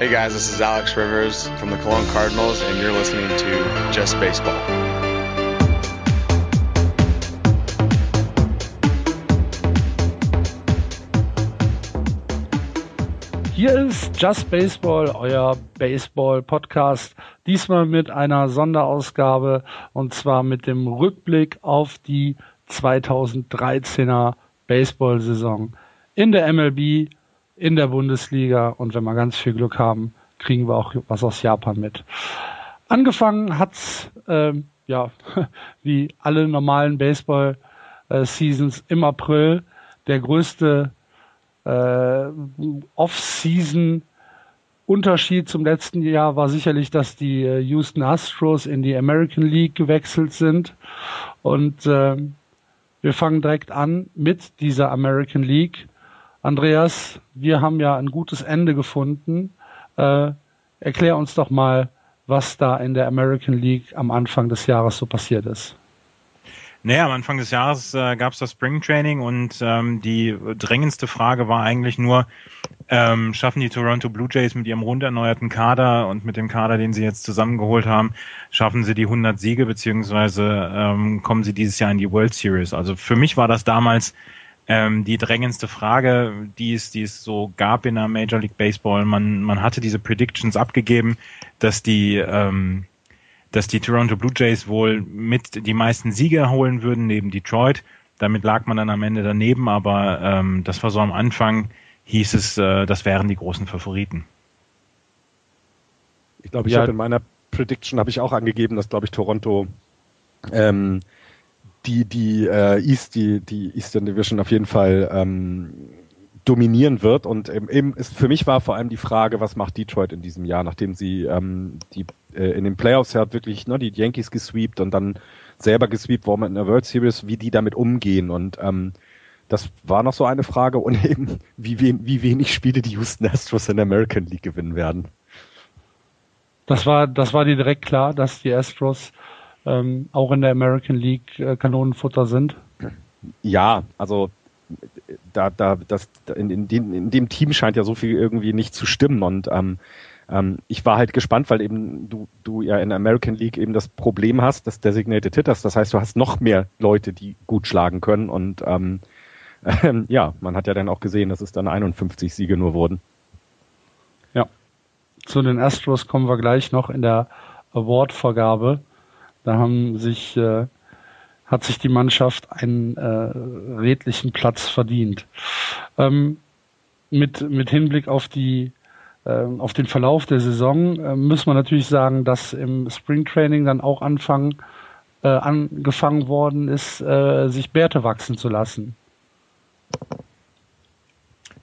Hey guys, this is Alex Rivers from the Cologne Cardinals, and you're listening to Just Baseball. Hier ist Just Baseball, euer Baseball-Podcast. Diesmal mit einer Sonderausgabe und zwar mit dem Rückblick auf die 2013er Baseball-Saison in der MLB, in der Bundesliga und wenn wir ganz viel Glück haben, kriegen wir auch was aus Japan mit. Angefangen hat's ähm, ja wie alle normalen Baseball-Seasons im April. Der größte äh, Off-Season Unterschied zum letzten Jahr war sicherlich, dass die äh, Houston Astros in die American League gewechselt sind. Und äh, wir fangen direkt an mit dieser American League. Andreas, wir haben ja ein gutes Ende gefunden. Äh, erklär uns doch mal, was da in der American League am Anfang des Jahres so passiert ist. Naja, am Anfang des Jahres äh, gab es das Spring Training und ähm, die drängendste Frage war eigentlich nur, ähm, schaffen die Toronto Blue Jays mit ihrem rund erneuerten Kader und mit dem Kader, den sie jetzt zusammengeholt haben, schaffen sie die 100 Siege beziehungsweise ähm, kommen sie dieses Jahr in die World Series? Also für mich war das damals ähm, die drängendste Frage, die es, die es so gab in der Major League Baseball. Man, man hatte diese Predictions abgegeben, dass die ähm, dass die Toronto Blue Jays wohl mit die meisten Siege holen würden neben Detroit. Damit lag man dann am Ende daneben, aber ähm, das war so am Anfang, hieß es, äh, das wären die großen Favoriten. Ich glaube, ich ja. habe in meiner Prediction habe ich auch angegeben, dass glaube ich Toronto ähm, die die äh, East die die Eastern Division auf jeden Fall ähm, dominieren wird. Und eben ist, für mich war vor allem die Frage, was macht Detroit in diesem Jahr, nachdem sie ähm, die äh, in den Playoffs ja wirklich ne, die Yankees gesweept und dann selber gesweept worden in der World Series, wie die damit umgehen. Und ähm, das war noch so eine Frage und eben, wie, we wie wenig Spiele die Houston Astros in der American League gewinnen werden. Das war, das war dir direkt klar, dass die Astros ähm, auch in der American League äh, Kanonenfutter sind? Ja, also da, da, das, in, in, dem, in dem Team scheint ja so viel irgendwie nicht zu stimmen und ähm, ähm, ich war halt gespannt, weil eben du, du ja in der American League eben das Problem hast, das Designated Hitters, das heißt, du hast noch mehr Leute, die gut schlagen können und ähm, ähm, ja, man hat ja dann auch gesehen, dass es dann 51 Siege nur wurden. Ja, zu den Astros kommen wir gleich noch in der Award-Vergabe. Da haben sich äh, hat sich die Mannschaft einen äh, redlichen Platz verdient. Ähm, mit, mit Hinblick auf die äh, auf den Verlauf der Saison äh, muss man natürlich sagen, dass im Springtraining dann auch anfangen, äh, angefangen worden ist, äh, sich Bärte wachsen zu lassen.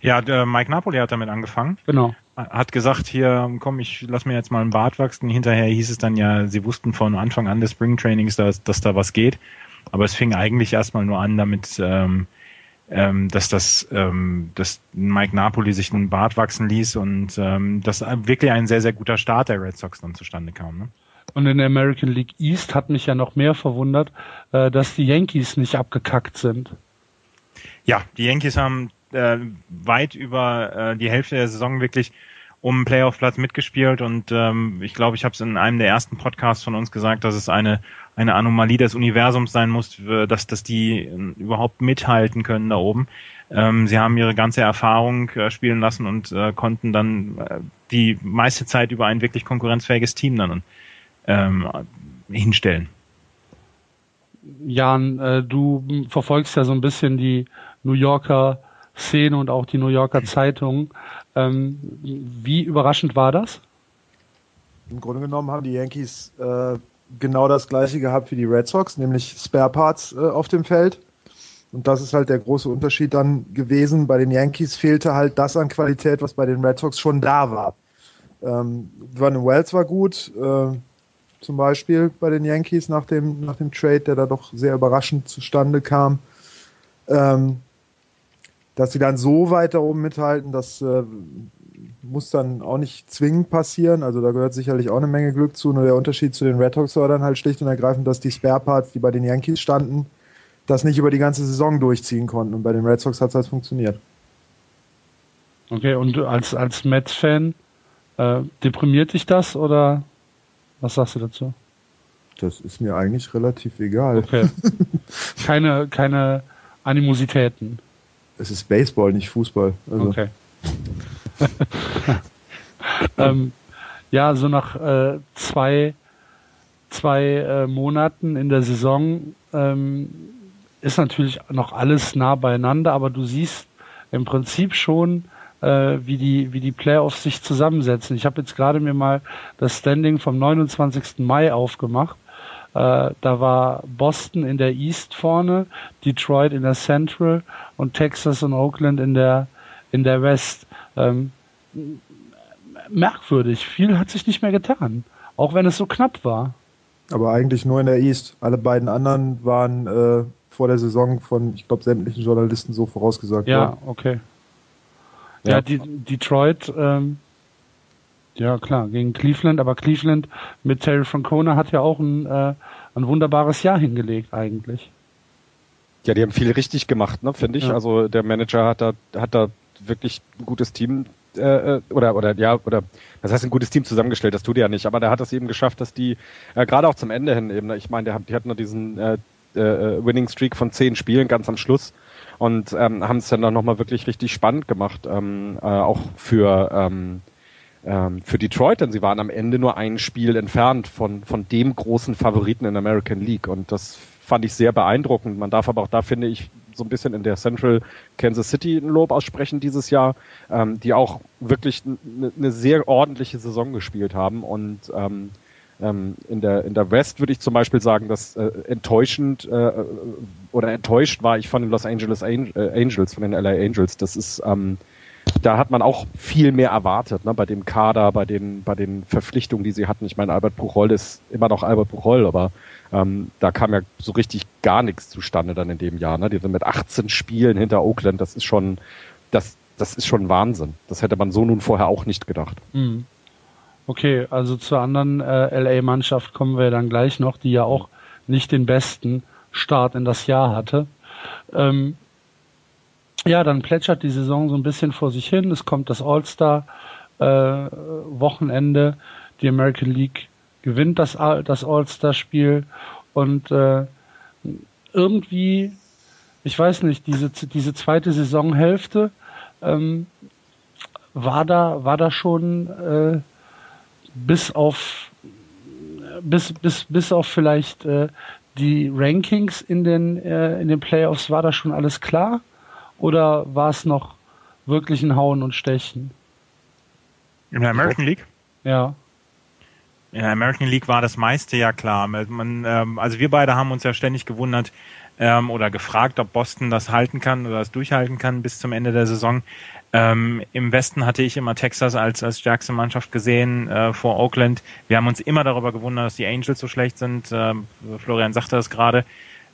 Ja, der Mike Napoli hat damit angefangen. Genau. Hat gesagt, hier, komm, ich lass mir jetzt mal einen Bart wachsen. Hinterher hieß es dann ja, sie wussten von Anfang an des Springtrainings, dass, dass da was geht. Aber es fing eigentlich erstmal nur an damit, ähm, ähm, dass das, ähm, dass Mike Napoli sich einen Bart wachsen ließ und ähm, dass wirklich ein sehr, sehr guter Start der Red Sox dann zustande kam. Ne? Und in der American League East hat mich ja noch mehr verwundert, äh, dass die Yankees nicht abgekackt sind. Ja, die Yankees haben äh, weit über äh, die Hälfte der Saison wirklich um Playoff-Platz mitgespielt und ähm, ich glaube, ich habe es in einem der ersten Podcasts von uns gesagt, dass es eine eine Anomalie des Universums sein muss, dass dass die äh, überhaupt mithalten können da oben. Ähm, sie haben ihre ganze Erfahrung äh, spielen lassen und äh, konnten dann äh, die meiste Zeit über ein wirklich konkurrenzfähiges Team dann ähm, hinstellen. Jan, äh, du verfolgst ja so ein bisschen die New Yorker Szene und auch die New Yorker Zeitung. Ähm, wie überraschend war das? Im Grunde genommen haben die Yankees äh, genau das gleiche gehabt wie die Red Sox, nämlich Spare Parts äh, auf dem Feld. Und das ist halt der große Unterschied dann gewesen. Bei den Yankees fehlte halt das an Qualität, was bei den Red Sox schon da war. Ähm, Vernon Wells war gut, äh, zum Beispiel bei den Yankees nach dem, nach dem Trade, der da doch sehr überraschend zustande kam. Ähm, dass sie dann so weiter oben mithalten, das äh, muss dann auch nicht zwingend passieren. Also da gehört sicherlich auch eine Menge Glück zu. Nur der Unterschied zu den Red Sox war dann halt schlicht und ergreifend, dass die Spare Parts, die bei den Yankees standen, das nicht über die ganze Saison durchziehen konnten. Und bei den Red Sox hat es halt funktioniert. Okay, und als, als Mets-Fan, Äh, deprimiert dich das oder was sagst du dazu? Das ist mir eigentlich relativ egal. Okay. keine, keine Animositäten. Es ist Baseball, nicht Fußball. Also. Okay. ähm, ja, so nach äh, zwei, zwei äh, Monaten in der Saison ähm, ist natürlich noch alles nah beieinander, aber du siehst im Prinzip schon, äh, wie die wie die Playoffs sich zusammensetzen. Ich habe jetzt gerade mir mal das Standing vom 29. Mai aufgemacht. Äh, da war Boston in der East vorne, Detroit in der Central und Texas und Oakland in der in der West. Ähm, merkwürdig. Viel hat sich nicht mehr getan, auch wenn es so knapp war. Aber eigentlich nur in der East. Alle beiden anderen waren äh, vor der Saison von, ich glaube, sämtlichen Journalisten so vorausgesagt ja, worden. Ja, okay. Ja, ja die, Detroit, ähm, ja klar, gegen Cleveland, aber Cleveland mit Terry Francona hat ja auch ein, äh, ein wunderbares Jahr hingelegt eigentlich. Ja, die haben viel richtig gemacht, ne, finde ich. Ja. Also der Manager hat da, hat da wirklich ein gutes Team äh, äh, oder oder ja oder das heißt ein gutes Team zusammengestellt, das tut er ja nicht, aber der hat es eben geschafft, dass die äh, gerade auch zum Ende hin eben, ich meine, der, die hatten nur diesen äh, äh, Winning Streak von zehn Spielen ganz am Schluss und ähm, haben es dann noch mal wirklich richtig spannend gemacht, ähm, äh, auch für ähm, ähm, für Detroit, denn sie waren am Ende nur ein Spiel entfernt von von dem großen Favoriten in American League und das fand ich sehr beeindruckend. Man darf aber auch da finde ich so ein bisschen in der Central Kansas City ein Lob aussprechen dieses Jahr, ähm, die auch wirklich eine ne sehr ordentliche Saison gespielt haben und ähm, ähm, in der in der West würde ich zum Beispiel sagen, dass äh, enttäuschend äh, oder enttäuscht war ich von den Los Angeles äh, Angels, von den LA Angels. Das ist ähm, da hat man auch viel mehr erwartet, ne, bei dem Kader, bei den, bei den Verpflichtungen, die sie hatten. Ich meine, Albert Buchholz ist immer noch Albert Buchholz, aber ähm, da kam ja so richtig gar nichts zustande dann in dem Jahr. Ne? Die sind mit 18 Spielen hinter Oakland, das ist schon, das, das ist schon Wahnsinn. Das hätte man so nun vorher auch nicht gedacht. Mhm. Okay, also zur anderen äh, LA-Mannschaft kommen wir dann gleich noch, die ja auch nicht den besten Start in das Jahr hatte. Ähm, ja, dann plätschert die Saison so ein bisschen vor sich hin. Es kommt das All-Star-Wochenende. Äh, die American League gewinnt das, das All-Star-Spiel und äh, irgendwie, ich weiß nicht, diese, diese zweite Saisonhälfte ähm, war da, war da schon äh, bis auf bis, bis, bis auf vielleicht äh, die Rankings in den, äh, in den Playoffs, war da schon alles klar? Oder war es noch wirklich ein Hauen und Stechen? In der American League? Ja. In der American League war das meiste ja klar. Man, ähm, also wir beide haben uns ja ständig gewundert ähm, oder gefragt, ob Boston das halten kann oder das durchhalten kann bis zum Ende der Saison. Ähm, Im Westen hatte ich immer Texas als, als stärkste Mannschaft gesehen äh, vor Oakland. Wir haben uns immer darüber gewundert, dass die Angels so schlecht sind. Ähm, Florian sagte das gerade.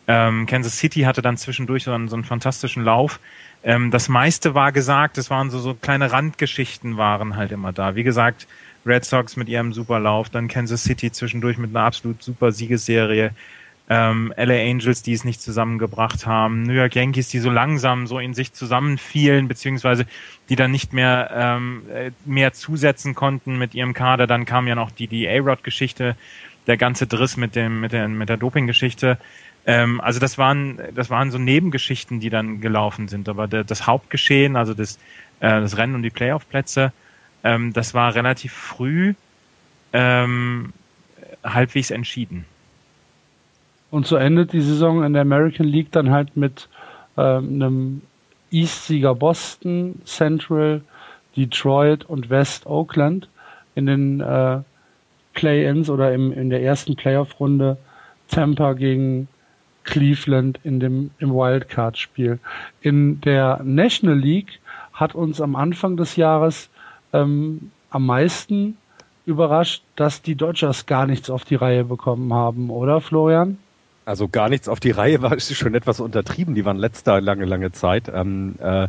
Ähm, Kansas City hatte dann zwischendurch so einen, so einen fantastischen Lauf. Ähm, das meiste war gesagt, es waren so, so kleine Randgeschichten waren halt immer da. Wie gesagt, Red Sox mit ihrem Superlauf, dann Kansas City zwischendurch mit einer absolut super Siegesserie, ähm, LA Angels, die es nicht zusammengebracht haben, New York Yankees, die so langsam so in sich zusammenfielen, beziehungsweise die dann nicht mehr ähm, äh, mehr zusetzen konnten mit ihrem Kader. Dann kam ja noch die, die A-Rod-Geschichte, der ganze Driss mit dem, mit der, mit der Doping-Geschichte. Ähm, also das waren, das waren so Nebengeschichten, die dann gelaufen sind. Aber der, das Hauptgeschehen, also das, äh, das Rennen um die Playoff-Plätze, ähm, das war relativ früh ähm, halbwegs entschieden. Und so endet die Saison in der American League dann halt mit ähm, einem East-Sieger Boston, Central, Detroit und West Oakland in den äh, Play-ins oder im, in der ersten Playoff-Runde Tampa gegen Cleveland in dem, im Wildcard-Spiel. In der National League hat uns am Anfang des Jahres ähm, am meisten überrascht, dass die Dodgers gar nichts auf die Reihe bekommen haben, oder Florian? Also gar nichts auf die Reihe war schon etwas untertrieben. Die waren letzter lange, lange Zeit. Ähm, äh,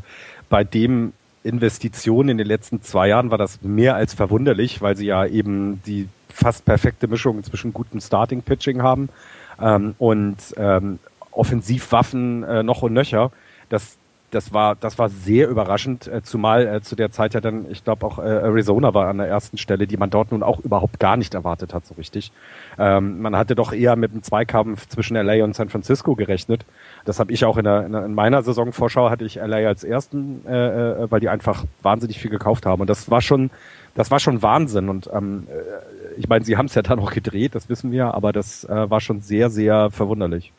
bei dem Investitionen in den letzten zwei Jahren war das mehr als verwunderlich, weil sie ja eben die fast perfekte Mischung zwischen gutem Starting-Pitching haben ähm, und ähm, Offensivwaffen äh, noch und nöcher. Das das war, das war sehr überraschend, äh, zumal äh, zu der Zeit ja dann, ich glaube auch äh, Arizona war an der ersten Stelle, die man dort nun auch überhaupt gar nicht erwartet hat, so richtig. Ähm, man hatte doch eher mit einem Zweikampf zwischen LA und San Francisco gerechnet. Das habe ich auch in, der, in meiner Saisonvorschau hatte ich LA als ersten, äh, äh, weil die einfach wahnsinnig viel gekauft haben. Und das war schon, das war schon Wahnsinn. Und ähm, äh, ich meine, sie haben es ja dann noch gedreht, das wissen wir, aber das äh, war schon sehr, sehr verwunderlich.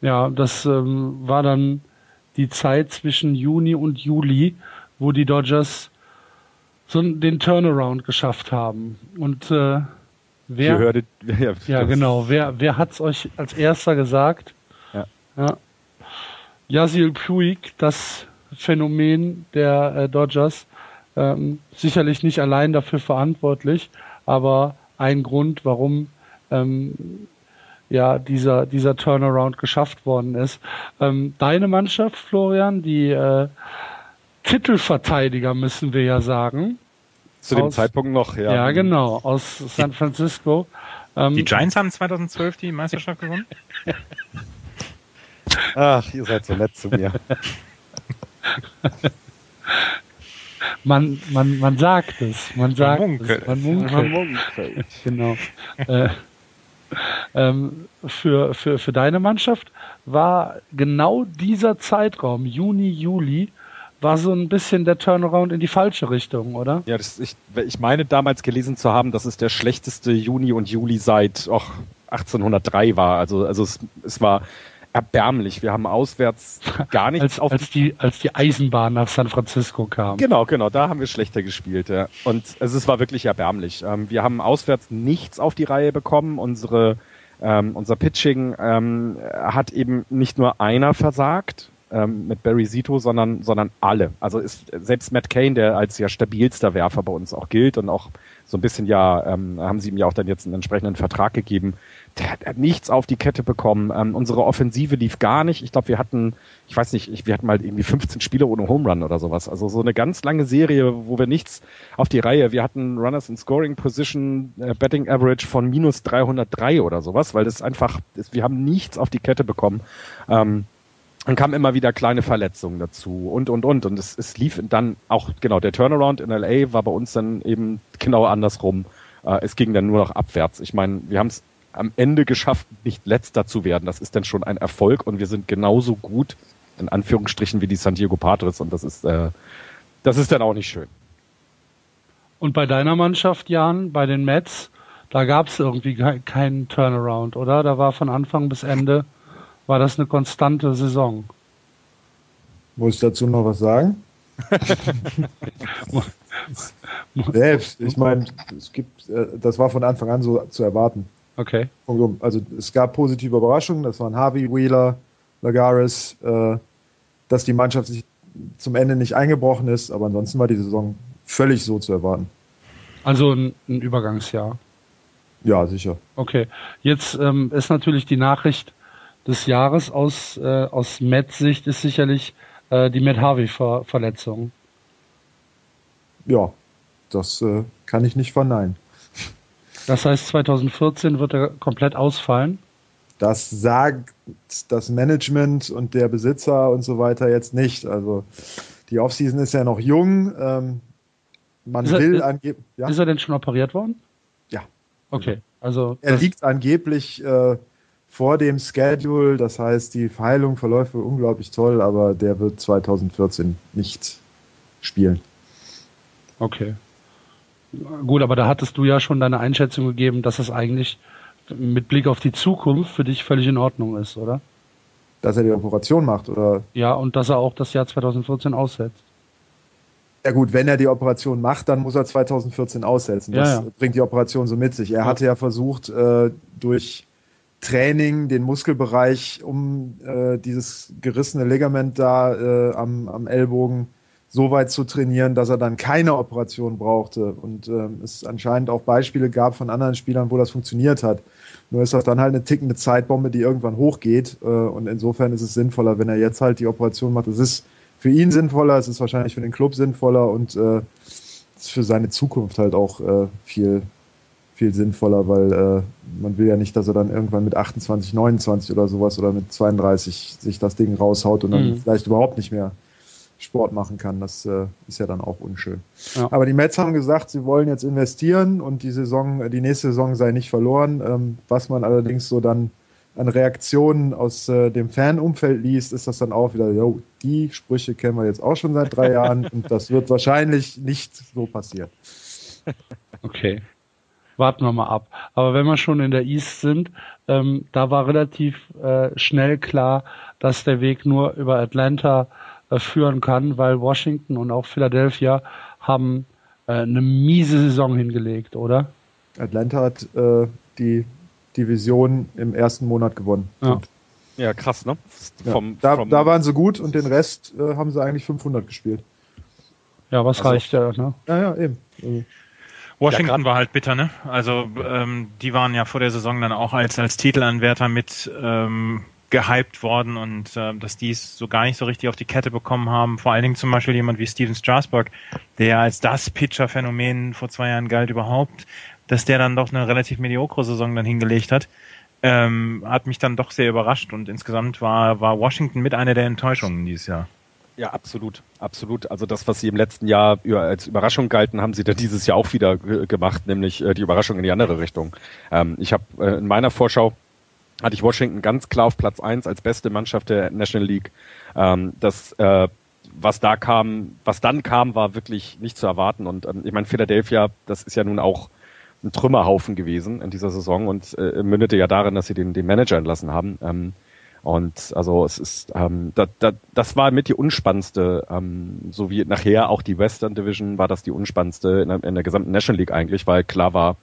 Ja, das ähm, war dann die Zeit zwischen Juni und Juli, wo die Dodgers so den Turnaround geschafft haben. Und äh, wer, hörtet, ja, ja genau, wer, wer hat's euch als erster gesagt? Ja. ja. Yasil Puig, das Phänomen der äh, Dodgers, ähm, sicherlich nicht allein dafür verantwortlich, aber ein Grund, warum ähm, ja dieser dieser Turnaround geschafft worden ist. Ähm, deine Mannschaft, Florian, die äh, Titelverteidiger müssen wir ja sagen. Zu dem Zeitpunkt noch, ja. Ja, genau, aus San Francisco. Ähm, die Giants haben 2012 die Meisterschaft gewonnen. Ach, ihr seid so nett zu mir. man, man, man sagt es, man sagt man munkelt. es, man munkelt. Man munkelt. genau. Äh, ähm, für, für, für deine Mannschaft war genau dieser Zeitraum, Juni, Juli, war so ein bisschen der Turnaround in die falsche Richtung, oder? Ja, das, ich, ich meine damals gelesen zu haben, dass es der schlechteste Juni und Juli seit och, 1803 war. Also, also es, es war erbärmlich. Wir haben auswärts gar nichts als, auf als die als die Eisenbahn nach San Francisco kam. Genau, genau, da haben wir schlechter gespielt. Ja. Und also es war wirklich erbärmlich. Ähm, wir haben auswärts nichts auf die Reihe bekommen. Unsere ähm, unser Pitching ähm, hat eben nicht nur einer versagt ähm, mit Barry Zito, sondern sondern alle. Also ist selbst Matt Kane, der als ja stabilster Werfer bei uns auch gilt und auch so ein bisschen ja ähm, haben sie ihm ja auch dann jetzt einen entsprechenden Vertrag gegeben der hat nichts auf die Kette bekommen. Ähm, unsere Offensive lief gar nicht. Ich glaube, wir hatten, ich weiß nicht, ich, wir hatten mal irgendwie 15 Spiele ohne Home Run oder sowas. Also so eine ganz lange Serie, wo wir nichts auf die Reihe. Wir hatten Runners in Scoring Position, äh, Betting Average von minus 303 oder sowas, weil das einfach, das, wir haben nichts auf die Kette bekommen. Ähm, dann kamen immer wieder kleine Verletzungen dazu und, und, und. Und es, es lief dann auch, genau, der Turnaround in LA war bei uns dann eben genau andersrum. Äh, es ging dann nur noch abwärts. Ich meine, wir haben es am Ende geschafft, nicht letzter zu werden. Das ist dann schon ein Erfolg und wir sind genauso gut, in Anführungsstrichen, wie die San Diego Padres und das ist, äh, das ist dann auch nicht schön. Und bei deiner Mannschaft, Jan, bei den Mets, da gab es irgendwie keinen Turnaround, oder? Da war von Anfang bis Ende, war das eine konstante Saison. Muss ich dazu noch was sagen? Selbst, ich meine, es gibt, äh, das war von Anfang an so zu erwarten. Okay. Also es gab positive Überraschungen, das waren Harvey, Wheeler, Lagares, äh, dass die Mannschaft sich zum Ende nicht eingebrochen ist, aber ansonsten war die Saison völlig so zu erwarten. Also ein, ein Übergangsjahr. Ja, sicher. Okay. Jetzt ähm, ist natürlich die Nachricht des Jahres aus, äh, aus Matt-Sicht ist sicherlich äh, die Matt Harvey-Verletzung. Ja, das äh, kann ich nicht verneinen. Das heißt, 2014 wird er komplett ausfallen? Das sagt das Management und der Besitzer und so weiter jetzt nicht. Also die Offseason ist ja noch jung. Ähm, man ist will angeblich. Ja? Ist er denn schon operiert worden? Ja. Okay. Also er liegt angeblich äh, vor dem Schedule. Das heißt, die Heilung verläuft unglaublich toll, aber der wird 2014 nicht spielen. Okay. Gut, aber da hattest du ja schon deine Einschätzung gegeben, dass es eigentlich mit Blick auf die Zukunft für dich völlig in Ordnung ist, oder? Dass er die Operation macht, oder? Ja, und dass er auch das Jahr 2014 aussetzt. Ja gut, wenn er die Operation macht, dann muss er 2014 aussetzen. Das ja, ja. bringt die Operation so mit sich. Er ja. hatte ja versucht, äh, durch Training den Muskelbereich um äh, dieses gerissene Ligament da äh, am, am Ellbogen so weit zu trainieren, dass er dann keine Operation brauchte. Und ähm, es anscheinend auch Beispiele gab von anderen Spielern, wo das funktioniert hat. Nur ist das dann halt eine tickende Zeitbombe, die irgendwann hochgeht. Äh, und insofern ist es sinnvoller, wenn er jetzt halt die Operation macht. Es ist für ihn sinnvoller, es ist wahrscheinlich für den Club sinnvoller und äh, ist für seine Zukunft halt auch äh, viel, viel sinnvoller, weil äh, man will ja nicht, dass er dann irgendwann mit 28, 29 oder sowas oder mit 32 sich das Ding raushaut und dann mhm. vielleicht überhaupt nicht mehr Sport machen kann. Das äh, ist ja dann auch unschön. Ja. Aber die Mets haben gesagt, sie wollen jetzt investieren und die Saison, die nächste Saison sei nicht verloren. Ähm, was man allerdings so dann an Reaktionen aus äh, dem Fanumfeld liest, ist das dann auch wieder, yo, die Sprüche kennen wir jetzt auch schon seit drei Jahren und das wird wahrscheinlich nicht so passieren. Okay. Warten wir mal ab. Aber wenn wir schon in der East sind, ähm, da war relativ äh, schnell klar, dass der Weg nur über Atlanta äh, führen kann, weil Washington und auch Philadelphia haben äh, eine miese Saison hingelegt, oder? Atlanta hat äh, die Division im ersten Monat gewonnen. Ja, ja krass, ne? Vom, ja, da, da, waren sie gut und den Rest äh, haben sie eigentlich 500 gespielt. Ja, was also, reicht ja, ne? Ja, ja, eben. Also, Washington ja, war halt bitter, ne? Also ähm, die waren ja vor der Saison dann auch als als Titelanwärter mit ähm, gehypt worden und äh, dass die es so gar nicht so richtig auf die Kette bekommen haben. Vor allen Dingen zum Beispiel jemand wie Steven Strasburg, der als das Pitcher-Phänomen vor zwei Jahren galt überhaupt, dass der dann doch eine relativ mediokre Saison dann hingelegt hat, ähm, hat mich dann doch sehr überrascht und insgesamt war, war Washington mit einer der Enttäuschungen dieses Jahr. Ja, absolut, absolut. Also das, was sie im letzten Jahr als Überraschung galten, haben sie dann dieses Jahr auch wieder gemacht, nämlich äh, die Überraschung in die andere Richtung. Ähm, ich habe äh, in meiner Vorschau hatte ich Washington ganz klar auf Platz eins als beste Mannschaft der National League. Ähm, das, äh, was da kam, was dann kam, war wirklich nicht zu erwarten. Und ähm, ich meine, Philadelphia, das ist ja nun auch ein Trümmerhaufen gewesen in dieser Saison und äh, mündete ja darin, dass sie den, den Manager entlassen haben. Ähm, und also es ist, ähm, da, da, das war mit die unspannendste, ähm, so wie nachher auch die Western Division war das die unspannendste in in der gesamten National League eigentlich, weil klar war,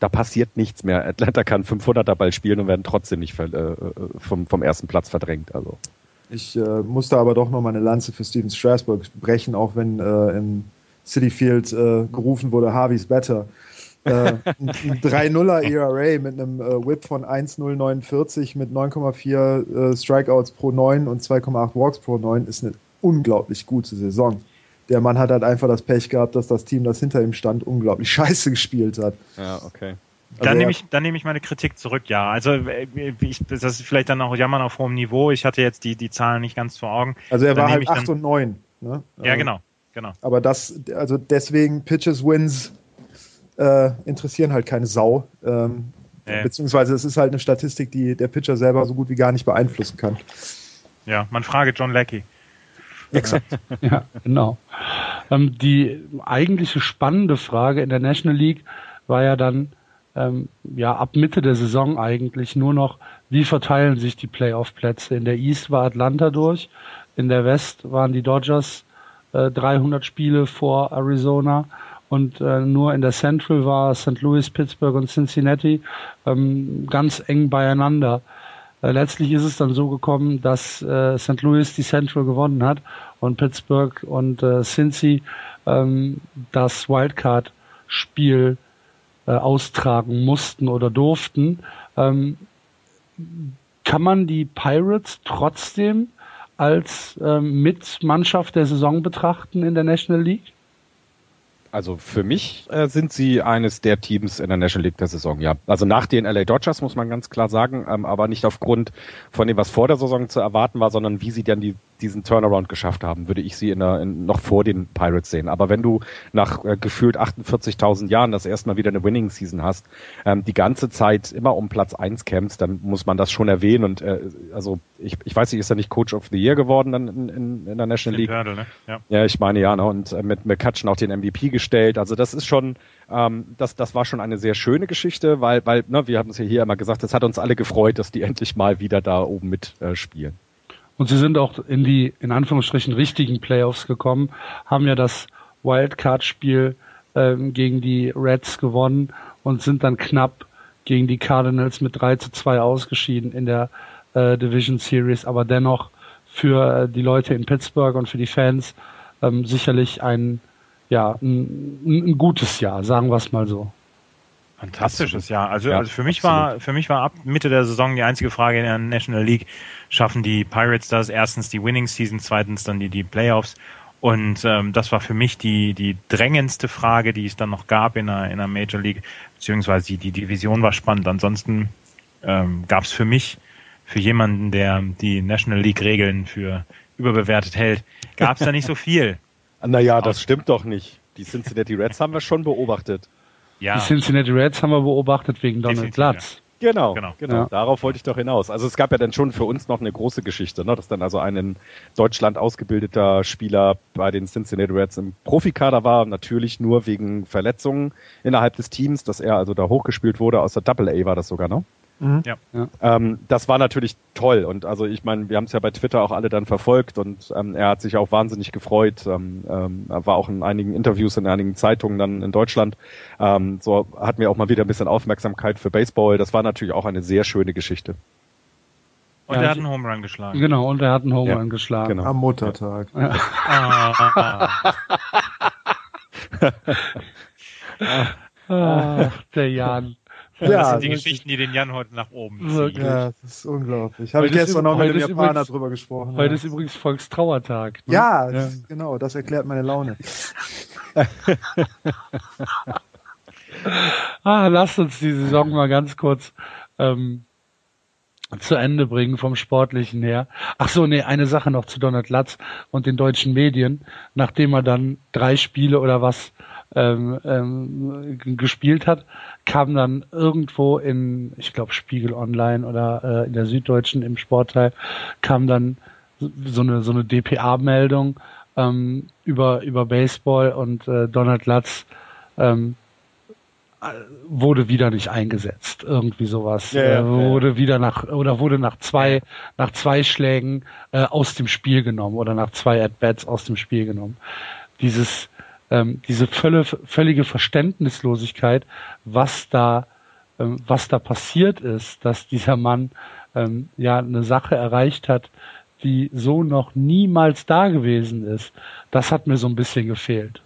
da passiert nichts mehr. Atlanta kann 500er Ball spielen und werden trotzdem nicht äh, vom, vom ersten Platz verdrängt. Also. Ich äh, musste aber doch noch mal eine Lanze für Steven Strasburg brechen, auch wenn äh, im City Field äh, gerufen wurde, Harvey's better. äh, ein 3-0er ERA mit einem äh, Whip von 1-0-49 mit 9,4 äh, Strikeouts pro 9 und 2,8 Walks pro 9 ist eine unglaublich gute Saison der Mann hat halt einfach das Pech gehabt, dass das Team, das hinter ihm stand, unglaublich scheiße gespielt hat. Ja, okay. Also dann nehme ich, dann nehme ich meine Kritik zurück, ja. Also äh, ich, das ist vielleicht dann auch Jammern auf hohem Niveau. Ich hatte jetzt die, die Zahlen nicht ganz vor Augen. Also er dann war halt 8 und 9. Ne? Ja, genau, genau. Aber das, also deswegen Pitches Wins äh, interessieren halt keine Sau. Ähm, äh. Beziehungsweise es ist halt eine Statistik, die der Pitcher selber so gut wie gar nicht beeinflussen kann. Ja, man frage John Leckie. Exakt. ja, genau. Ähm, die eigentliche spannende Frage in der National League war ja dann, ähm, ja, ab Mitte der Saison eigentlich nur noch, wie verteilen sich die Playoff-Plätze? In der East war Atlanta durch, in der West waren die Dodgers äh, 300 Spiele vor Arizona und äh, nur in der Central war St. Louis, Pittsburgh und Cincinnati ähm, ganz eng beieinander. Äh, letztlich ist es dann so gekommen, dass äh, St. Louis die Central gewonnen hat und Pittsburgh und äh, Cincy ähm, das Wildcard-Spiel äh, austragen mussten oder durften. Ähm, kann man die Pirates trotzdem als ähm, Mitmannschaft der Saison betrachten in der National League? Also für mich äh, sind sie eines der Teams in der National League der Saison, ja. Also nach den LA Dodgers muss man ganz klar sagen, ähm, aber nicht aufgrund von dem, was vor der Saison zu erwarten war, sondern wie sie dann die diesen Turnaround geschafft haben, würde ich sie in der, in, noch vor den Pirates sehen. Aber wenn du nach äh, gefühlt 48.000 Jahren das erstmal wieder eine Winning Season hast, ähm, die ganze Zeit immer um Platz eins kämpfst, dann muss man das schon erwähnen. Und äh, also ich, ich weiß nicht, ist er nicht Coach of the Year geworden dann in, in, in der National League? Hurdle, ne? ja. ja, ich meine ja, ne? und äh, mit McCutcheon auch den MVP gestellt. Also das ist schon, ähm, das, das war schon eine sehr schöne Geschichte, weil, weil ne, wir haben es ja hier immer gesagt, es hat uns alle gefreut, dass die endlich mal wieder da oben mitspielen. Äh, und sie sind auch in die, in Anführungsstrichen, richtigen Playoffs gekommen, haben ja das Wildcard-Spiel ähm, gegen die Reds gewonnen und sind dann knapp gegen die Cardinals mit 3 zu 2 ausgeschieden in der äh, Division Series, aber dennoch für äh, die Leute in Pittsburgh und für die Fans ähm, sicherlich ein, ja, ein, ein gutes Jahr, sagen wir es mal so. Fantastisches Jahr. Also, ja, also für mich absolut. war für mich war ab Mitte der Saison die einzige Frage in der National League: Schaffen die Pirates das? Erstens die Winning Season, zweitens dann die die Playoffs. Und ähm, das war für mich die, die drängendste Frage, die es dann noch gab in einer, in einer Major League, beziehungsweise die, die Division war spannend. Ansonsten ähm, gab es für mich, für jemanden, der die National League-Regeln für überbewertet hält, gab es da nicht so viel. Naja, das stimmt doch nicht. Die Cincinnati Reds haben wir schon beobachtet. Ja. Die Cincinnati Reds haben wir beobachtet wegen Donald Platz. Genau, genau. genau. Ja. Darauf wollte ich doch hinaus. Also es gab ja dann schon für uns noch eine große Geschichte, ne? dass dann also ein in Deutschland ausgebildeter Spieler bei den Cincinnati Reds im Profikader war, natürlich nur wegen Verletzungen innerhalb des Teams, dass er also da hochgespielt wurde, aus der Double A war das sogar, ne? Mhm. Ja. Ähm, das war natürlich toll und also ich meine, wir haben es ja bei Twitter auch alle dann verfolgt und ähm, er hat sich auch wahnsinnig gefreut. Ähm, ähm, er war auch in einigen Interviews in einigen Zeitungen dann in Deutschland. Ähm, so hatten wir auch mal wieder ein bisschen Aufmerksamkeit für Baseball. Das war natürlich auch eine sehr schöne Geschichte. Und ja, er hat einen Home Run geschlagen. Genau, und er hat einen Home Run ja, geschlagen. Genau. Am Muttertag. Ja. ah, der Jan. Ja, das sind die Geschichten, die den Jan heute nach oben ziehen. Ja, das ist unglaublich. Habe ich gestern noch mit dem Japaner übrigens, drüber gesprochen. Heute ja. ist übrigens Volkstrauertag. Ne? Ja, ja. Das, genau, das erklärt meine Laune. ah, lasst uns die Saison mal ganz kurz ähm, zu Ende bringen vom Sportlichen her. Ach so, nee, eine Sache noch zu Donald Latz und den deutschen Medien. Nachdem er dann drei Spiele oder was ähm, ähm, gespielt hat, kam dann irgendwo in, ich glaube Spiegel Online oder äh, in der Süddeutschen im Sportteil, kam dann so eine so eine DPA-Meldung ähm, über über Baseball und äh, Donald Latz ähm, wurde wieder nicht eingesetzt, irgendwie sowas. Ja, ja, äh, wurde ja. wieder nach oder wurde nach zwei nach zwei Schlägen äh, aus dem Spiel genommen oder nach zwei At Bats aus dem Spiel genommen. Dieses ähm, diese völle, völlige Verständnislosigkeit, was da, ähm, was da passiert ist, dass dieser Mann ähm, ja eine Sache erreicht hat, die so noch niemals da gewesen ist. Das hat mir so ein bisschen gefehlt.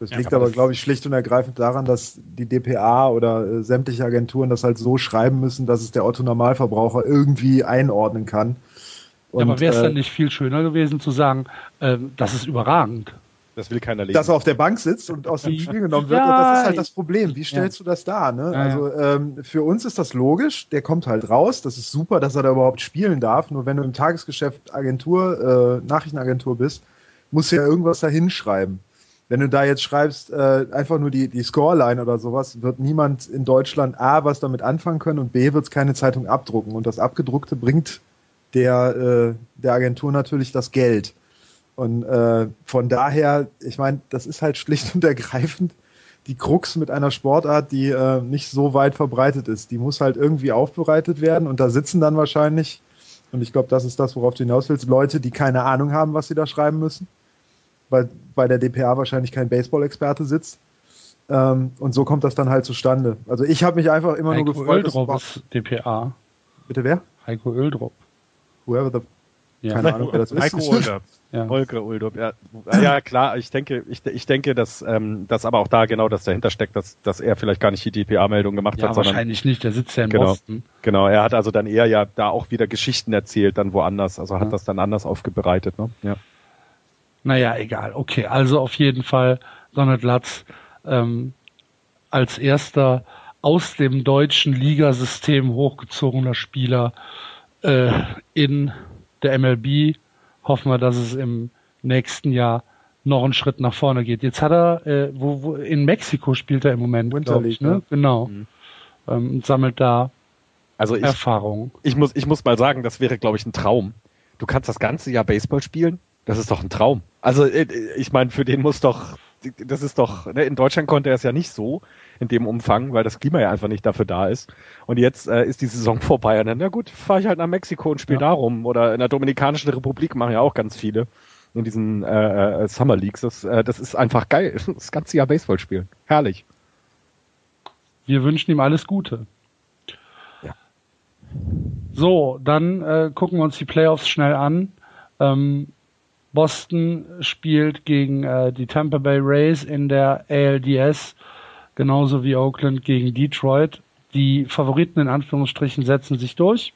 Das liegt ja, aber, glaube ich, schlicht und ergreifend daran, dass die DPA oder äh, sämtliche Agenturen das halt so schreiben müssen, dass es der Otto-Normalverbraucher irgendwie einordnen kann. Und, ja, aber wäre es äh, dann nicht viel schöner gewesen zu sagen, äh, das ist überragend? Das will keiner lesen. Dass er auf der Bank sitzt und aus dem Spiel genommen wird. Ja, und das ist halt das Problem. Wie stellst ja. du das dar? Ne? Ja, also ähm, für uns ist das logisch. Der kommt halt raus. Das ist super, dass er da überhaupt spielen darf. Nur wenn du im Tagesgeschäft Agentur, äh, Nachrichtenagentur bist, musst du ja irgendwas da hinschreiben. Wenn du da jetzt schreibst, äh, einfach nur die, die Scoreline oder sowas, wird niemand in Deutschland A was damit anfangen können und B wird es keine Zeitung abdrucken. Und das Abgedruckte bringt der, äh, der Agentur natürlich das Geld. Und äh, von daher, ich meine, das ist halt schlicht und ergreifend die Krux mit einer Sportart, die äh, nicht so weit verbreitet ist. Die muss halt irgendwie aufbereitet werden und da sitzen dann wahrscheinlich, und ich glaube, das ist das, worauf du hinaus willst, Leute, die keine Ahnung haben, was sie da schreiben müssen, weil bei der DPA wahrscheinlich kein Baseball-Experte sitzt. Ähm, und so kommt das dann halt zustande. Also ich habe mich einfach immer Heiko nur gefreut. Öldrop ist DPA. Bitte wer? Heiko Öldrop. Whoever the ja. Keine Ahnung, wer das ist. Heiko. Ja. Holger Uldorp, ja. Ja, klar, ich denke, ich, ich denke, dass, ähm, dass aber auch da genau das dahinter steckt, dass, dass er vielleicht gar nicht die DPA-Meldung gemacht ja, hat, sondern. Wahrscheinlich nicht, der sitzt ja in genau, Boston. Genau, er hat also dann eher ja da auch wieder Geschichten erzählt, dann woanders, also hat ja. das dann anders aufbereitet, ne? Ja. Naja, egal. Okay, also auf jeden Fall Donald Latz ähm, als erster aus dem deutschen Ligasystem hochgezogener Spieler äh, in der MLB hoffen wir, dass es im nächsten Jahr noch einen Schritt nach vorne geht. Jetzt hat er, äh, wo, wo in Mexiko spielt er im Moment, League, ich, ne? Genau. Mhm. Ähm, sammelt da also ich, Erfahrung. Ich muss, ich muss mal sagen, das wäre, glaube ich, ein Traum. Du kannst das ganze Jahr Baseball spielen. Das ist doch ein Traum. Also äh, ich meine, für den muss doch, das ist doch, ne, in Deutschland konnte er es ja nicht so in dem Umfang, weil das Klima ja einfach nicht dafür da ist. Und jetzt äh, ist die Saison vorbei und dann, na gut, fahre ich halt nach Mexiko und spiele ja. da rum. Oder in der Dominikanischen Republik machen ja auch ganz viele in diesen äh, äh, Summer Leagues. Das, äh, das ist einfach geil. Das ganze Jahr Baseball spielen. Herrlich. Wir wünschen ihm alles Gute. Ja. So, dann äh, gucken wir uns die Playoffs schnell an. Ähm, Boston spielt gegen äh, die Tampa Bay Rays in der ALDS genauso wie Oakland gegen Detroit. Die Favoriten in Anführungsstrichen setzen sich durch.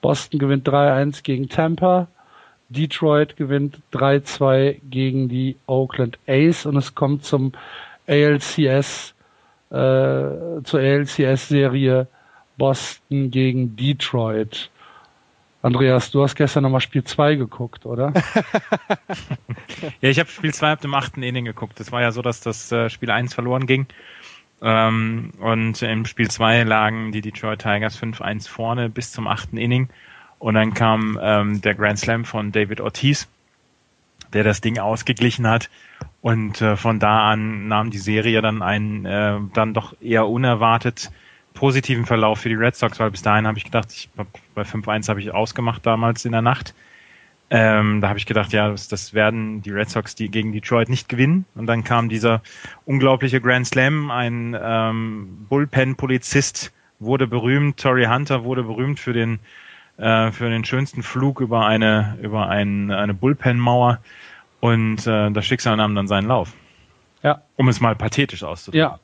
Boston gewinnt 3-1 gegen Tampa. Detroit gewinnt 3-2 gegen die Oakland A's und es kommt zum ALCS, äh, zur ALCS-Serie Boston gegen Detroit. Andreas, du hast gestern nochmal Spiel 2 geguckt, oder? ja, ich habe Spiel 2 ab dem achten Inning geguckt. Es war ja so, dass das äh, Spiel 1 verloren ging. Ähm, und im Spiel 2 lagen die Detroit Tigers 5-1 vorne bis zum achten Inning. Und dann kam ähm, der Grand Slam von David Ortiz, der das Ding ausgeglichen hat. Und äh, von da an nahm die Serie dann einen äh, dann doch eher unerwartet positiven Verlauf für die Red Sox, weil bis dahin habe ich gedacht, ich bei 5-1 habe ich ausgemacht damals in der Nacht. Ähm, da habe ich gedacht, ja, das, das werden die Red Sox die gegen Detroit nicht gewinnen. Und dann kam dieser unglaubliche Grand Slam, ein ähm, Bullpen-Polizist wurde berühmt, Torrey Hunter wurde berühmt für den äh, für den schönsten Flug über eine über ein, eine Bullpen-Mauer und äh, das Schicksal nahm dann seinen Lauf. Ja. Um es mal pathetisch auszudrücken. Ja,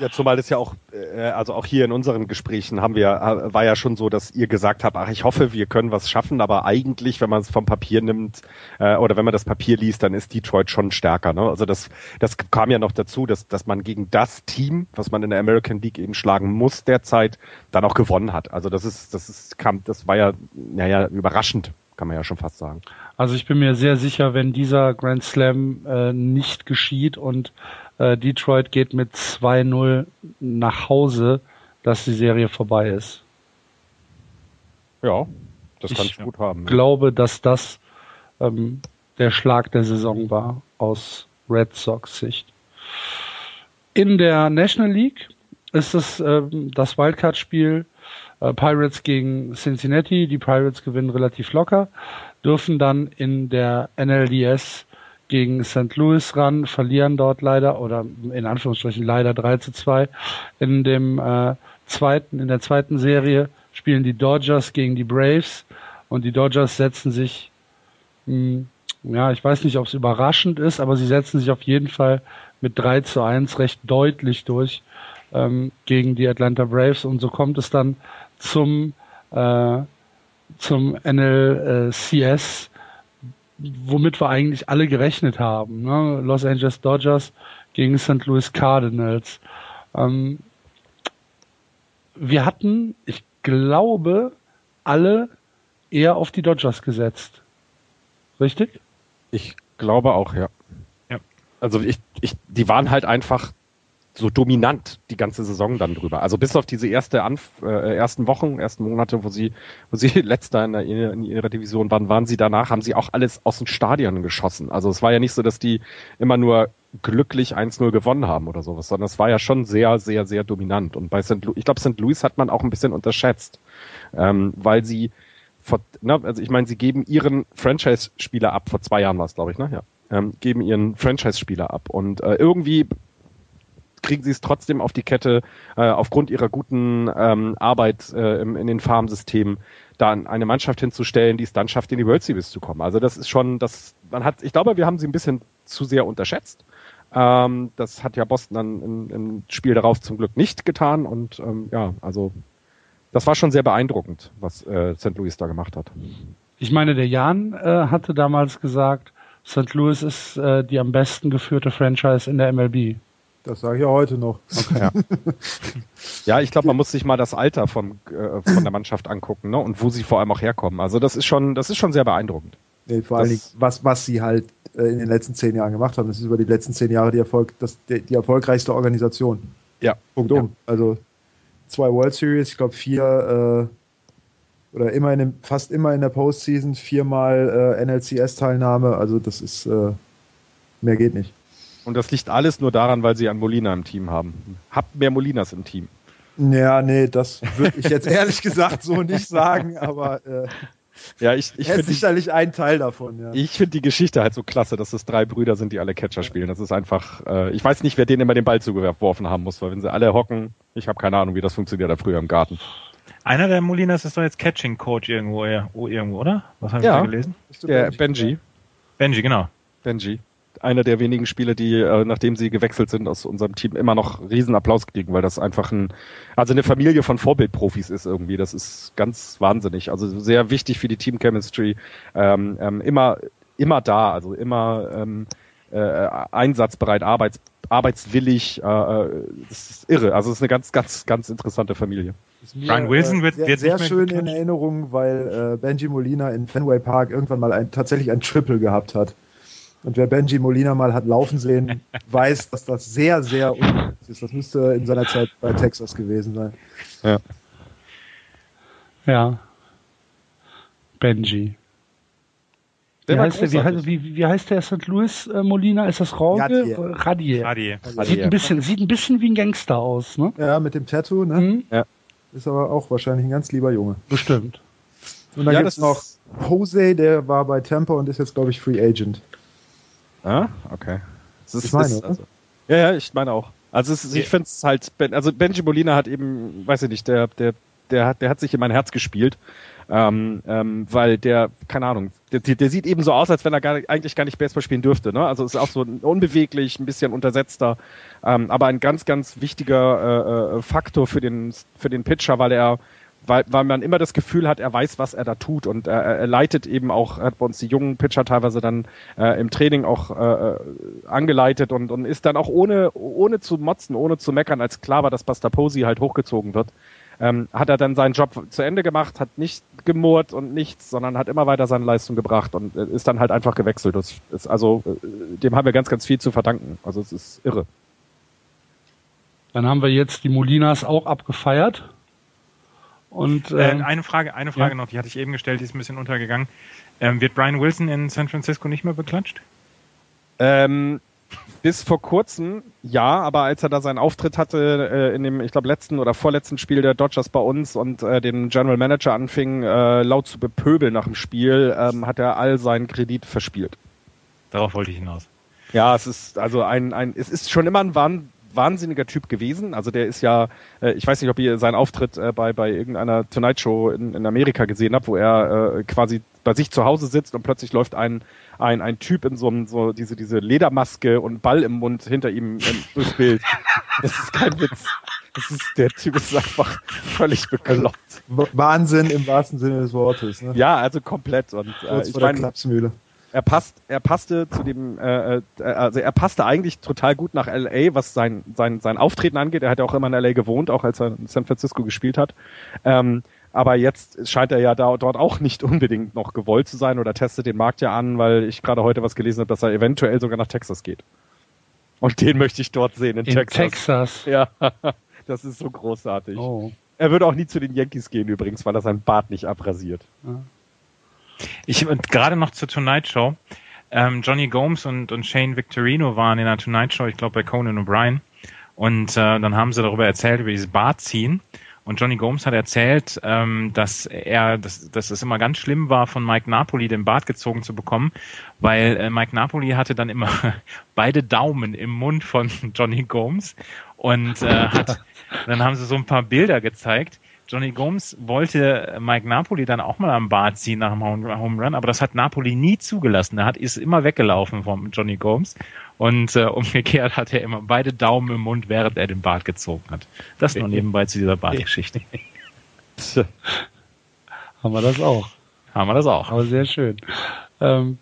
ja, zumal das ja auch, äh, also auch hier in unseren Gesprächen haben wir, war ja schon so, dass ihr gesagt habt, ach, ich hoffe, wir können was schaffen, aber eigentlich, wenn man es vom Papier nimmt äh, oder wenn man das Papier liest, dann ist Detroit schon stärker. Ne? Also das, das kam ja noch dazu, dass, dass man gegen das Team, was man in der American League eben schlagen muss derzeit, dann auch gewonnen hat. Also das ist, das ist, kam, das war ja, naja, überraschend, kann man ja schon fast sagen. Also ich bin mir sehr sicher, wenn dieser Grand Slam äh, nicht geschieht und äh, Detroit geht mit 2-0 nach Hause, dass die Serie vorbei ist. Ja, das kann ich gut haben. Ich glaube, dass das ähm, der Schlag der Saison war aus Red Sox Sicht. In der National League ist es ähm, das Wildcard-Spiel äh, Pirates gegen Cincinnati. Die Pirates gewinnen relativ locker, dürfen dann in der NLDS gegen St. Louis ran, verlieren dort leider oder in Anführungsstrichen leider 3 zu 2. In dem äh, zweiten, in der zweiten Serie spielen die Dodgers gegen die Braves und die Dodgers setzen sich, mh, hm, ja, ich weiß nicht, ob es überraschend ist, aber sie setzen sich auf jeden Fall mit 3 zu 1 recht deutlich durch ähm, gegen die Atlanta Braves und so kommt es dann zum äh, zum NLCS womit wir eigentlich alle gerechnet haben. Ne? Los Angeles Dodgers gegen St. Louis Cardinals. Ähm, wir hatten, ich glaube, alle eher auf die Dodgers gesetzt. Richtig? Ich glaube auch, ja. ja. Also ich, ich, die waren halt einfach so dominant die ganze Saison dann drüber. Also bis auf diese erste Anf äh, ersten Wochen, ersten Monate, wo sie, wo sie letzter in, der, in ihrer Division waren, waren sie danach, haben sie auch alles aus den Stadien geschossen. Also es war ja nicht so, dass die immer nur glücklich 1-0 gewonnen haben oder sowas, sondern es war ja schon sehr, sehr, sehr dominant. Und bei St. Louis, ich glaube, St. Louis hat man auch ein bisschen unterschätzt, ähm, weil sie vor, ne, also ich meine, sie geben ihren Franchise-Spieler ab, vor zwei Jahren war es, glaube ich, ne? Ja. Ähm, geben ihren Franchise-Spieler ab. Und äh, irgendwie kriegen sie es trotzdem auf die Kette, äh, aufgrund ihrer guten ähm, Arbeit äh, im, in den Farmsystemen, da eine Mannschaft hinzustellen, die es dann schafft, in die World Series zu kommen. Also das ist schon, das, man hat, ich glaube, wir haben sie ein bisschen zu sehr unterschätzt. Ähm, das hat ja Boston dann im, im Spiel darauf zum Glück nicht getan und ähm, ja, also das war schon sehr beeindruckend, was äh, St. Louis da gemacht hat. Ich meine, der Jan äh, hatte damals gesagt, St. Louis ist äh, die am besten geführte Franchise in der MLB. Das sage ich ja heute noch. Okay, ja. ja, ich glaube, man muss sich mal das Alter von, äh, von der Mannschaft angucken ne? und wo sie vor allem auch herkommen. Also das ist schon, das ist schon sehr beeindruckend. Nee, vor allen Dingen, was, was sie halt äh, in den letzten zehn Jahren gemacht haben. Das ist über die letzten zehn Jahre die, Erfolg, das, die, die erfolgreichste Organisation. Ja. Punkt um. Also zwei World Series, ich glaube vier äh, oder immer in dem, fast immer in der Postseason, viermal äh, NLCS-Teilnahme. Also das ist äh, mehr geht nicht. Und das liegt alles nur daran, weil sie einen Molina im Team haben. Habt mehr Molinas im Team. Ja, nee, das würde ich jetzt ehrlich gesagt so nicht sagen, aber äh, ja, ich, ich finde sicherlich ein Teil davon. Ja. Ich finde die Geschichte halt so klasse, dass es drei Brüder sind, die alle Catcher spielen. Das ist einfach, äh, ich weiß nicht, wer denen immer den Ball zugeworfen haben muss, weil wenn sie alle hocken, ich habe keine Ahnung, wie das funktioniert da früher im Garten. Einer der Molinas ist doch jetzt Catching Coach irgendwo, irgendwo, oder? Was habe ich ja, da gelesen? Der Benji. Benji, genau. Benji. Einer der wenigen Spieler, die, äh, nachdem sie gewechselt sind aus unserem Team, immer noch Riesenapplaus kriegen, weil das einfach ein, also eine Familie von Vorbildprofis ist irgendwie. Das ist ganz wahnsinnig. Also sehr wichtig für die Team Chemistry. Ähm, ähm, immer, immer da, also immer ähm, äh, einsatzbereit, arbeits, arbeitswillig. Äh, äh das ist irre. Also es ist eine ganz, ganz, ganz interessante Familie. Brian Wilson wird, sehr, wird sehr schön in Erinnerung, weil äh, Benji Molina in Fenway Park irgendwann mal ein, tatsächlich ein Triple gehabt hat. Und wer Benji Molina mal hat laufen sehen, weiß, dass das sehr, sehr unglücklich ist. Das müsste in seiner Zeit bei Texas gewesen sein. Ja. Ja. Benji. Wie heißt, der, wie, heißt, wie, wie heißt der St. Louis äh, Molina? Ist das Rauge? Radier. Radier. Sieht ein bisschen, sieht ein bisschen wie ein Gangster aus, ne? Ja, mit dem Tattoo, ne? Mhm. Ja. Ist aber auch wahrscheinlich ein ganz lieber Junge. Bestimmt. Und dann ja, gibt es noch Jose, der war bei Tampa und ist jetzt, glaube ich, Free Agent. Ah, okay. Das ist, ich meine, ist, also, ja, ja, ich meine auch. Also ist, ich finde es halt, also Benji Molina hat eben, weiß ich nicht, der, der, der hat, der hat sich in mein Herz gespielt. Ähm, ähm, weil der, keine Ahnung, der, der sieht eben so aus, als wenn er gar, eigentlich gar nicht Baseball spielen dürfte. Ne? Also ist auch so unbeweglich, ein bisschen untersetzter, ähm, aber ein ganz, ganz wichtiger äh, äh, Faktor für den, für den Pitcher, weil er weil, weil man immer das Gefühl hat, er weiß, was er da tut und er, er leitet eben auch, hat bei uns die jungen Pitcher teilweise dann äh, im Training auch äh, angeleitet und, und ist dann auch ohne, ohne zu motzen, ohne zu meckern, als klar war, dass Bastaposi halt hochgezogen wird, ähm, hat er dann seinen Job zu Ende gemacht, hat nicht gemurrt und nichts, sondern hat immer weiter seine Leistung gebracht und äh, ist dann halt einfach gewechselt. Das ist also, äh, dem haben wir ganz, ganz viel zu verdanken. Also es ist irre. Dann haben wir jetzt die Molinas auch abgefeiert. Und, äh, ähm, äh, eine Frage, eine Frage ja. noch, die hatte ich eben gestellt, die ist ein bisschen untergegangen. Ähm, wird Brian Wilson in San Francisco nicht mehr beklatscht? Ähm, bis vor kurzem ja, aber als er da seinen Auftritt hatte äh, in dem, ich glaube, letzten oder vorletzten Spiel der Dodgers bei uns und äh, den General Manager anfing, äh, laut zu bepöbeln nach dem Spiel, ähm, hat er all seinen Kredit verspielt. Darauf wollte ich hinaus. Ja, es ist also ein, ein es ist schon immer ein Wahn, wahnsinniger Typ gewesen. Also der ist ja, äh, ich weiß nicht, ob ihr seinen Auftritt äh, bei, bei irgendeiner Tonight Show in, in Amerika gesehen habt, wo er äh, quasi bei sich zu Hause sitzt und plötzlich läuft ein, ein, ein Typ in so einem, so diese, diese Ledermaske und Ball im Mund hinter ihm ähm, durchs Bild. Das ist kein Witz. Das ist, der Typ ist einfach völlig bekloppt. Wahnsinn im wahrsten Sinne des Wortes. Ne? Ja, also komplett. Und äh, ich meine, er passt, er passte zu dem, äh, äh, also er passte eigentlich total gut nach LA, was sein, sein, sein Auftreten angeht. Er hat ja auch immer in LA gewohnt, auch als er in San Francisco gespielt hat. Ähm, aber jetzt scheint er ja da, dort auch nicht unbedingt noch gewollt zu sein oder testet den Markt ja an, weil ich gerade heute was gelesen habe, dass er eventuell sogar nach Texas geht. Und den möchte ich dort sehen, in, in Texas. Texas. Ja, das ist so großartig. Oh. Er würde auch nie zu den Yankees gehen übrigens, weil er sein Bart nicht abrasiert. Ja. Ich und gerade noch zur Tonight Show. Ähm, Johnny Gomes und, und Shane Victorino waren in der Tonight Show, ich glaube bei Conan O'Brien. Und äh, dann haben sie darüber erzählt, über dieses Bartziehen. Und Johnny Gomes hat erzählt, ähm, dass er, dass, dass es immer ganz schlimm war, von Mike Napoli den Bart gezogen zu bekommen, weil äh, Mike Napoli hatte dann immer beide Daumen im Mund von Johnny Gomes und äh, hat, dann haben sie so ein paar Bilder gezeigt Johnny Gomes wollte Mike Napoli dann auch mal am Bart ziehen nach dem Home Run, aber das hat Napoli nie zugelassen. Er hat, ist immer weggelaufen vom Johnny Gomes und äh, umgekehrt hat er immer beide Daumen im Mund, während er den Bart gezogen hat. Das nur nebenbei zu dieser Bartgeschichte. Haben wir das auch. Haben wir das auch. Aber sehr schön. Ähm,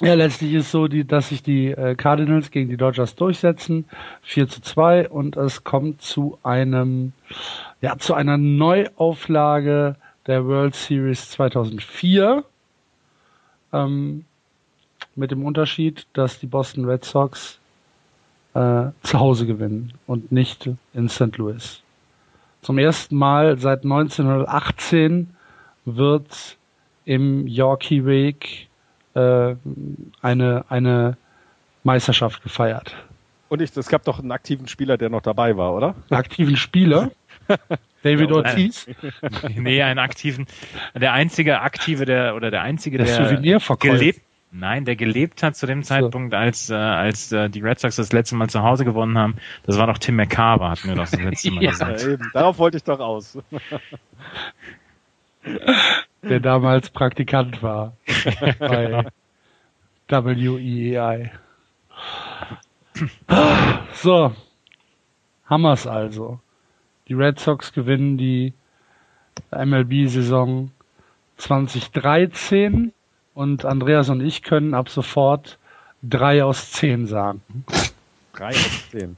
ja, letztlich ist so, die, dass sich die äh, Cardinals gegen die Dodgers durchsetzen. 4 zu 2 und es kommt zu einem ja, zu einer Neuauflage der World Series 2004. Ähm, mit dem Unterschied, dass die Boston Red Sox äh, zu Hause gewinnen und nicht in St. Louis. Zum ersten Mal seit 1918 wird im Yorkie Wake äh, eine, eine Meisterschaft gefeiert. Und ich, es gab doch einen aktiven Spieler, der noch dabei war, oder? Einen aktiven Spieler? David Ortiz? nee, einen aktiven, der einzige aktive, der, oder der einzige, der, der gelebt, nein, der gelebt hat zu dem Zeitpunkt, als, äh, als äh, die Red Sox das letzte Mal zu Hause gewonnen haben. Das war doch Tim McCarver, hatten wir doch das letzte Mal ja, gesagt. Eben. Darauf wollte ich doch aus. der damals Praktikant war bei W-E-I. So. Haben wir's also. Die Red Sox gewinnen die MLB-Saison 2013 und Andreas und ich können ab sofort drei aus zehn sagen. Drei aus zehn.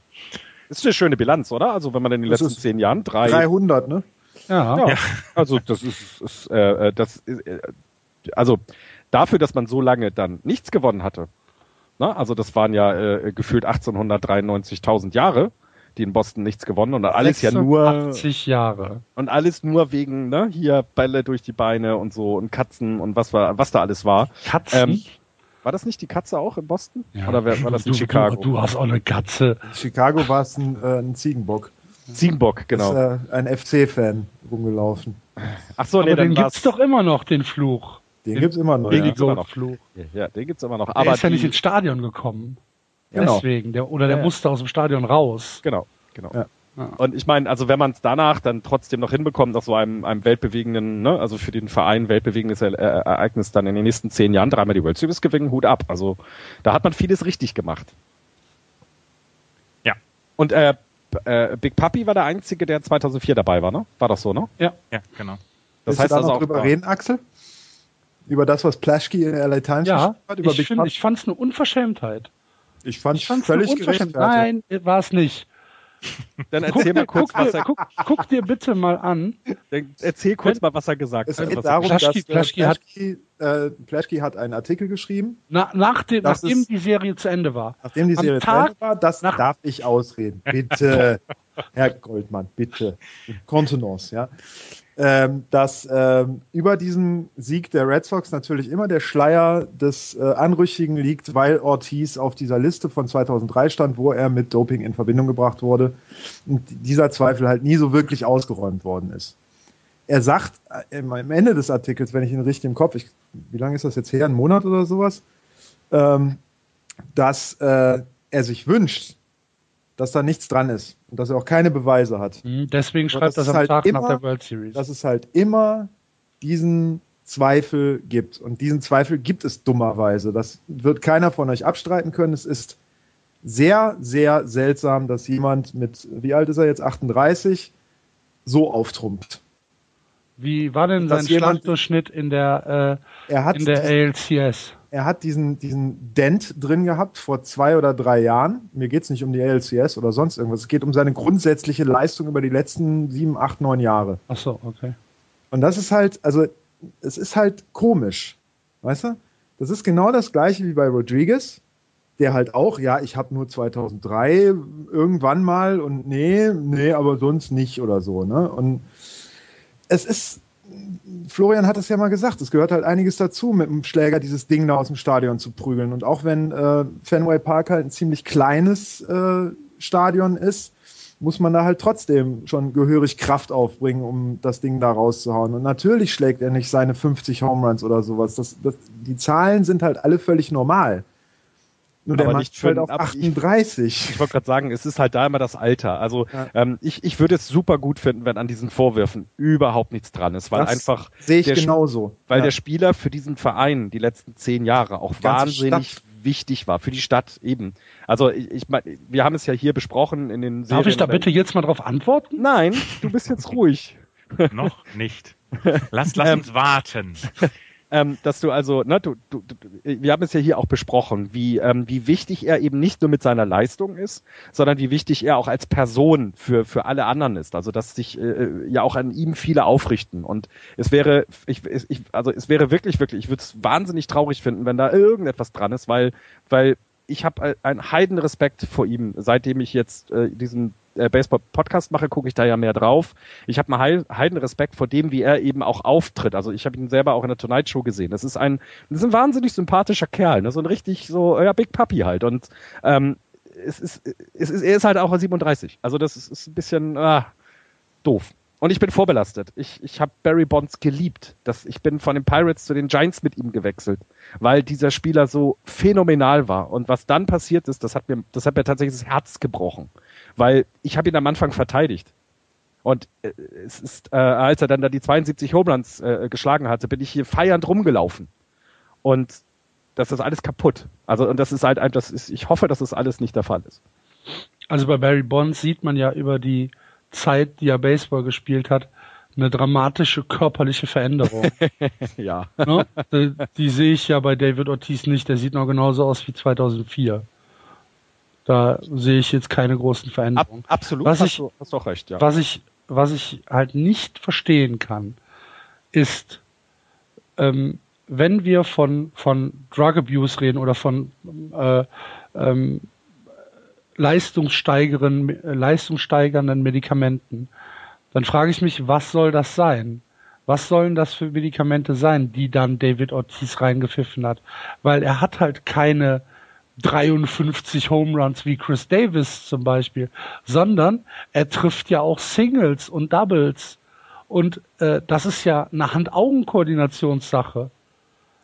Ist eine schöne Bilanz, oder? Also wenn man in den Das letzten zehn Jahren drei. 300, ne? Ja. Ja, also das ist, ist äh, äh, das ist, äh, also dafür, dass man so lange dann nichts gewonnen hatte. Ne? Also das waren ja äh, gefühlt 1893.000 Jahre, die in Boston nichts gewonnen und alles ja nur 80 Jahre. und alles nur wegen ne hier Bälle durch die Beine und so und Katzen und was war was da alles war. Katzen? Ähm, war das nicht die Katze auch in Boston? Ja. Oder war das in du, Chicago? Du, du hast auch eine Katze. In Chicago war es ein, äh, ein Ziegenbock. Ziegenbock, genau. Ist, äh, ein FC-Fan rumgelaufen. Ach so, Aber nee, den dann gibt's war's. doch immer noch, den Fluch. Den gibt's immer noch. Den Ja. gibt's immer noch. Fluch. Ja, den gibt's immer noch. Der Aber ist ja nicht die- ins Stadion gekommen. Genau. Deswegen. Der, oder der Ja. musste aus dem Stadion raus. Genau, genau. Ja. Ja. Und ich meine, also wenn man es danach dann trotzdem noch hinbekommt, nach so einem, einem weltbewegenden, ne, also für den Verein weltbewegendes äh, Ereignis dann in den nächsten zehn Jahren dreimal die World Series gewinnen, Hut ab. Also da hat man vieles richtig gemacht. Ja. Und äh, äh, Big Papi war der Einzige, der 2004 dabei war, ne? War das so, ne? Ja, genau. Das Willst heißt du da also noch auch drüber reden, Axel? Über das, was Plaschke in LA Times Ja, geschrieben hat? Über ich, Big find, Papi? ich fand's eine Unverschämtheit. Ich fand fand's völlig gerechtfertigt. Nein, war es nicht. Dann Guck, erzähl mal dir, kurz, guck, was dir, er, guck, guck dir bitte mal an. dann erzähl kurz mal, was er gesagt Es hat. geht Was darum, Plaschke- dass äh, Plaschke hat- Plaschke, äh, Plaschke hat einen Artikel geschrieben, Na, nach dem, nachdem ist- die Serie zu Ende war. nachdem die Am Serie zu Tag Ende war. Das nach- darf ich ausreden. Bitte, Herr Goldmann, bitte. Kontenance, ja. Ähm, dass ähm, über diesem Sieg der Red Sox natürlich immer der Schleier des äh, Anrüchigen liegt, weil Ortiz auf dieser Liste von 2003 stand, wo er mit Doping in Verbindung gebracht wurde und dieser Zweifel halt nie so wirklich ausgeräumt worden ist. Er sagt äh, am Ende des Artikels, wenn ich ihn richtig im Kopf, ich, wie lange ist das jetzt her, ein Monat oder sowas, ähm, dass äh, er sich wünscht, dass da nichts dran ist und dass er auch keine Beweise hat. Hm, Deswegen das schreibt das ist am halt Tag immer- nach der World Series. Dass es halt immer diesen Zweifel gibt. Und diesen Zweifel gibt es dummerweise. Das wird keiner von euch abstreiten können. Es ist sehr, sehr seltsam, dass jemand mit, wie alt ist er jetzt, 38, so auftrumpft. Wie war denn sein Schlagdurchschnitt in der, Er äh, hat, in der ALCS? Er hat diesen, diesen Dent drin gehabt vor zwei oder drei Jahren. Mir geht es nicht um die ALCS oder sonst irgendwas. Es geht um seine grundsätzliche Leistung über die letzten sieben, acht, neun Jahre. Ach so, okay. Und das ist halt, also, es ist halt komisch. Weißt du? Das ist genau das gleiche wie bei Rodriguez, der halt auch, ja, ich habe nur 2003 irgendwann mal und nee, nee, aber sonst nicht oder so. Ne? Und es ist, Florian hat es ja mal gesagt, es gehört halt einiges dazu, mit dem Schläger dieses Ding da aus dem Stadion zu prügeln. Und auch wenn äh, Fenway Park halt ein ziemlich kleines äh, Stadion ist, muss man da halt trotzdem schon gehörig Kraft aufbringen, um das Ding da rauszuhauen. Und natürlich schlägt er nicht seine 50 Home Runs oder sowas. Das, das, die Zahlen sind halt alle völlig normal. Nur der Aber macht nicht für halt auf Ab- ich- 38. Ich wollte gerade sagen, es ist halt da immer das Alter. Also Ja. ähm, ich, ich würde es super gut finden, wenn an diesen Vorwürfen überhaupt nichts dran ist, weil Das einfach Sehe ich genauso. weil ja. der Spieler für diesen Verein die letzten zehn Jahre auch wahnsinnig Stadt. wichtig war, für die Stadt eben. Also ich, ich mein, wir haben es ja hier besprochen in den Darf ich da Serien- bitte jetzt mal drauf antworten? Nein, du bist jetzt ruhig. Noch nicht. Lass, lass Ähm, uns warten. Ähm, dass du also, ne, du, du, du, wir haben es ja hier auch besprochen, wie, ähm, wie wichtig er eben nicht nur mit seiner Leistung ist, sondern wie wichtig er auch als Person für, für alle anderen ist. Also, dass sich äh, ja auch an ihm viele aufrichten. Und es wäre, ich, ich, also es wäre wirklich, wirklich, ich würde es wahnsinnig traurig finden, wenn da irgendetwas dran ist, weil, weil ich habe einen heiden Respekt vor ihm, seitdem ich jetzt äh, diesen äh, Baseball-Podcast mache, gucke ich da ja mehr drauf. Ich habe einen heiden Respekt vor dem, wie er eben auch auftritt. Also ich habe ihn selber auch in der Tonight Show gesehen. Das ist ein, das ist ein wahnsinnig sympathischer Kerl, ne? so ein richtig so ja Big Puppy halt. Und ähm, es ist, es ist, er ist halt auch 37. Also das ist, ist ein bisschen ah, doof. Und ich bin vorbelastet. Ich, ich habe Barry Bonds geliebt. Das, ich bin von den Pirates zu den Giants mit ihm gewechselt, weil dieser Spieler so phänomenal war. Und was dann passiert ist, das hat mir, das hat mir tatsächlich das Herz gebrochen, weil ich habe ihn am Anfang verteidigt. Und äh, es ist, äh, als er dann da die 72 Home Runs äh, geschlagen hatte, bin ich hier feiernd rumgelaufen. Und das ist alles kaputt. Also und das ist halt, das ist, ich hoffe, dass das alles nicht der Fall ist. Also bei Barry Bonds sieht man ja über die Zeit, die er Baseball gespielt hat, eine dramatische körperliche Veränderung. ja. Ne? Die, die, sehe ich ja bei David Ortiz nicht. Der sieht noch genauso aus wie 2004. Da sehe ich jetzt keine großen Veränderungen. Ab, absolut, was hast, ich, du, hast auch recht, ja. Was ich, was ich halt nicht verstehen kann, ist, ähm, wenn wir von, von Drug Abuse reden oder von äh, ähm, leistungssteigernden Medikamenten, dann frage ich mich, was soll das sein? Was sollen das für Medikamente sein, die dann David Ortiz reingepfiffen hat? Weil er hat halt keine 53 Home Runs wie Chris Davis zum Beispiel, sondern er trifft ja auch Singles und Doubles. Und äh, das ist ja eine Hand-Augen-Koordinationssache.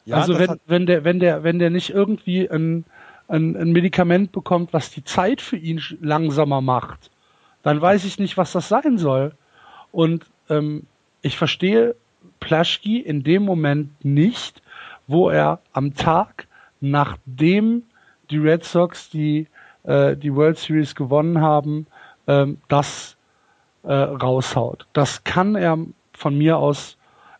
Ja, also wenn, wenn der, wenn der, wenn der nicht irgendwie ein, ein, ein Medikament bekommt, was die Zeit für ihn langsamer macht, dann weiß ich nicht, was das sein soll. Und ähm, ich verstehe Plaschki in dem Moment nicht, wo er am Tag, nachdem die Red Sox die, äh, die World Series gewonnen haben, ähm, das äh, raushaut. Das kann er von mir aus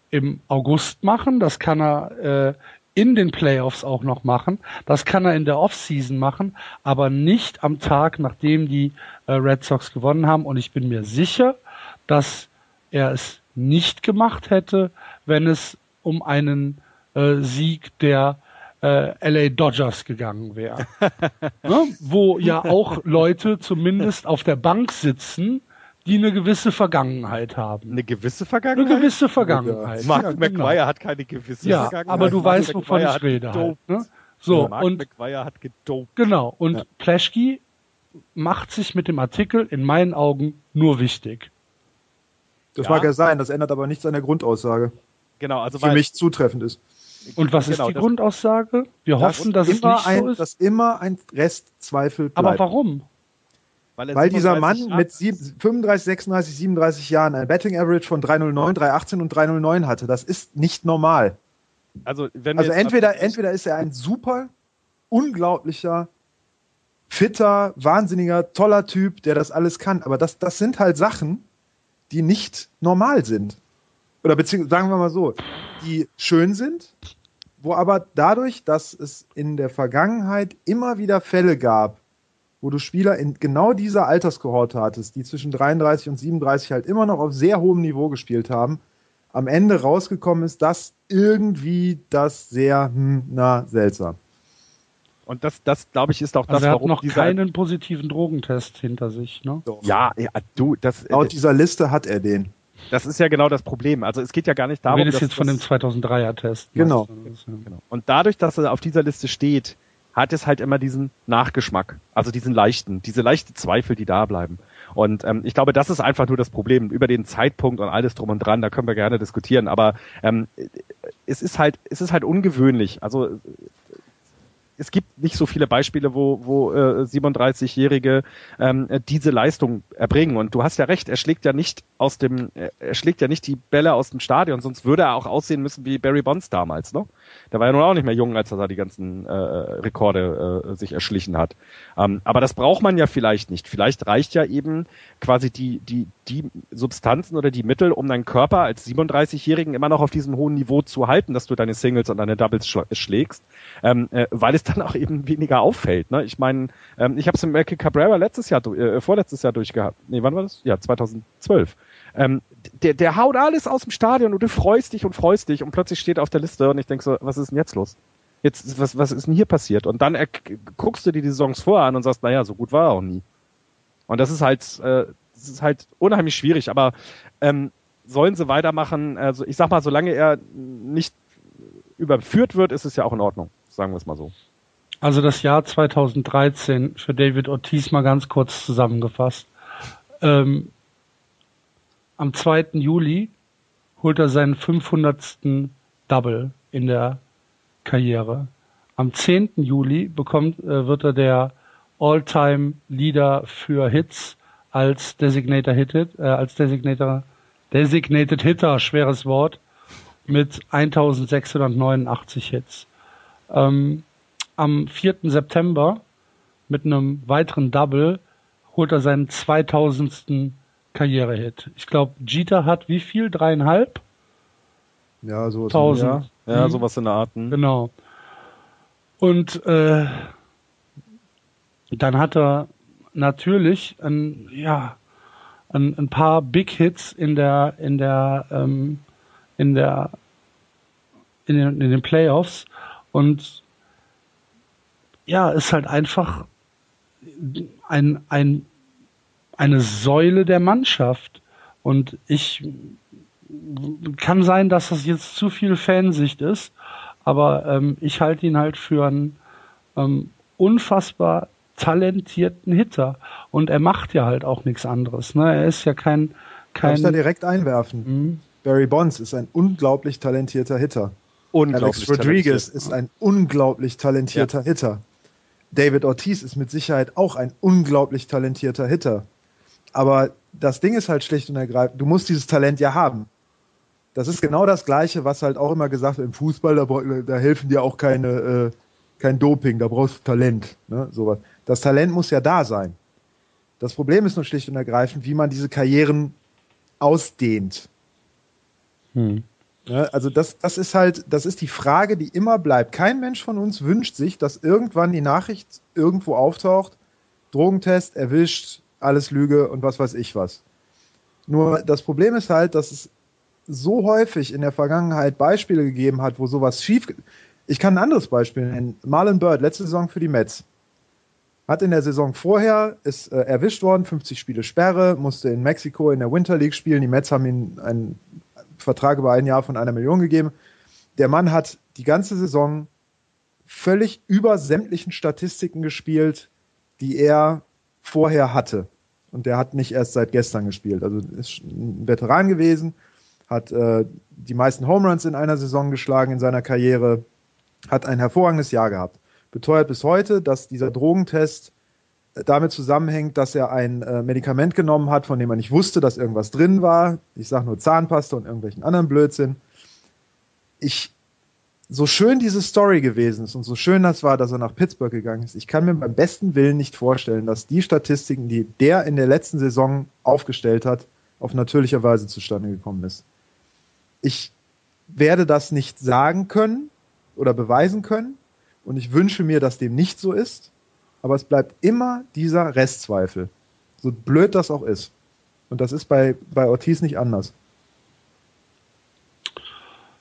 im August machen, das kann er äh, in den Playoffs auch noch machen, das kann er in der Offseason machen, aber nicht am Tag, nachdem die äh, Red Sox gewonnen haben. Und ich bin mir sicher, dass er es nicht gemacht hätte, wenn es um einen äh, Sieg der äh, LA Dodgers gegangen wäre. ne? Wo ja auch Leute zumindest auf der Bank sitzen, die eine gewisse Vergangenheit haben. Eine gewisse Vergangenheit? Eine gewisse Vergangenheit. Mark ja, McGuire genau. hat keine gewisse ja, Vergangenheit. aber du weißt, wovon ich rede. Halt, ne? So, Mark und, McGuire hat gedopt. Genau, und ja. Plashki macht sich mit dem Artikel in meinen Augen nur wichtig. Das ja. mag ja sein, das ändert aber nichts an der Grundaussage. Genau, also für mich zutreffend ist. Und was genau, ist die Grundaussage? Wir hoffen, dass es nicht ein, so ist. Dass immer ein Restzweifel bleibt. Aber warum? Weil, Weil dieser Mann mit 35, 36, 37 Jahren ein Betting Average von 309, 318 und 309 hatte. Das ist nicht normal. Also, wenn also entweder, entweder ist er ein super, unglaublicher, fitter, wahnsinniger, toller Typ, der das alles kann. Aber das, das sind halt Sachen, die nicht normal sind. Oder beziehungsweise sagen wir mal so, die schön sind, wo aber dadurch, dass es in der Vergangenheit immer wieder Fälle gab, wo du Spieler in genau dieser Alterskohorte hattest, die zwischen 33 und 37 halt immer noch auf sehr hohem Niveau gespielt haben, am Ende rausgekommen ist, dass irgendwie das sehr, hm, na, seltsam. Und das, das glaube ich, ist auch also das, er hat noch keinen positiven Drogentest hinter sich, ne? Ja, ja, du, das. Laut dieser Liste hat er den. Das ist ja genau das Problem. Also es geht ja gar nicht darum, dass jetzt von dem 2003er Test. Genau. genau. Und dadurch, dass er auf dieser Liste steht, hat es halt immer diesen Nachgeschmack, also diesen leichten, diese leichte Zweifel, die da bleiben. Und ähm, ich glaube, das ist einfach nur das Problem über den Zeitpunkt und alles drum und dran. Da können wir gerne diskutieren. Aber ähm, es ist halt, es ist halt ungewöhnlich. Also es gibt nicht so viele Beispiele, wo, wo äh, 37-Jährige ähm, diese Leistung erbringen. Und du hast ja recht, er schlägt ja nicht aus dem, er schlägt ja nicht die Bälle aus dem Stadion, sonst würde er auch aussehen müssen wie Barry Bonds damals, ne? Der war ja nun auch nicht mehr jung, als er da die ganzen äh, Rekorde äh, sich erschlichen hat. Ähm, aber das braucht man ja vielleicht nicht. Vielleicht reicht ja eben quasi die, die, die Substanzen oder die Mittel, um deinen Körper als 37-Jährigen immer noch auf diesem hohen Niveau zu halten, dass du deine Singles und deine Doubles schlägst, ähm, äh, weil es dann auch eben weniger auffällt. Ne? Ich meine, ähm, ich habe es im Melky Cabrera letztes Jahr, äh, vorletztes Jahr durchgehabt. Nee, wann war das? Ja, 2012. Ähm, der, der haut alles aus dem Stadion und du freust dich und freust dich und plötzlich steht er auf der Liste und ich denk so, was ist denn jetzt los? Jetzt, was, was ist denn hier passiert? Und dann äh, guckst du dir die Saisons vorher an und sagst, naja, so gut war er auch nie. Und das ist halt, äh, das ist halt unheimlich schwierig, aber ähm, sollen sie weitermachen? Also ich sag mal, solange er nicht überführt wird, ist es ja auch in Ordnung, sagen wir es mal so. Also das Jahr 2013 für David Ortiz mal ganz kurz zusammengefasst. Ähm, am 2. Juli holt er seinen 500. Double in der Karriere. Am 10. Juli bekommt, äh, wird er der All-Time Leader für Hits als Designator Hitted, äh, als Designator, Designated Hitter, schweres Wort, mit 1689 Hits. Ähm, am 4. September mit einem weiteren Double holt er seinen 2000. Karrierehit. Ich glaube, Jeter hat wie viel? Dreieinhalb? Ja, so Tausend. Ja, ja Mhm. sowas in der Art. hm. Genau. Und äh, dann hat er natürlich ein, ja, ein, ein paar Big Hits in der in der ähm, in der in den, in den Playoffs und ja, ist halt einfach ein, ein, eine Säule der Mannschaft. Und ich kann sein, dass das jetzt zu viel Fansicht ist, aber ähm, ich halte ihn halt für einen ähm, unfassbar talentierten Hitter. Und er macht ja halt auch nichts anderes. Ne? Er ist ja kein Kann ich da kein direkt einwerfen? Mhm. Barry Bonds ist ein unglaublich talentierter Hitter. Unglaublich Alex Rodriguez ist ein unglaublich talentierter Hitter. David Ortiz ist mit Sicherheit auch ein unglaublich talentierter Hitter. Aber das Ding ist halt schlicht und ergreifend, du musst dieses Talent ja haben. Das ist genau das Gleiche, was halt auch immer gesagt wird, im Fußball, da, da helfen dir auch keine, äh, kein Doping, da brauchst du Talent. Ne? Sowas. Das Talent muss ja da sein. Das Problem ist nur schlicht und ergreifend, wie man diese Karrieren ausdehnt. Hm. Ja, also das, das ist halt, das ist die Frage, die immer bleibt. Kein Mensch von uns wünscht sich, dass irgendwann die Nachricht irgendwo auftaucht, Drogentest erwischt, alles Lüge und was weiß ich was. Nur das Problem ist halt, dass es so häufig in der Vergangenheit Beispiele gegeben hat, wo sowas schief. Ich kann ein anderes Beispiel nennen. Marlon Bird, letzte Saison für die Mets. Hat in der Saison vorher, ist äh, erwischt worden, 50 Spiele Sperre, musste in Mexiko in der Winter League spielen. Die Mets haben ihm einen Vertrag über ein Jahr von einer Million gegeben. Der Mann hat die ganze Saison völlig über sämtlichen Statistiken gespielt, die er vorher hatte. Und der hat nicht erst seit gestern gespielt. Also ist ein Veteran gewesen, hat äh, die meisten Home Runs in einer Saison geschlagen in seiner Karriere, hat ein hervorragendes Jahr gehabt. Beteuert bis heute, dass dieser Drogentest äh, damit zusammenhängt, dass er ein äh, Medikament genommen hat, von dem er nicht wusste, dass irgendwas drin war. Ich sage nur Zahnpasta und irgendwelchen anderen Blödsinn. Ich, so schön diese Story gewesen ist und so schön das war, dass er nach Pittsburgh gegangen ist, ich kann mir beim besten Willen nicht vorstellen, dass die Statistiken, die der in der letzten Saison aufgestellt hat, auf natürliche Weise zustande gekommen ist. Ich werde das nicht sagen können oder beweisen können und ich wünsche mir, dass dem nicht so ist, aber es bleibt immer dieser Restzweifel. So blöd das auch ist. Und das ist bei, bei Ortiz nicht anders.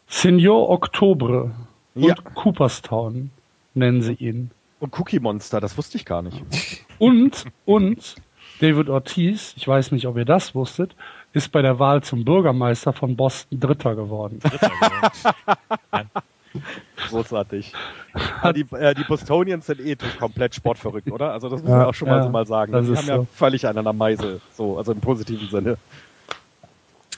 Senior Oktober und Ja. Cooperstown nennen sie ihn. Und Cookie Monster, das wusste ich gar nicht. Und, und David Ortiz, ich weiß nicht, ob ihr das wusstet, ist bei der Wahl zum Bürgermeister von Boston Dritter geworden. Dritter geworden. Großartig. Aber die, äh, die Bostonians sind eh komplett sportverrückt, oder? Also das muss Ja, man auch schon mal ja, so mal sagen. das Die ist haben ja so. völlig einen an der Meise, so, also im positiven Sinne.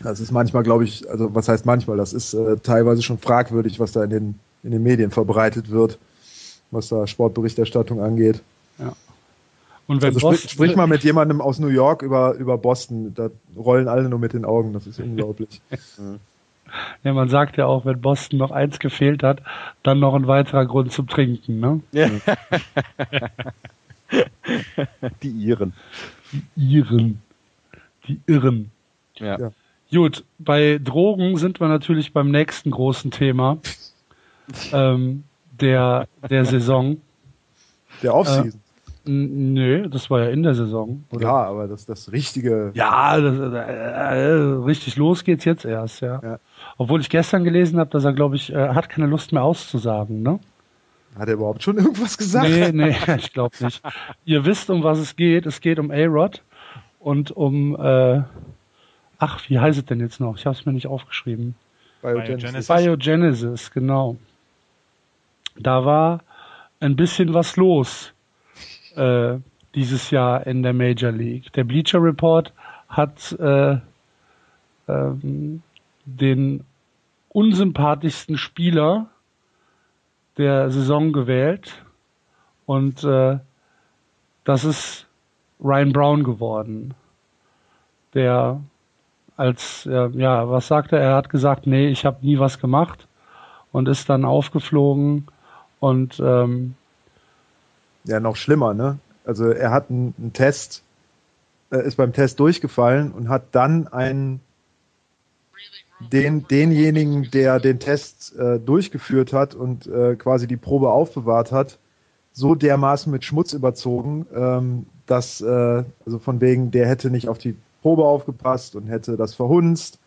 Das ist manchmal, glaube ich, also was heißt manchmal, das ist äh, teilweise schon fragwürdig, was da in den, in den Medien verbreitet wird, was da Sportberichterstattung angeht. Und wenn Also sprich, Boston, sprich mal mit jemandem aus New York über, über Boston, da rollen alle nur mit den Augen, das ist unglaublich. ja, man sagt ja auch, wenn Boston noch eins gefehlt hat, dann noch ein weiterer Grund zum Trinken, ne? Die Iren. Iren. Die Irren. Ja. Ja. Gut, bei Drogen sind wir natürlich beim nächsten großen Thema ähm, der, der Saison. Der Offseason. N nö, das war ja in der Saison. Oder? ja, aber das das richtige. Ja, das, äh, äh, richtig los geht's jetzt erst, ja. Ja. Obwohl ich gestern gelesen habe, dass er, glaube ich, äh, hat keine Lust mehr auszusagen, ne? Hat er überhaupt schon irgendwas gesagt? Nee, nee, ich glaube nicht. Ihr wisst, um was es geht. Es geht um A-Rod und um, äh, ach, wie heißt es denn jetzt noch? Ich habe es mir nicht aufgeschrieben. Biogenesis. Biogenesis. Genau. Da war ein bisschen was los äh, dieses Jahr in der Major League. Der Bleacher Report hat äh, ähm, den unsympathischsten Spieler der Saison gewählt und äh, das ist Ryan Brown geworden, der als äh, ja was sagte er? Er hat gesagt, nee, ich habe nie was gemacht und ist dann aufgeflogen und ähm, ja noch schlimmer, ne? Also er hat einen, Test, äh, ist beim Test durchgefallen und hat dann einen den, denjenigen, der den Test äh, durchgeführt hat und äh, quasi die Probe aufbewahrt hat, so dermaßen mit Schmutz überzogen, ähm, dass, äh, also von wegen, der hätte nicht auf die Probe aufgepasst und hätte das verhunzt.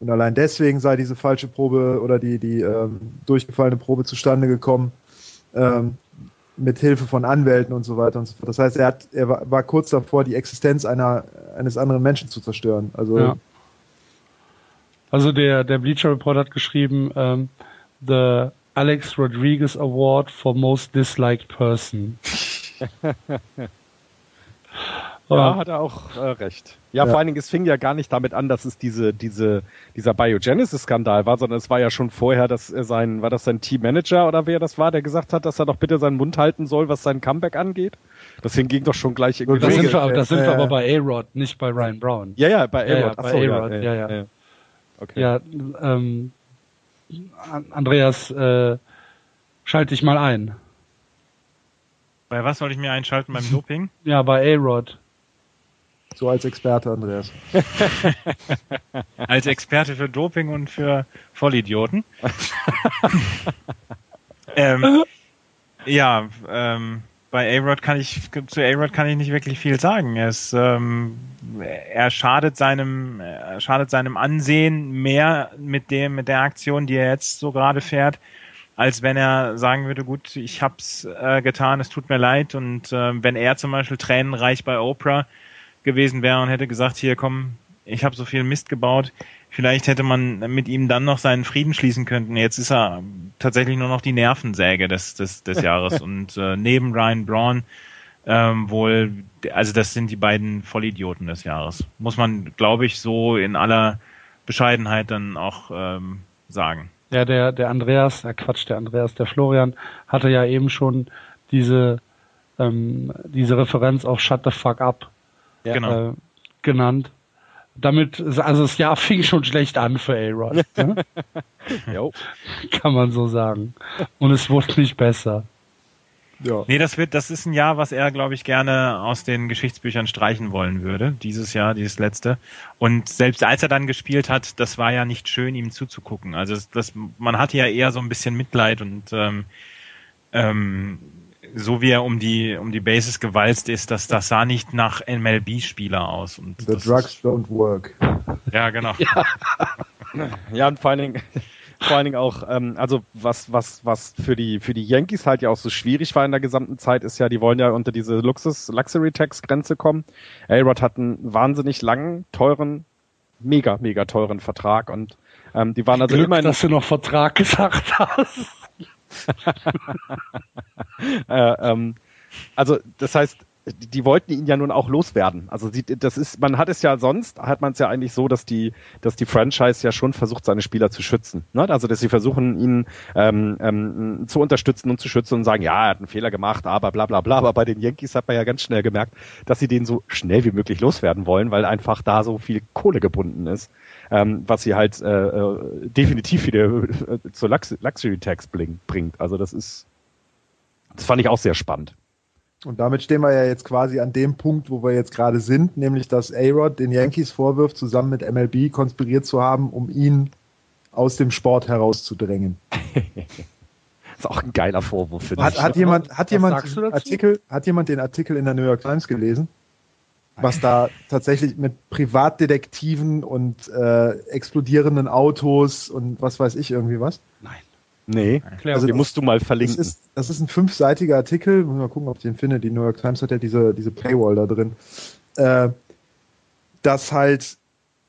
Und allein deswegen sei diese falsche Probe oder die, die ähm, durchgefallene Probe zustande gekommen, ähm, mit Hilfe von Anwälten und so weiter und so fort. Das heißt, er, hat, er war, war kurz davor, die Existenz einer, eines anderen Menschen zu zerstören. Also Ja. Also der, der Bleacher Report hat geschrieben, ähm, the Alex Rodriguez Award for Most Disliked Person. Ja, hat er auch äh, recht. Ja, Ja. vor allen Dingen, es fing ja gar nicht damit an, dass es diese, diese, dieser Biogenesis-Skandal war, sondern es war ja schon vorher, dass er sein, war das sein Teammanager oder wer das war, der gesagt hat, dass er doch bitte seinen Mund halten soll, was sein Comeback angeht. Deswegen ging doch schon gleich irgendwie Das sind wir, aber- das sind wir Ja, aber ja. bei A-Rod, nicht bei Ryan Brown. Ja, ja, bei Ja, ja, A-Rod. Ach bei A-Rod, ja, ja. Okay. Ja, ähm, An- Andreas, äh, schalte dich mal ein. Bei was soll ich mir einschalten beim Doping? Ja, bei A-Rod. So als Experte, Andreas. Als Experte für Doping und für Vollidioten. ähm, ja, ähm, bei A-Rod kann ich, zu A-Rod kann ich nicht wirklich viel sagen. Er, ist, ähm, er schadet seinem, er schadet seinem Ansehen mehr mit dem, mit der Aktion, die er jetzt so gerade fährt, als wenn er sagen würde, gut, ich hab's äh, getan, es tut mir leid und äh, wenn er zum Beispiel tränenreich bei Oprah gewesen wäre und hätte gesagt, hier komm, ich habe so viel Mist gebaut, vielleicht hätte man mit ihm dann noch seinen Frieden schließen können. Jetzt ist er tatsächlich nur noch die Nervensäge des, des, des Jahres und äh, neben Ryan Braun ähm, wohl, also das sind die beiden Vollidioten des Jahres. Muss man, glaube ich, so in aller Bescheidenheit dann auch ähm, sagen. Ja, der, der Andreas, äh Quatsch, der Andreas, der Florian hatte ja eben schon diese, ähm, diese Referenz auf Shut the fuck up Ja. Genau. äh, genannt. Damit, also das Jahr fing schon schlecht an für A-Rod, ne? Jo. kann man so sagen. Und es wurde nicht besser. Ja. Nee, das wird, das ist ein Jahr, was er, glaube ich, gerne aus den Geschichtsbüchern streichen wollen würde. Dieses Jahr, dieses letzte. Und selbst als er dann gespielt hat, das war ja nicht schön, ihm zuzugucken. Also das, das man hatte ja eher so ein bisschen Mitleid und ähm, ähm, so wie er um die um die Bases gewalzt ist, das das sah nicht nach MLB-Spieler aus. Und The drugs don't work. Ja, genau. Ja, und vor allen Dingen, vor allen Dingen auch, ähm, also was, was, was für die, für die Yankees halt ja auch so schwierig war in der gesamten Zeit, ist ja, die wollen ja unter diese Luxus, Luxury Tax Grenze kommen. A-Rod hat einen wahnsinnig langen, teuren, mega, mega teuren Vertrag und ähm, die waren also Glück, immerhin, dass du noch Vertrag gesagt hast. äh, ähm, also das heißt, die, wollten ihn ja nun auch loswerden. Also sie, das ist, man hat es ja sonst, hat man es ja eigentlich so, dass die, dass die Franchise ja schon versucht, seine Spieler zu schützen. Ne? Also dass sie versuchen, ihn ähm, ähm, zu unterstützen und zu schützen und sagen, ja, er hat einen Fehler gemacht, aber bla bla bla. Aber bei den Yankees hat man ja ganz schnell gemerkt, dass sie den so schnell wie möglich loswerden wollen, weil einfach da so viel Kohle gebunden ist, ähm, was sie halt äh, äh, definitiv wieder äh, zur Lux Luxury Tax bringt. Also das ist, das fand ich auch sehr spannend. Und damit stehen wir ja jetzt quasi an dem Punkt, wo wir jetzt gerade sind, nämlich dass A-Rod den Yankees vorwirft, zusammen mit MLB konspiriert zu haben, um ihn aus dem Sport herauszudrängen. ist auch ein geiler Vorwurf, finde Hat, ich. hat jemand, hat Was jemand? Artikel, hat jemand den Artikel in der New York Times gelesen? Was da tatsächlich mit Privatdetektiven und äh, explodierenden Autos und was weiß ich irgendwie was? Nein. Nee, Klär Also den musst du mal Das verlinken. ist, das ist ein fünfseitiger Artikel. Muss mal gucken, ob ich den finde. Die New York Times hat ja diese, diese Paywall da drin. Äh, das halt,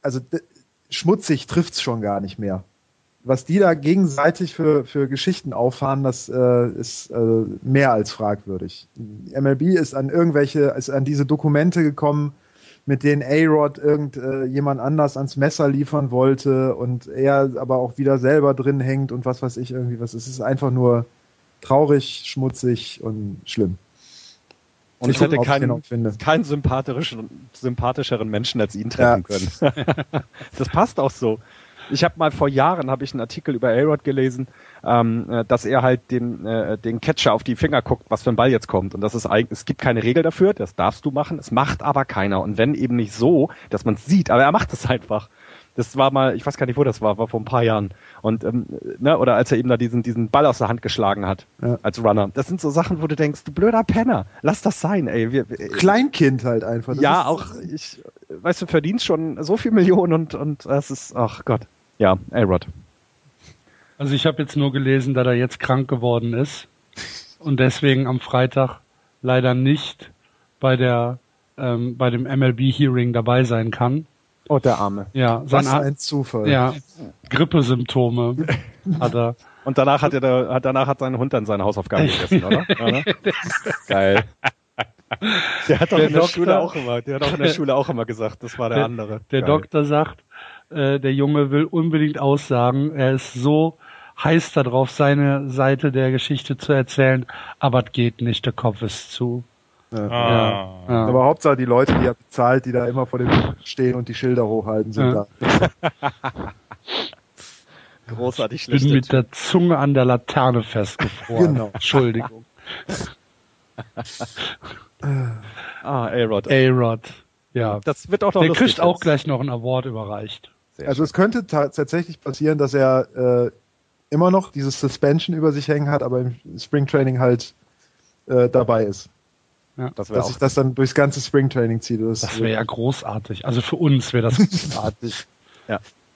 also schmutzig trifft's schon gar nicht mehr. Was die da gegenseitig für, für Geschichten auffahren, das äh, ist äh, mehr als fragwürdig. MLB ist an irgendwelche, ist an diese Dokumente gekommen, mit denen A-Rod irgend äh, jemand anders ans Messer liefern wollte und er aber auch wieder selber drin hängt und was weiß ich irgendwie was. Es ist einfach nur traurig, schmutzig und schlimm. Und ich hätte keinen, finde. keinen sympathischen, sympathischeren Menschen als ihn treffen können. das passt auch so. Ich habe mal vor Jahren habe ich einen Artikel über A-Rod gelesen, ähm, äh, dass er halt den, äh, den Catcher auf die Finger guckt, was für ein Ball jetzt kommt. Und das ist eigentlich, es gibt keine Regel dafür, das darfst du machen, es macht aber keiner. Und wenn eben nicht so, dass man sieht, aber er macht es einfach. Das war mal, ich weiß gar nicht, wo das war, war vor ein paar Jahren. Und ähm, ne, oder als er eben da diesen diesen Ball aus der Hand geschlagen hat Ja. als Runner. Das sind so Sachen, wo du denkst, du blöder Penner, lass das sein, ey. Wir, wir, Kleinkind halt einfach. Das ja, ist- auch ich, weißt du, verdienst schon so viel Millionen und und es ist, ach Gott, ja, A-Rod. Also ich habe jetzt nur gelesen, dass er jetzt krank geworden ist und deswegen am Freitag leider nicht bei der ähm, bei dem MLB Hearing dabei sein kann. Oh, der Arme. Ja, sein Was Ar- ein Zufall. ja, Grippesymptome hat er. Und danach hat er da, hat, danach hat sein Hund dann seine Hausaufgaben gegessen, oder? oder? Geil. Der hat doch Der in der Doktor- Schule auch immer, der hat auch in der Schule auch immer gesagt, das war der, Der- andere. Der Geil. Doktor sagt, äh, der Junge will unbedingt aussagen. Er ist so heiß darauf, seine Seite der Geschichte zu erzählen, aber es geht nicht, der Kopf ist zu. Ah. Ja, ja. Aber Hauptsache die Leute, die er bezahlt, die da immer vor dem stehen und die Schilder hochhalten, sind Ja. da. Großartig Ich bin mit der Zunge an der Laterne festgefroren. Genau. Entschuldigung. Ah, A-Rod. A-Rod. Ja. Das wird auch noch Der kriegt auch jetzt. gleich noch einen Award überreicht. Sehr Also es könnte ta- tatsächlich passieren, dass er äh, immer noch dieses Suspension über sich hängen hat, aber im Springtraining halt äh, dabei ist. Schön. das Dass sich auch das dann durchs ganze Springtraining zieht. Das, Das wäre ja großartig. Also für uns wäre das großartig.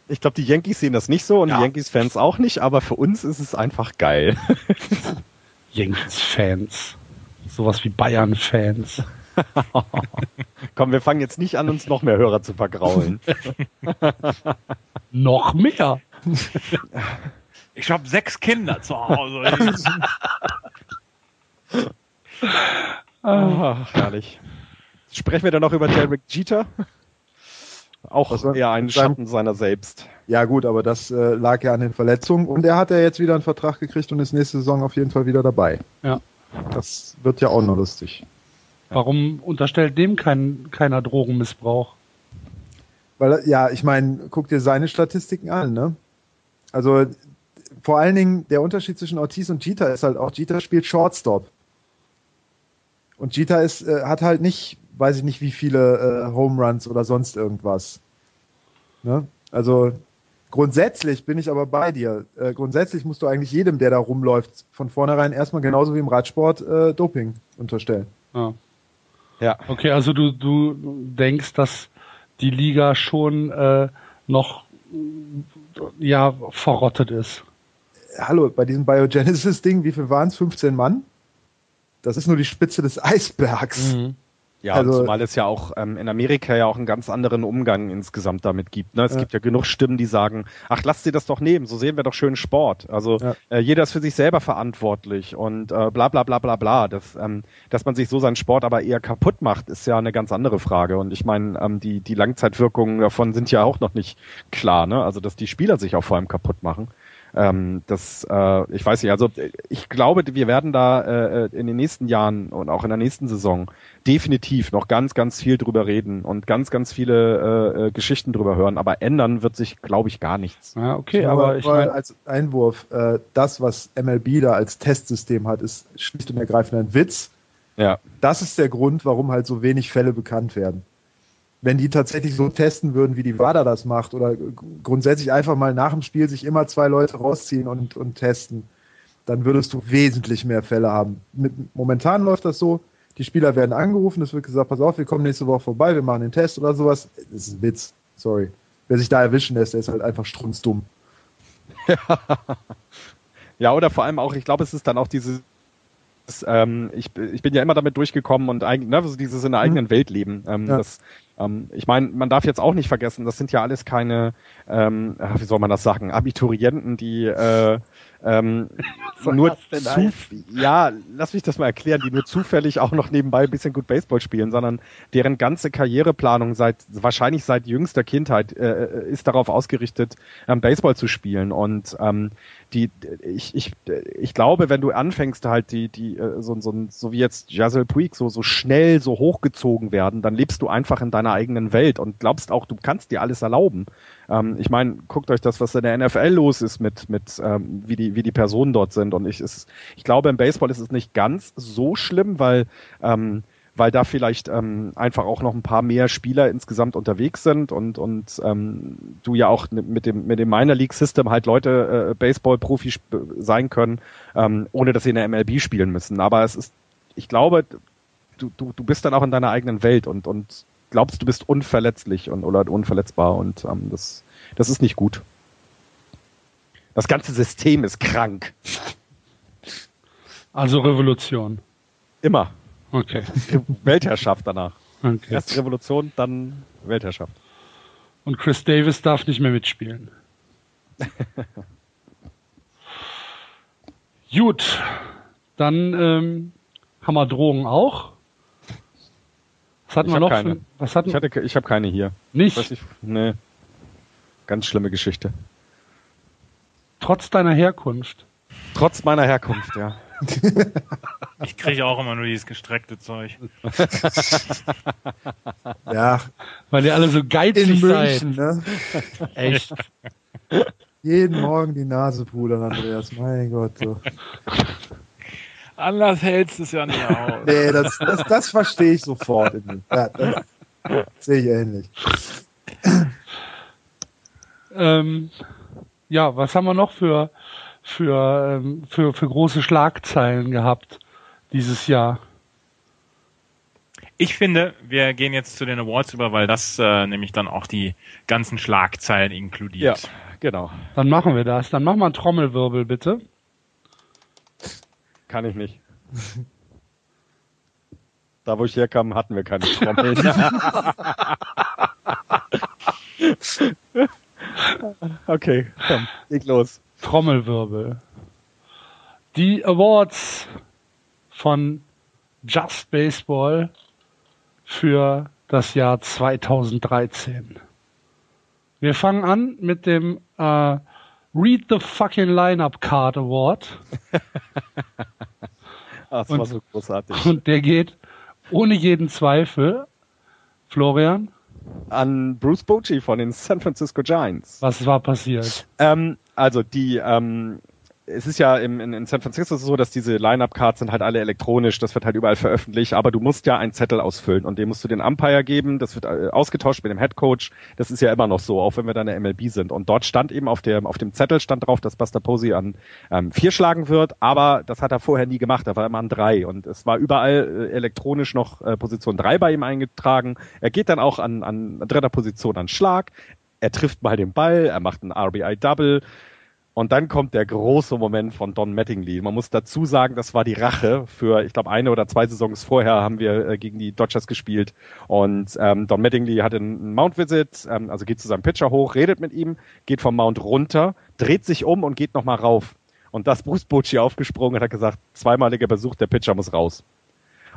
Ich glaube, die Yankees sehen das nicht so und Ja. die Yankees-Fans auch nicht, aber für uns ist es einfach geil. Yankees-Fans. Sowas wie Bayern-Fans. Komm, wir fangen jetzt nicht an, uns noch mehr Hörer zu vergraulen. Noch mehr. Ich habe sechs Kinder zu Hause. Ach, herrlich. Sprechen wir dann noch über Derek Jeter? Auch Was eher ein Schatten seiner selbst. ja gut, aber das äh, lag ja an den Verletzungen und er hat ja jetzt wieder einen Vertrag gekriegt und ist nächste Saison auf jeden Fall wieder dabei. Ja. Das wird ja auch noch lustig. Warum unterstellt dem kein, keiner Drogenmissbrauch? Weil, ja, ich meine, guck dir seine Statistiken an, ne? Also, vor allen Dingen, der Unterschied zwischen Ortiz und Jeter ist halt auch, Jeter spielt Shortstop. Und Jeter ist, äh, hat halt nicht, weiß ich nicht, wie viele äh, Home Runs oder sonst irgendwas. Ne? Also, grundsätzlich bin ich aber bei dir. Äh, grundsätzlich musst du eigentlich jedem, der da rumläuft, von vornherein erstmal genauso wie im Radsport äh, Doping unterstellen. Ja. Ja. Okay, also du, du denkst, dass die Liga schon äh, noch ja verrottet ist. hallo, bei diesem Biogenesis-Ding, wie viel waren es? 15 Mann? Das ist nur die Spitze des Eisbergs. Ja, Also- zumal es ja auch ähm, in Amerika ja auch einen ganz anderen Umgang insgesamt damit gibt. Ne? Es Ja. gibt ja genug Stimmen, die sagen, ach, lasst sie das doch nehmen, so sehen wir doch schön Sport. Also Ja. äh, jeder ist für sich selber verantwortlich und äh, bla bla bla bla bla. Das, ähm, dass man sich so seinen Sport aber eher kaputt macht, ist ja eine ganz andere Frage. Und ich meine, ähm, die, die Langzeitwirkungen davon sind ja auch noch nicht klar. Ne? Also dass die Spieler sich auch vor allem kaputt machen. Ähm, das, äh, ich weiß nicht, also äh, ich glaube, wir werden da äh, in den nächsten Jahren und auch in der nächsten Saison definitiv noch ganz, ganz viel drüber reden und ganz, ganz viele äh, äh, Geschichten drüber hören. Aber ändern wird sich, glaube ich, gar nichts. Ja, okay, Ja, aber ich mal meine, als Einwurf, äh, das, was MLB da als Testsystem hat, ist schlicht und ergreifend ein Witz. Ja, Das ist der Grund, warum halt so wenig Fälle bekannt werden. Wenn die tatsächlich so testen würden, wie die WADA das macht, oder grundsätzlich einfach mal nach dem Spiel sich immer zwei Leute rausziehen und, und testen, dann würdest du wesentlich mehr Fälle haben. Mit, momentan läuft das so, die Spieler werden angerufen, es wird gesagt, pass auf, wir kommen nächste Woche vorbei, wir machen den Test oder sowas. Das ist ein Witz, sorry. Wer sich da erwischen lässt, der ist halt einfach strunzdumm. Ja, oder vor allem auch, ich glaube, es ist dann auch dieses, ähm, ich, ich bin ja immer damit durchgekommen und eigentlich, ne, also dieses in der eigenen Welt leben. Ähm, Ja. das, ähm, ich meine, man darf jetzt auch nicht vergessen, das sind ja alles keine, ähm, wie soll man das sagen, Abiturienten, die äh, ähm, nur zu, ja, lass mich das mal erklären, die nur zufällig auch noch nebenbei ein bisschen gut Baseball spielen, sondern deren ganze Karriereplanung seit wahrscheinlich seit jüngster Kindheit äh, ist darauf ausgerichtet, ähm, Baseball zu spielen und ähm, die ich, ich, ich glaube, wenn du anfängst halt die die äh, so, so, so wie jetzt Jazel Puig so so schnell so hochgezogen werden, dann lebst du einfach in deiner eigenen Welt und glaubst auch, du kannst dir alles erlauben. Ähm, ich meine, guckt euch das, was in der NFL los ist mit, mit ähm, wie die, wie die Personen dort sind. Und ich, ist, ich glaube, im Baseball ist es nicht ganz so schlimm, weil ähm, weil da vielleicht ähm, einfach auch noch ein paar mehr Spieler insgesamt unterwegs sind und und ähm, du ja auch mit dem mit dem Minor League System halt Leute äh, Baseball Profi sein können, ähm, ohne dass sie in der MLB spielen müssen. Aber es ist, ich glaube, du, du, du bist dann auch in deiner eigenen Welt und, und glaubst, du bist unverletzlich und, oder unverletzbar und ähm, das, das ist nicht gut. Das ganze System ist krank. Also Revolution. Immer. Okay. Weltherrschaft danach. okay. Erst Revolution, dann Weltherrschaft. Und Chris Davis darf nicht mehr mitspielen. Gut, dann ähm, haben wir Drogen auch. Was hatten Ich wir noch? keine. Für, was hatten Ich hatte, ich habe keine hier. nicht? Weiß ich, nee. Ganz schlimme Geschichte. Trotz deiner Herkunft. Trotz meiner Herkunft, ja. Ich kriege auch immer nur dieses gestreckte Zeug. Ja, Weil ihr alle so in geizig seid. München, ne? Echt. Jeden Morgen die Nase pudern, Andreas. Mein Gott. So. Anders hältst du es ja nicht aus. Nee, das, das, das verstehe ich sofort. Ja, sehe ich ähnlich. Ähm, ja, was haben wir noch für, für, ähm, für, für große Schlagzeilen gehabt dieses Jahr? Ich finde, wir gehen jetzt zu den Awards über, weil das äh, nämlich dann auch die ganzen Schlagzeilen inkludiert. Ja, genau. Dann machen wir das. Dann machen wir einen Trommelwirbel, bitte. Kann ich nicht. Da, wo ich herkam, hatten wir keine Trommeln. okay, komm, leg los. Trommelwirbel. Die Awards von Just Baseball für das Jahr 2013. Wir fangen an mit dem äh, Read the fucking Lineup Card Award das Und- war so großartig. und der geht ohne jeden Zweifel. Florian, An Bruce Bochy von den San Francisco Giants. was war passiert? Ähm, also die, ähm, es ist ja im, in, in San Francisco so, dass diese Line-Up-Cards sind halt alle elektronisch, das wird halt überall veröffentlicht, aber du musst ja einen Zettel ausfüllen und den musst du den Umpire geben, das wird äh, ausgetauscht mit dem Head Coach, das ist ja immer noch so, auch wenn wir dann in der MLB sind. Und dort stand eben auf dem, auf dem Zettel stand drauf, dass Buster Posey an ähm, vier schlagen wird, aber das hat er vorher nie gemacht, er war immer an drei und es war überall äh, elektronisch noch äh, Position drei bei ihm eingetragen. Er geht dann auch an, an dritter Position an Schlag, er trifft mal den Ball, er macht ein RBI-Double, und dann kommt der große Moment von Don Mattingly. Man muss dazu sagen, das war die Rache für, ich glaube, eine oder zwei Saisons vorher haben wir äh, gegen die Dodgers gespielt. Und ähm, Don Mattingly hatte einen Mount-Visit, ähm, also geht zu seinem Pitcher hoch, redet mit ihm, geht vom Mount runter, dreht sich um und geht nochmal rauf. Und das Bruce Bochy aufgesprungen und hat gesagt, zweimaliger Besuch, der Pitcher muss raus.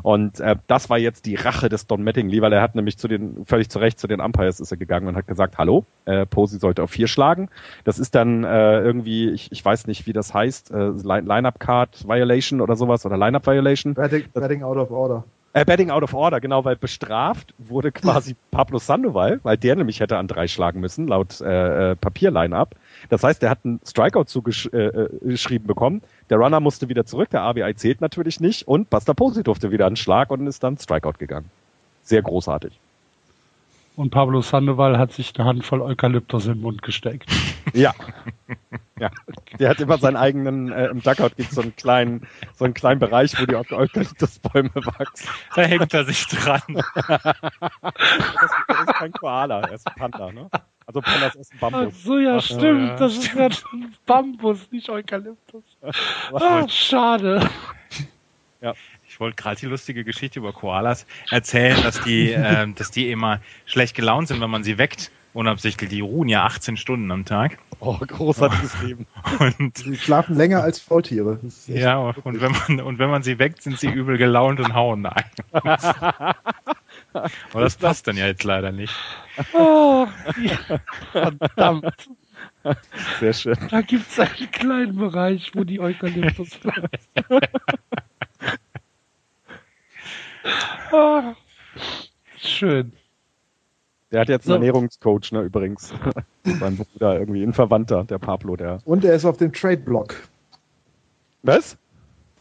Und äh, das war jetzt die Rache des Don Mattingly, weil er hat nämlich zu den, völlig zu Recht zu den Umpires ist er gegangen und hat gesagt, hallo, äh, Posey sollte auf vier schlagen. Das ist dann äh, irgendwie, ich, ich weiß nicht, wie das heißt, äh, Line- Line-Up-Card Violation oder sowas oder Line-Up Violation. Batting, batting out of order. Äh, Betting out of order, genau, weil bestraft wurde quasi Pablo Sandoval, weil der nämlich hätte an drei schlagen müssen, laut äh, äh, Papier-Line-Up. Das heißt, der hat einen Strikeout zugeschrieben äh, äh, bekommen. Der Runner musste wieder zurück, der RBI zählt natürlich nicht und Buster Posey durfte wieder an Schlag und ist dann Strikeout gegangen. Sehr großartig. Und Pablo Sandoval hat sich eine Handvoll Eukalyptus in den Mund gesteckt. Ja. ja. Der hat immer seinen eigenen, äh, im Duckout gibt so einen kleinen, so einen kleinen Bereich, wo die Eukalyptusbäume wachsen. Da hängt er sich dran. Das ist, das ist kein Koala, er ist ein Panda, ne? Also Pandas essen Ach Bambus. so, ja, Ach, stimmt. ja. Das ist ja schon Bambus, nicht Eukalyptus. Ah, schade. Ich wollte gerade die lustige Geschichte über Koalas erzählen, dass die, ähm, dass die immer schlecht gelaunt sind, wenn man sie weckt. Unabsichtlich. Die ruhen ja 18 Stunden am Tag. Oh, großartiges Leben. Und Sie schlafen länger als Faultiere. Ja, und wenn man und wenn man sie weckt, sind sie übel gelaunt und hauen ein. Aber das passt dann ja jetzt leider nicht. Oh, ja. Verdammt. Sehr schön. Da gibt's einen kleinen Bereich, wo die Eukalyptus bleibt. ah, schön. Der hat jetzt einen So. Ernährungscoach, ne, übrigens. Mein Bruder, irgendwie ein Verwandter, der Pablo, der. Und er ist auf dem Trade-Block. Was?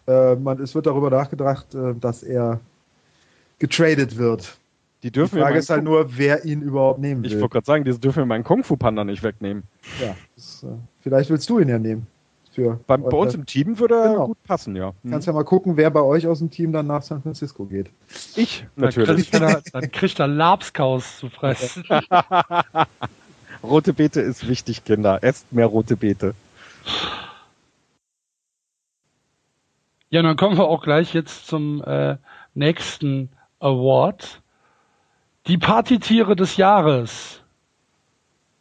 Äh, man, es wird darüber nachgedacht, äh, dass er getradet wird. Die Die dürfen wir Frage ist halt nur, wer ihn überhaupt nehmen Ich will. wollte gerade sagen, die dürfen wir meinen Kung-Fu-Panda nicht wegnehmen. Ja, das, äh, vielleicht willst du ihn ja nehmen. Für, Bei, bei uns im Team würde er Genau. gut passen, ja. Hm. Kannst ja mal gucken, wer bei euch aus dem Team dann nach San Francisco geht. Ich, Dann natürlich. kriegt er, dann kriegt er Labskaus zu fressen. Rote Beete ist wichtig, Kinder. Esst mehr rote Beete. Ja, dann kommen wir auch gleich jetzt zum äh, nächsten Award. Die Partytiere des Jahres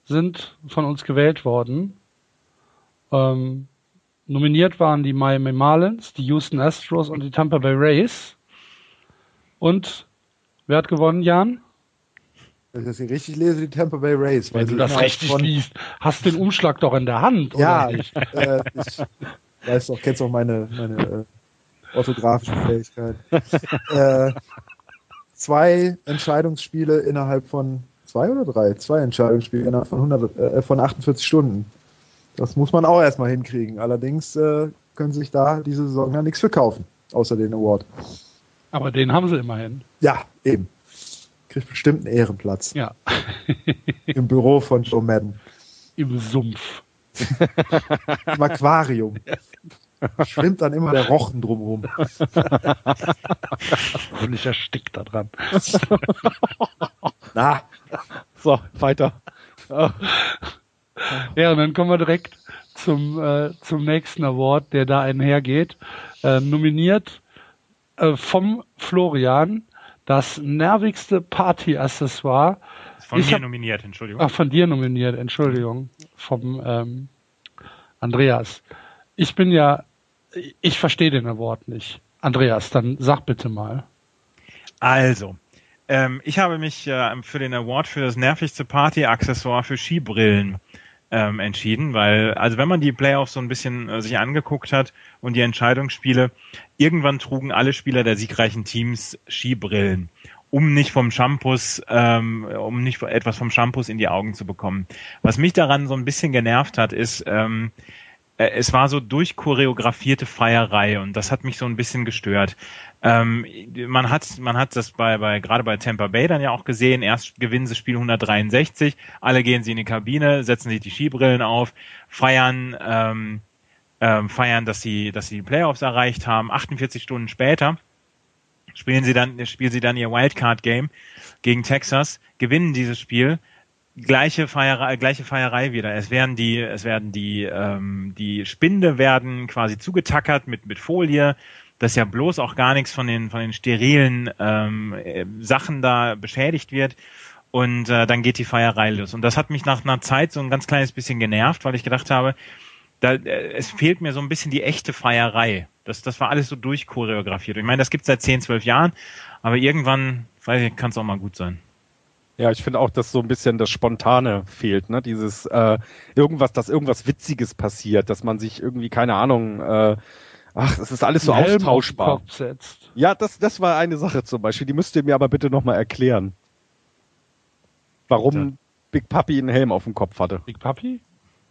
sind von uns gewählt worden. Ähm, nominiert waren die Miami Marlins, die Houston Astros und die Tampa Bay Rays. Und wer hat gewonnen, Jan? Wenn ich das hier richtig lese, die Tampa Bay Rays. weil Wenn du das richtig von- liest, hast den Umschlag doch in der Hand, Ja, oder nicht? äh, ich weiß doch, kennst auch meine, meine äh, orthografische Fähigkeit. äh, zwei Entscheidungsspiele innerhalb von zwei oder drei? Zwei Entscheidungsspiele innerhalb von 100, äh, von 48 Stunden. Das muss man auch erstmal hinkriegen. Allerdings äh, können sich da diese Saison ja nichts verkaufen, außer den Award. Aber den haben sie immerhin. Ja, eben. Kriegt bestimmt einen Ehrenplatz Ja, im Büro von Joe Madden. im Sumpf. Im Aquarium. Schwimmt dann immer der Rochen drumherum. Und ich erstickt da dran. Na, So, weiter. Ja, und dann kommen wir direkt zum, äh, zum nächsten Award, der da einhergeht. Äh, nominiert äh, vom Florian das nervigste Party-Accessoire. Von Ich mir hab- nominiert, Entschuldigung. Ach, von dir nominiert, Entschuldigung. Vom ähm, Andreas. Ich bin ja, ich verstehe den Award nicht. Andreas, dann sag bitte mal. Also, ähm, ich habe mich äh, für den Award für das nervigste Party-Accessoire für Skibrillen ähm, entschieden, weil, also wenn man die Playoffs so ein bisschen äh, sich angeguckt hat und die Entscheidungsspiele, irgendwann trugen alle Spieler der siegreichen Teams Skibrillen, um nicht vom Shampoos, ähm, um nicht etwas vom Shampoos in die Augen zu bekommen. Was mich daran so ein bisschen genervt hat, ist, ähm, äh, es war so durchchoreografierte Feierei und das hat mich so ein bisschen gestört. Ähm, man hat, man hat das bei, bei, gerade bei Tampa Bay dann ja auch gesehen. Erst gewinnen sie Spiel 163, alle gehen sie in die Kabine, setzen sich die Skibrillen auf, feiern, ähm, ähm, feiern, dass sie, dass sie die Playoffs erreicht haben. 48 Stunden später spielen sie dann, spielen sie dann ihr Wildcard Game gegen Texas, gewinnen dieses Spiel, gleiche Feierei, gleiche Feierei wieder. Es werden die, es werden die, ähm, die Spinde werden quasi zugetackert mit mit Folie, dass ja bloß auch gar nichts von den von den sterilen ähm, äh, Sachen da beschädigt wird. Und äh, dann geht die Feierei los. Und das hat mich nach einer Zeit so ein ganz kleines bisschen genervt, weil ich gedacht habe, da, äh, es fehlt mir so ein bisschen die echte Feierei. Das, das war alles so durchchoreografiert. Ich meine, das gibt seit 10, 12 Jahren, aber irgendwann, weiß ich, kann es auch mal gut sein. Ja, ich finde auch, dass so ein bisschen das Spontane fehlt, ne? Dieses äh, irgendwas, dass irgendwas Witziges passiert, dass man sich irgendwie, keine Ahnung, äh, ach, es ist alles so Helm auf den austauschbar. Kopf setzt. Ja, das, das war eine Sache zum Beispiel. Die müsst ihr mir aber bitte nochmal erklären. Warum Ja. Big Papi einen Helm auf dem Kopf hatte. Big Papi?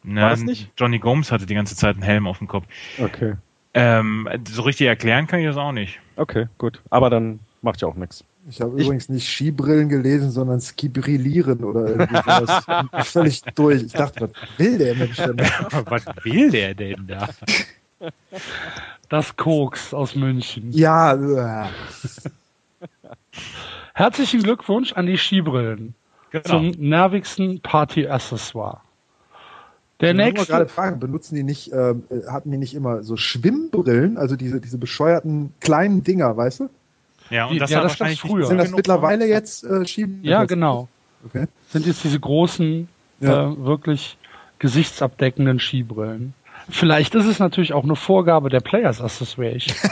Nicht? Johnny Gomes hatte die ganze Zeit einen Helm auf dem Kopf. Okay. Ähm, so richtig erklären kann ich das auch nicht. Okay, gut. Aber dann macht ja auch nichts. Ich habe Ich- übrigens nicht Skibrillen gelesen, sondern Skibrillieren oder irgendwie sowas. Ich bin Völlig durch. Ich dachte, was will der Mensch denn? Was will der denn da? Das Koks aus München. Ja, äh, Herzlichen Glückwunsch an die Skibrillen Genau. zum nervigsten Party-Accessoire. Der ich nächste, gerade fragen, benutzen die nicht, ähm, äh, hatten die nicht immer so Schwimmbrillen, also diese, diese bescheuerten kleinen Dinger, weißt du? Ja, und Ja, das das war gab's wahrscheinlich früher. Sind das mittlerweile jetzt äh, Schieben? ja genau, Okay. sind jetzt diese großen, Ja. äh, wirklich gesichtsabdeckenden Skibrillen. Vielleicht ist es natürlich auch eine Vorgabe der Players Association.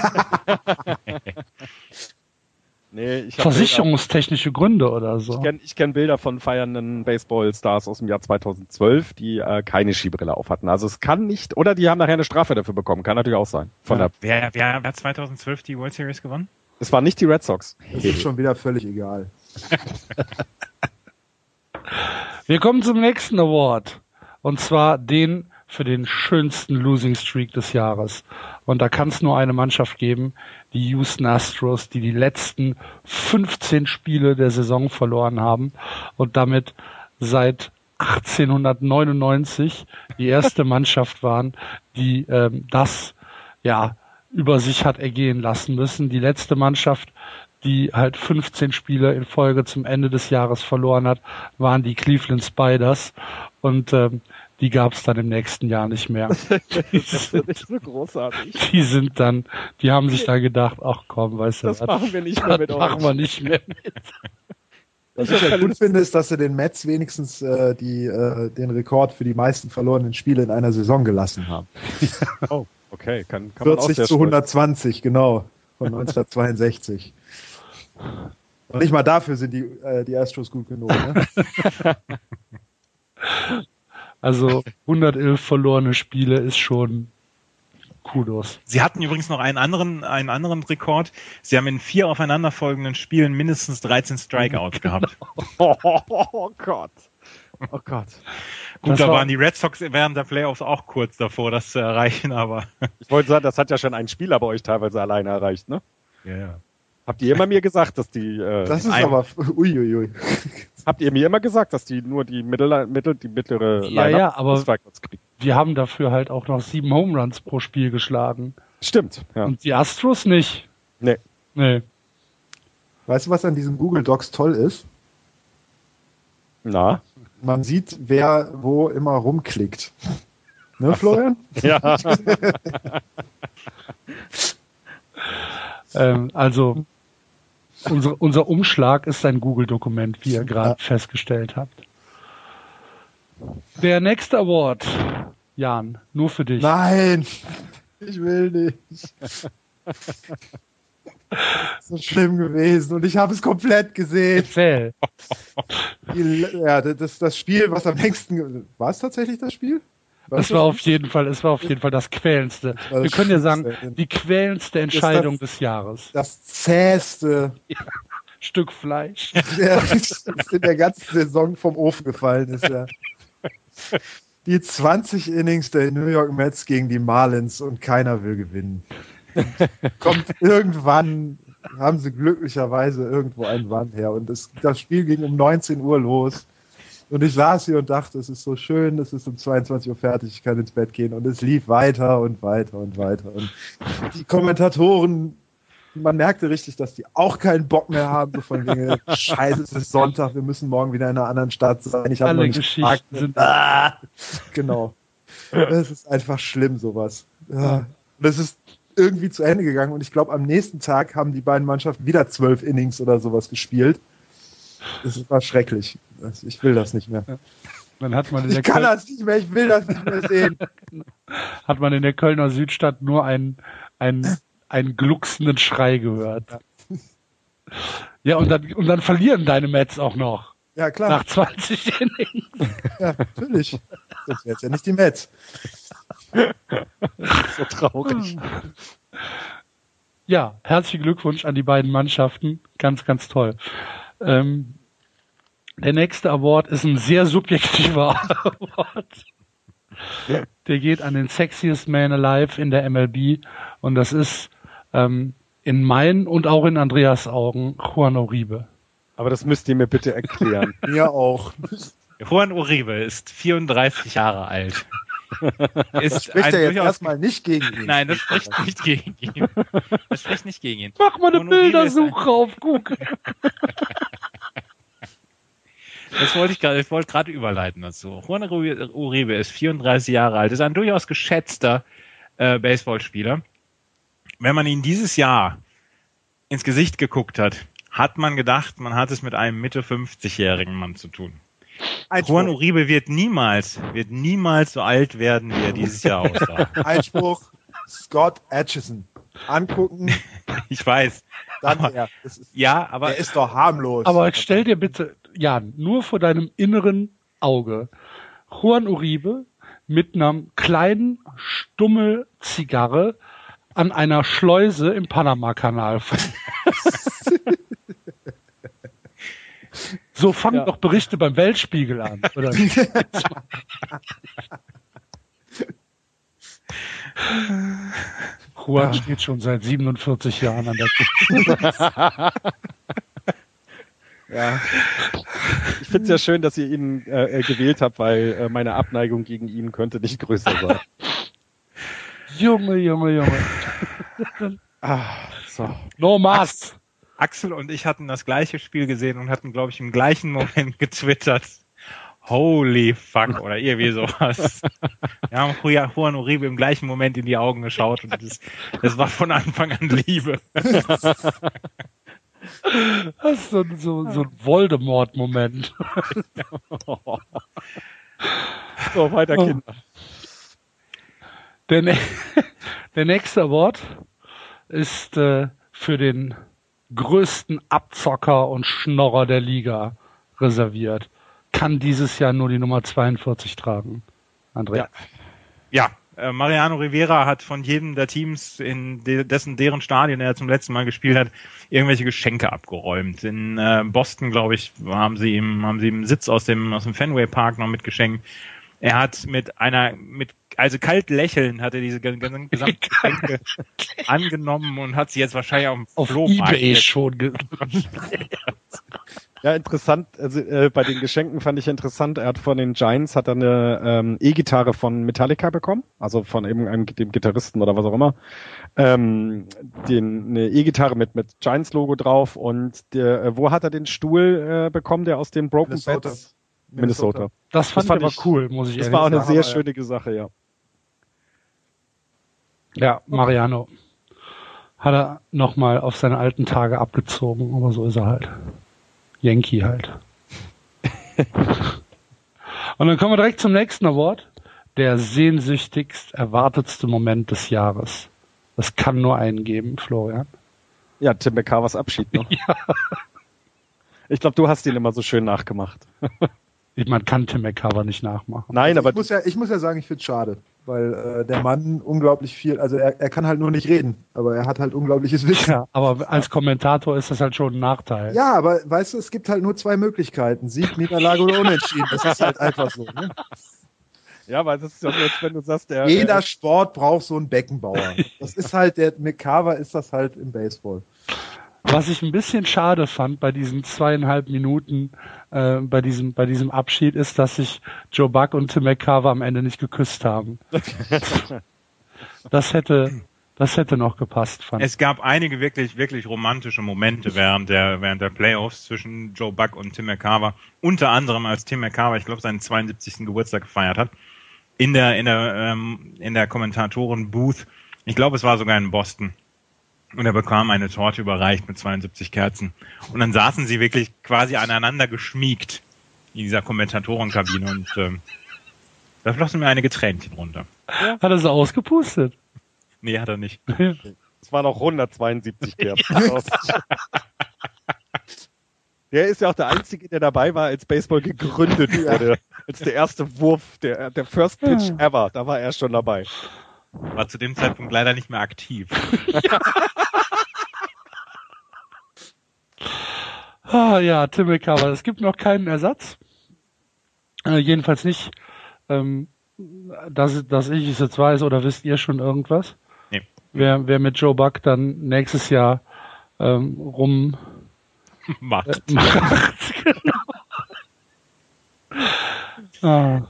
Nee, Versicherungstechnische Gründe oder Bilder, so. ich kenne kenn Bilder von feiernden Baseball-Stars aus dem Jahr 2012, die äh, keine Skibrille auf hatten. Also es kann nicht, oder die haben nachher eine Strafe dafür bekommen. Kann natürlich auch sein. Von Ja. der, Wer, wer, wer hat 2012 die World Series gewonnen? Es waren nicht die Red Sox. Das ist schon wieder völlig egal. Wir kommen zum nächsten Award. Und zwar den für den schönsten Losing Streak des Jahres. Und da kann es nur eine Mannschaft geben, die Houston Astros, die die letzten 15 Spiele der Saison verloren haben und damit seit 1899 die erste Mannschaft waren, die ähm, das ja über sich hat ergehen lassen müssen. Die letzte Mannschaft, die halt 15 Spiele in Folge zum Ende des Jahres verloren hat, waren die Cleveland Spiders. Und ähm, die gab es dann im nächsten Jahr nicht mehr. Die sind nicht so großartig. Die sind dann, die haben sich dann gedacht, ach komm, weißt du Das was, machen wir nicht mehr das mit machen euch. wir nicht mehr mit. Was ich ja gut finde, ist, dass sie den Mets wenigstens äh, die, äh, den Rekord für die meisten verlorenen Spiele in einer Saison gelassen haben. Oh, okay, kann, kann man auch 40 sehr zu 120, genau, von 1962. Und nicht mal dafür sind die, äh, die Astros gut genug. Ne? Also 111 verlorene Spiele ist schon Kudos. Sie hatten übrigens noch einen anderen, einen anderen Rekord. Sie haben in vier aufeinanderfolgenden Spielen mindestens 13 Strikeouts gehabt. Oh, oh Gott. Oh Gott. Gut, Das da war- waren die Red Sox während der Playoffs auch kurz davor, das zu erreichen, aber Ich wollte sagen, das hat ja schon ein Spieler bei euch teilweise alleine erreicht, ne? ja, ja. Habt ihr immer mir gesagt, dass die, äh, Das ist Ein- aber, uiuiui. habt ihr mir immer gesagt, dass die nur die mittlere, mittel, die mittlere Ja, Lineup ja, aber-? Wir haben dafür halt auch noch sieben Home Runs pro Spiel geschlagen. Stimmt, ja. Und die Astros nicht. Nee. Nee. Weißt du, was an diesen Google Docs toll ist? Na? Man sieht, wer wo immer rumklickt. Ne, Florian? Ja. Ähm, also unsere, unser Umschlag ist ein Google-Dokument, wie ihr gerade Ja. festgestellt habt. Der nächste Award, Jan, nur für dich. Nein, ich will nicht. So schlimm gewesen und ich habe es komplett gesehen. Ja, das, das Spiel, was am längsten. War es tatsächlich das Spiel? War Das es war auf jeden Fall, es war auf jeden Fall das quälendste. war Wir das können ja sagen, die quälendste Entscheidung das- des Jahres. das zähste, Stück Fleisch. der in der ganzen Saison vom Ofen gefallen ist. Ja. Die 20 Innings der New York Mets gegen die Marlins und keiner will gewinnen. Kommt irgendwann, haben sie glücklicherweise irgendwo einen Wann her. Und es, das Spiel ging um 19 Uhr los. Und ich saß hier und dachte, es ist so schön, es ist um 22 Uhr fertig, ich kann ins Bett gehen. Und es lief weiter und weiter und weiter. Und die Kommentatoren, man merkte richtig, dass die auch keinen Bock mehr haben, so von wegen, scheiße, es ist Sonntag, wir müssen morgen wieder in einer anderen Stadt sein. Ich habe noch nicht Geschichten gefragt. sind Ah, genau. Es ist einfach schlimm, sowas. Ja. Und es ist irgendwie zu Ende gegangen und ich glaube, am nächsten Tag haben die beiden Mannschaften wieder zwölf Innings oder sowas gespielt. Es war schrecklich. Das- Ich will das nicht mehr. Dann hat man in der, Ich kann Köl das nicht mehr, ich will das nicht mehr sehen. hat man in der Kölner Südstadt nur einen, einen, einen glucksenden Schrei gehört. Ja, und dann, und dann verlieren deine Mets auch noch. Ja, klar, Nach 20 Innings. ja, natürlich. Das wäre jetzt ja nicht die Mets. so traurig. Ja, herzlichen Glückwunsch an die beiden Mannschaften. Ganz, ganz toll. Ähm, der nächste Award ist ein sehr subjektiver Award. Der geht an den Sexiest Man Alive in der MLB und das ist ähm, in meinen und auch in Andreas Augen Juan Uribe. Aber das müsst ihr mir bitte erklären. Mir auch. Juan Uribe ist 34 Jahre alt. Ist Spricht ein er jetzt erstmal nicht gegen ihn. Nein, das spricht nicht gegen ihn. Das spricht nicht gegen ihn. Mach mal eine ein- Bildersuche auf Google. Das wollte ich gerade, ich wollte gerade überleiten dazu. Juan Uri- Uribe ist 34 Jahre alt, ist ein durchaus geschätzter äh, Baseballspieler. Wenn man ihn dieses Jahr ins Gesicht geguckt hat, hat man gedacht, man hat es mit einem Mitte 50-jährigen Mann zu tun. Einspruch. Juan Uribe wird niemals, wird niemals so alt werden, wie er dieses Jahr aussah. Einspruch. Scott Atchison. Angucken, Ich weiß. dann Aber- er. Das ist, Ja, aber er ist doch harmlos. Aber stell dir bitte, Jan, nur vor deinem inneren Auge Juan Uribe mit einem kleinen Stummel Zigarre an einer Schleuse im Panama-Kanal. So fangen ja. doch Berichte beim Weltspiegel an, oder? Juan ja. steht schon seit 47 Jahren an der ja. Ich finde es ja schön, dass ihr ihn äh, gewählt habt, weil äh, meine Abneigung gegen ihn könnte nicht größer sein. Junge, Junge, Junge. ah, so. No Maß. Axel und ich hatten das gleiche Spiel gesehen und hatten, glaube ich, im gleichen Moment getwittert. Holy fuck oder irgendwie sowas. Wir haben Juan Uribe im gleichen Moment in die Augen geschaut und das, das war von Anfang an Liebe. Das ist so, so, so ein Voldemort-Moment. so, weiter. Kinder. Der, der nächste Award ist äh, für den größten Abzocker und Schnorrer der Liga reserviert. Kann dieses Jahr nur die Nummer 42 tragen. André. Ja, ja äh, Mariano Rivera hat von jedem der Teams, in de dessen deren Stadien er zum letzten Mal gespielt hat, irgendwelche Geschenke abgeräumt. In äh, Boston, glaube ich, haben sie ihm haben sie ihm Sitz aus dem aus dem Fenway Park noch mitgeschenkt. Er hat mit einer mit also kalt lächeln hat er diese gesamten Geschenke angenommen und hat sie jetzt wahrscheinlich auf dem auf Flohmarkt eBay schon Ja, interessant. Also äh, bei den Geschenken fand ich interessant. Er hat von den Giants hat er eine ähm, E-Gitarre von Metallica bekommen, also von eben einem dem Gitarristen oder was auch immer. Ähm, den, eine E-Gitarre mit mit Giants Logo drauf und der, äh, wo hat er den Stuhl äh, bekommen, der aus den Broken Minnesota. Beds? Minnesota. Minnesota. Das fand, das fand ich aber cool, muss ich Das war auch eine sehr schöne Sache, ja. Ja, Mariano hat er nochmal auf seine alten Tage abgezogen, aber so ist er halt. Yankee halt. Und dann kommen wir direkt zum nächsten Award. Der sehnsüchtigst erwartetste Moment des Jahres. Das kann nur einen geben, Florian. Ja, Tim McCarvers Abschied noch. ja. Ich glaube, du hast ihn immer so schön nachgemacht. Man kann Tim McCarver nicht nachmachen. Nein, also aber ich muss ja, ich muss ja sagen, ich finde es schade weil äh, der Mann unglaublich viel, also er, er kann halt nur nicht reden, aber er hat halt unglaubliches Wissen. Ja, aber als Kommentator ist das halt schon ein Nachteil. Ja, aber weißt du, es gibt halt nur zwei Möglichkeiten, Sieg, Niederlage oder Unentschieden. Das ist halt einfach so. Ne? Ja, weil das ist ja jetzt, wenn du sagst, der. Jeder Sport braucht so einen Beckenbauer. Das ist halt, der McCarver ist das halt im Baseball. Was ich ein bisschen schade fand bei diesen zweieinhalb Minuten, äh, bei diesem, bei diesem Abschied, ist, dass sich Joe Buck und Tim McCarver am Ende nicht geküsst haben. das hätte, das hätte noch gepasst, fand Es gab einige wirklich, wirklich romantische Momente während der, während der Playoffs zwischen Joe Buck und Tim McCarver. Unter anderem als Tim McCarver, ich glaube, seinen 72. Geburtstag gefeiert hat. In der, in der, ähm, in der Kommentatoren-Booth. Ich glaube, es war sogar in Boston und er bekam eine Torte überreicht mit 72 Kerzen. Und dann saßen sie wirklich quasi aneinander geschmiegt in dieser Kommentatorenkabine und ähm, da flossen mir einige Tränchen runter. Hat er so ausgepustet? Nee, hat er nicht. Es waren auch 172 Kerzen. der ist ja auch der Einzige, der dabei war, als Baseball gegründet wurde. Als der erste Wurf, der, der First Pitch ever, da war er schon dabei. War zu dem Zeitpunkt leider nicht mehr aktiv. ah, ja, Tim McCarver. Es gibt noch keinen Ersatz. Äh, jedenfalls nicht, ähm, dass, dass ich es jetzt weiß oder wisst ihr schon irgendwas? Nee. Wer, wer mit Joe Buck dann nächstes Jahr ähm, rum macht. Äh, macht genau. ah,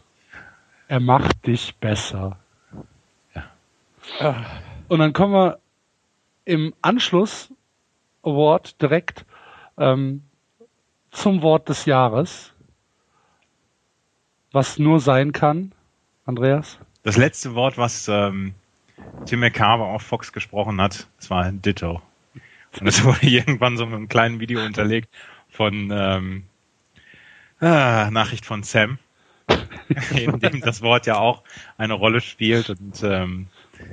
er macht dich besser. Und dann kommen wir im Anschluss Award direkt ähm, zum Wort des Jahres, was nur sein kann, Andreas. Das letzte Wort, was ähm, Tim McCarver auf Fox gesprochen hat, das war Ditto. Und es wurde irgendwann so mit einem kleinen Video unterlegt von ähm, ah, Nachricht von Sam, in dem das Wort ja auch eine Rolle spielt und ähm,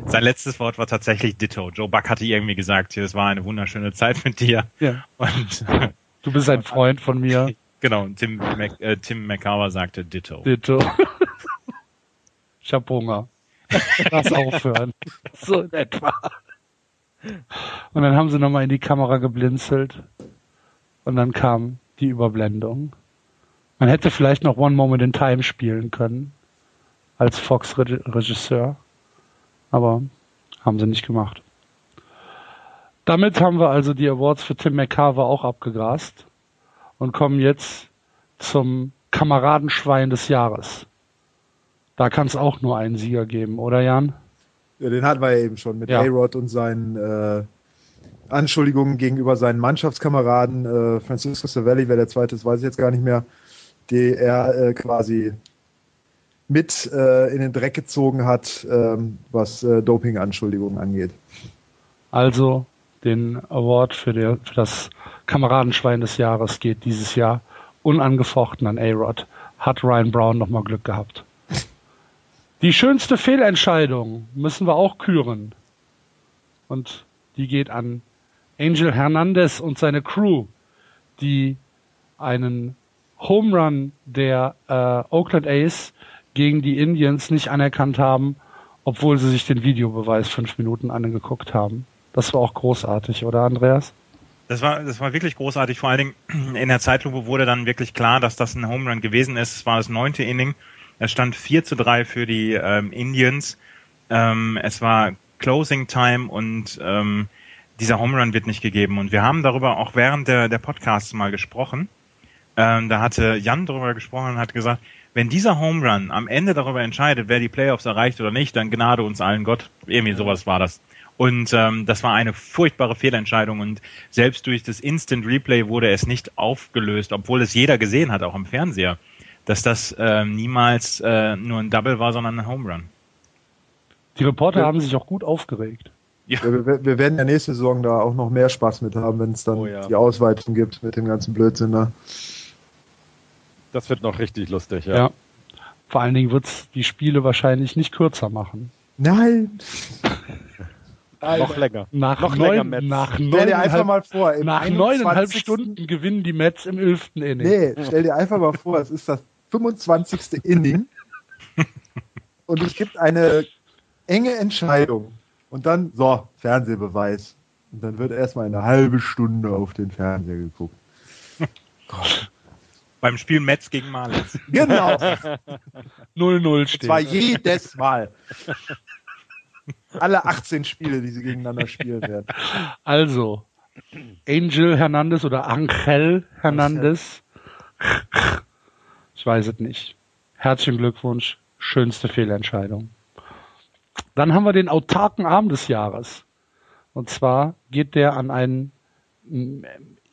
sein letztes Wort war tatsächlich Ditto. Joe Buck hatte irgendwie gesagt, es war eine wunderschöne Zeit mit dir. Ja. Und du bist ein Freund von mir. Genau, und Tim, Mac, äh, Tim McCarver sagte Ditto. Ditto. ich hab Hunger. Lass aufhören. So in etwa. Und dann haben sie nochmal in die Kamera geblinzelt. Und dann kam die Überblendung. Man hätte vielleicht noch One Moment in Time spielen können als Fox-Regisseur, aber haben sie nicht gemacht. Damit haben wir also die Awards für Tim McCarver auch abgegrast und kommen jetzt zum Kameradenschwein des Jahres. Da kann es auch nur einen Sieger geben, oder Jan? Ja, den hatten wir ja eben schon mit ja. A-Rod und seinen äh, Anschuldigungen gegenüber seinen Mannschaftskameraden. Äh, Francisco Savelli, wer der zweite ist, weiß ich jetzt gar nicht mehr, die er äh, quasi mit äh, in den Dreck gezogen hat, ähm, was äh, Doping-Anschuldigungen angeht. Also den Award für, der, für das Kameradenschwein des Jahres geht dieses Jahr unangefochten an A-Rod. Hat Ryan Brown nochmal Glück gehabt. Die schönste Fehlentscheidung müssen wir auch küren. Und die geht an Angel Hernandez und seine Crew, die einen Home Run der äh, Oakland A's gegen die Indians nicht anerkannt haben, obwohl sie sich den Videobeweis fünf Minuten angeguckt haben. Das war auch großartig, oder Andreas? Das war, das war wirklich großartig. Vor allen Dingen in der Zeitlupe wurde dann wirklich klar, dass das ein Home Run gewesen ist. Es war das neunte Inning. Es stand 4 zu 3 für die ähm, Indians. Ähm, es war Closing Time und ähm, dieser Home Run wird nicht gegeben. Und wir haben darüber auch während der, der Podcasts mal gesprochen. Ähm, da hatte Jan darüber gesprochen und hat gesagt, wenn dieser Home Run am Ende darüber entscheidet, wer die Playoffs erreicht oder nicht, dann Gnade uns allen Gott. Irgendwie sowas war das. Und ähm, das war eine furchtbare Fehlentscheidung und selbst durch das Instant Replay wurde es nicht aufgelöst, obwohl es jeder gesehen hat, auch im Fernseher, dass das äh, niemals äh, nur ein Double war, sondern ein Home Run. Die Reporter ja. haben sich auch gut aufgeregt. Ja. Wir, wir, werden ja nächste Saison da auch noch mehr Spaß mit haben, wenn es dann oh, ja. die Ausweitung gibt mit dem ganzen Blödsinn da. Das wird noch richtig lustig, ja. ja. Vor allen Dingen wird es die Spiele wahrscheinlich nicht kürzer machen. Nein! noch länger. Nach noch neun, länger Nach stell dir einfach mal vor, nach neuneinhalb Stunden gewinnen die Mets im elften Inning. Nee, stell dir einfach mal vor, es ist das 25. Inning und es gibt eine enge Entscheidung und dann, so, Fernsehbeweis. Und dann wird erstmal eine halbe Stunde auf den Fernseher geguckt. Gott. Beim Spiel Metz gegen Marlins. Genau. 0-0 steht. Und zwar jedes Mal. Alle 18 Spiele, die sie gegeneinander spielen werden. Also, Angel Hernandez oder Angel Hernandez. Ich weiß es nicht. Herzlichen Glückwunsch. Schönste Fehlentscheidung. Dann haben wir den autarken Arm des Jahres. Und zwar geht der an einen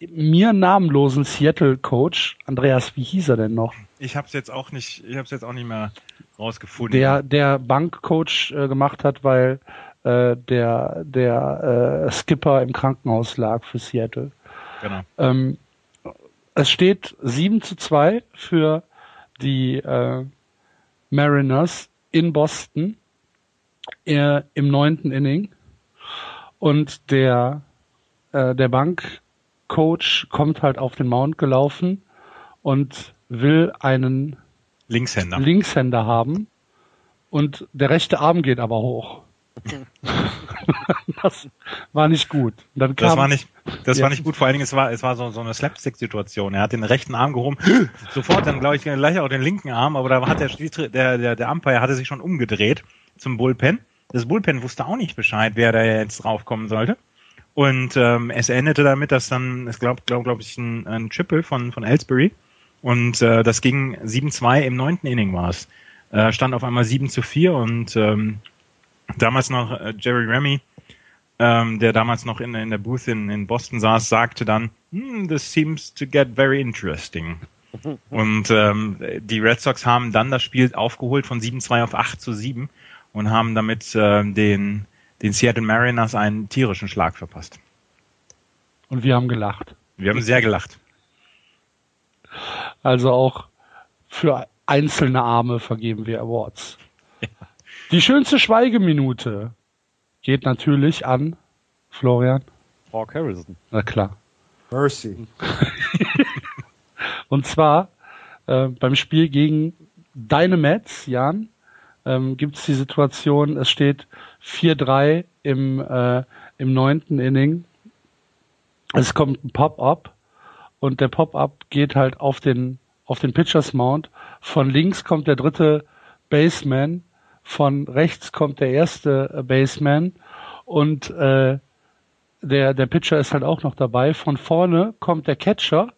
mir namenlosen Seattle-Coach. Andreas, wie hieß er denn noch? Ich habe es jetzt auch nicht, ich habe es jetzt auch nicht mehr rausgefunden. Der der Bankcoach äh, gemacht hat, weil äh, der der äh, Skipper im Krankenhaus lag für Seattle. Genau. Ähm, es steht 7 zu 2 für die äh, Mariners in Boston äh, im neunten Inning und der äh, der Bankcoach kommt halt auf den Mount gelaufen und will einen Linkshänder, Linkshänder haben und der rechte Arm geht aber hoch. das war nicht gut. Kam, das war nicht, das ja. war nicht gut. Vor allen Dingen, es war, es war so, so eine Slapstick-Situation. Er hat den rechten Arm gehoben, sofort dann, glaube ich, gleich auch den linken Arm, aber da hat der, der, der, der Umpire hatte sich schon umgedreht zum Bullpen. Das Bullpen wusste auch nicht Bescheid, wer da jetzt draufkommen sollte. Und ähm, es endete damit, dass dann, es glaube glaub, ich, ein, ein Triple von, von Ellsbury und äh, das ging 7-2 im neunten Inning war es. Äh, stand auf einmal 7 zu 4 und ähm, damals noch äh, Jerry Remy, ähm, der damals noch in, in der Booth in, in Boston saß, sagte dann, hmm, this seems to get very interesting. und ähm, die Red Sox haben dann das Spiel aufgeholt von 7-2 auf 8 zu 7 und haben damit äh, den, den Seattle Mariners einen tierischen Schlag verpasst. Und wir haben gelacht. Wir haben sehr gelacht. Also auch für einzelne Arme vergeben wir Awards. Ja. Die schönste Schweigeminute geht natürlich an Florian. Hawk Harrison. Na klar. Mercy. Und zwar äh, beim Spiel gegen deine Mets, Jan, ähm, gibt es die Situation, es steht 4-3 im, äh, im neunten Inning. Es kommt ein Pop-up und der Pop-up geht halt auf den auf den Pitchers Mount. Von links kommt der dritte Baseman, von rechts kommt der erste äh, Baseman und äh, der, der Pitcher ist halt auch noch dabei. Von vorne kommt der Catcher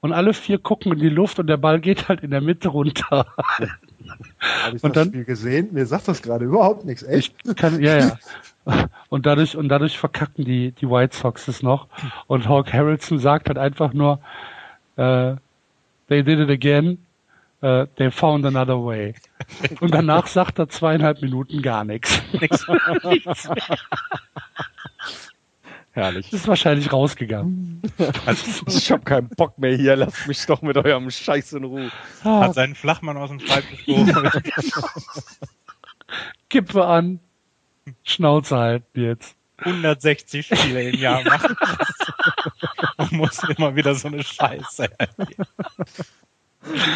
und alle vier gucken in die Luft und der Ball geht halt in der Mitte runter. Habe ich Und das dann- Spiel gesehen? Mir sagt das gerade überhaupt nichts. Echt? Ich kann, ja, ja. Und dadurch, und dadurch verkacken die, die White Sox es noch. Und Hawk Harrelson sagt halt einfach nur, äh, they did it again, äh, they found another way. Und danach sagt er zweieinhalb Minuten gar nichts. Nichts mehr. Herrlich. Ist wahrscheinlich rausgegangen. Ich hab keinen Bock mehr hier. Lasst mich doch mit eurem Scheiß in Ruhe. Ah, Hat seinen Flachmann aus dem Schreibtisch geholt. Kippe an, Schnauze halten jetzt. 160 Spiele im Jahr machen. Und muss immer wieder so eine Scheiße.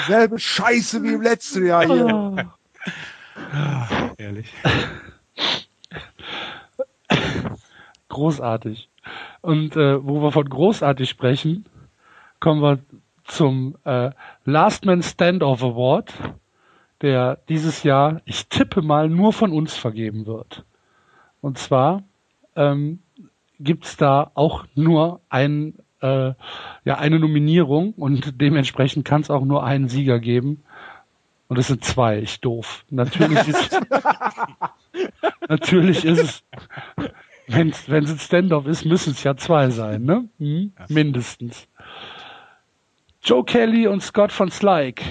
Dieselbe Scheiße wie im letzten Jahr hier. Ah. Ehrlich. Großartig. Und äh, wo wir von großartig sprechen, kommen wir zum äh, Last Man Standoff Award, der dieses Jahr, ich tippe mal, nur von uns vergeben wird. Und zwar ähm, gibt's da auch nur ein, äh, ja, eine Nominierung und dementsprechend kann es auch nur einen Sieger geben. Und es sind zwei, ich doof. Natürlich ist, natürlich ist es, wenn es ein Standoff ist, müssen es ja zwei sein, ne? Hm? Mindestens. Joe Kelly und Scott von Slyke.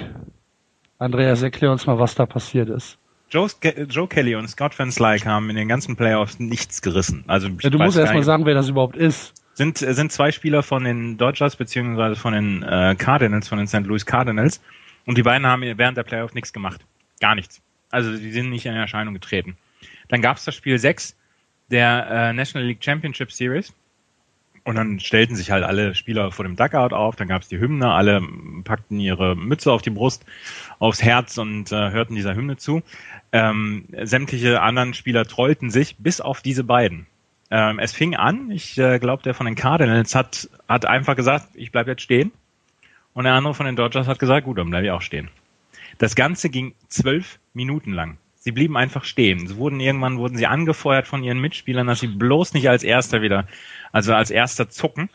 Andreas, erklär uns mal, was da passiert ist. Joe, Joe Kelly und Scott Van Slyke haben in den ganzen Playoffs nichts gerissen. Also Ja, du musst erst mal sagen, wer das überhaupt ist. sind, sind zwei Spieler von den Dodgers beziehungsweise von den äh, Cardinals, von den St. Louis Cardinals. Und die beiden haben während der Playoffs nichts gemacht. Gar nichts. Also die sind nicht in Erscheinung getreten. Dann gab es das Spiel 6 der äh, National League Championship Series. Und dann stellten sich halt alle Spieler vor dem Dugout auf, dann gab es die Hymne, alle packten ihre Mütze auf die Brust, aufs Herz und äh, hörten dieser Hymne zu. Ähm, sämtliche anderen Spieler trollten sich, bis auf diese beiden. Ähm, es fing an, ich äh, glaube, der von den Cardinals hat, hat einfach gesagt, ich bleib jetzt stehen. Und der andere von den Dodgers hat gesagt, gut, dann bleibe ich auch stehen. Das Ganze ging zwölf Minuten lang. Sie blieben einfach stehen. Sie wurden irgendwann wurden sie angefeuert von ihren Mitspielern, dass sie bloß nicht als Erster wieder, also als Erster zucken.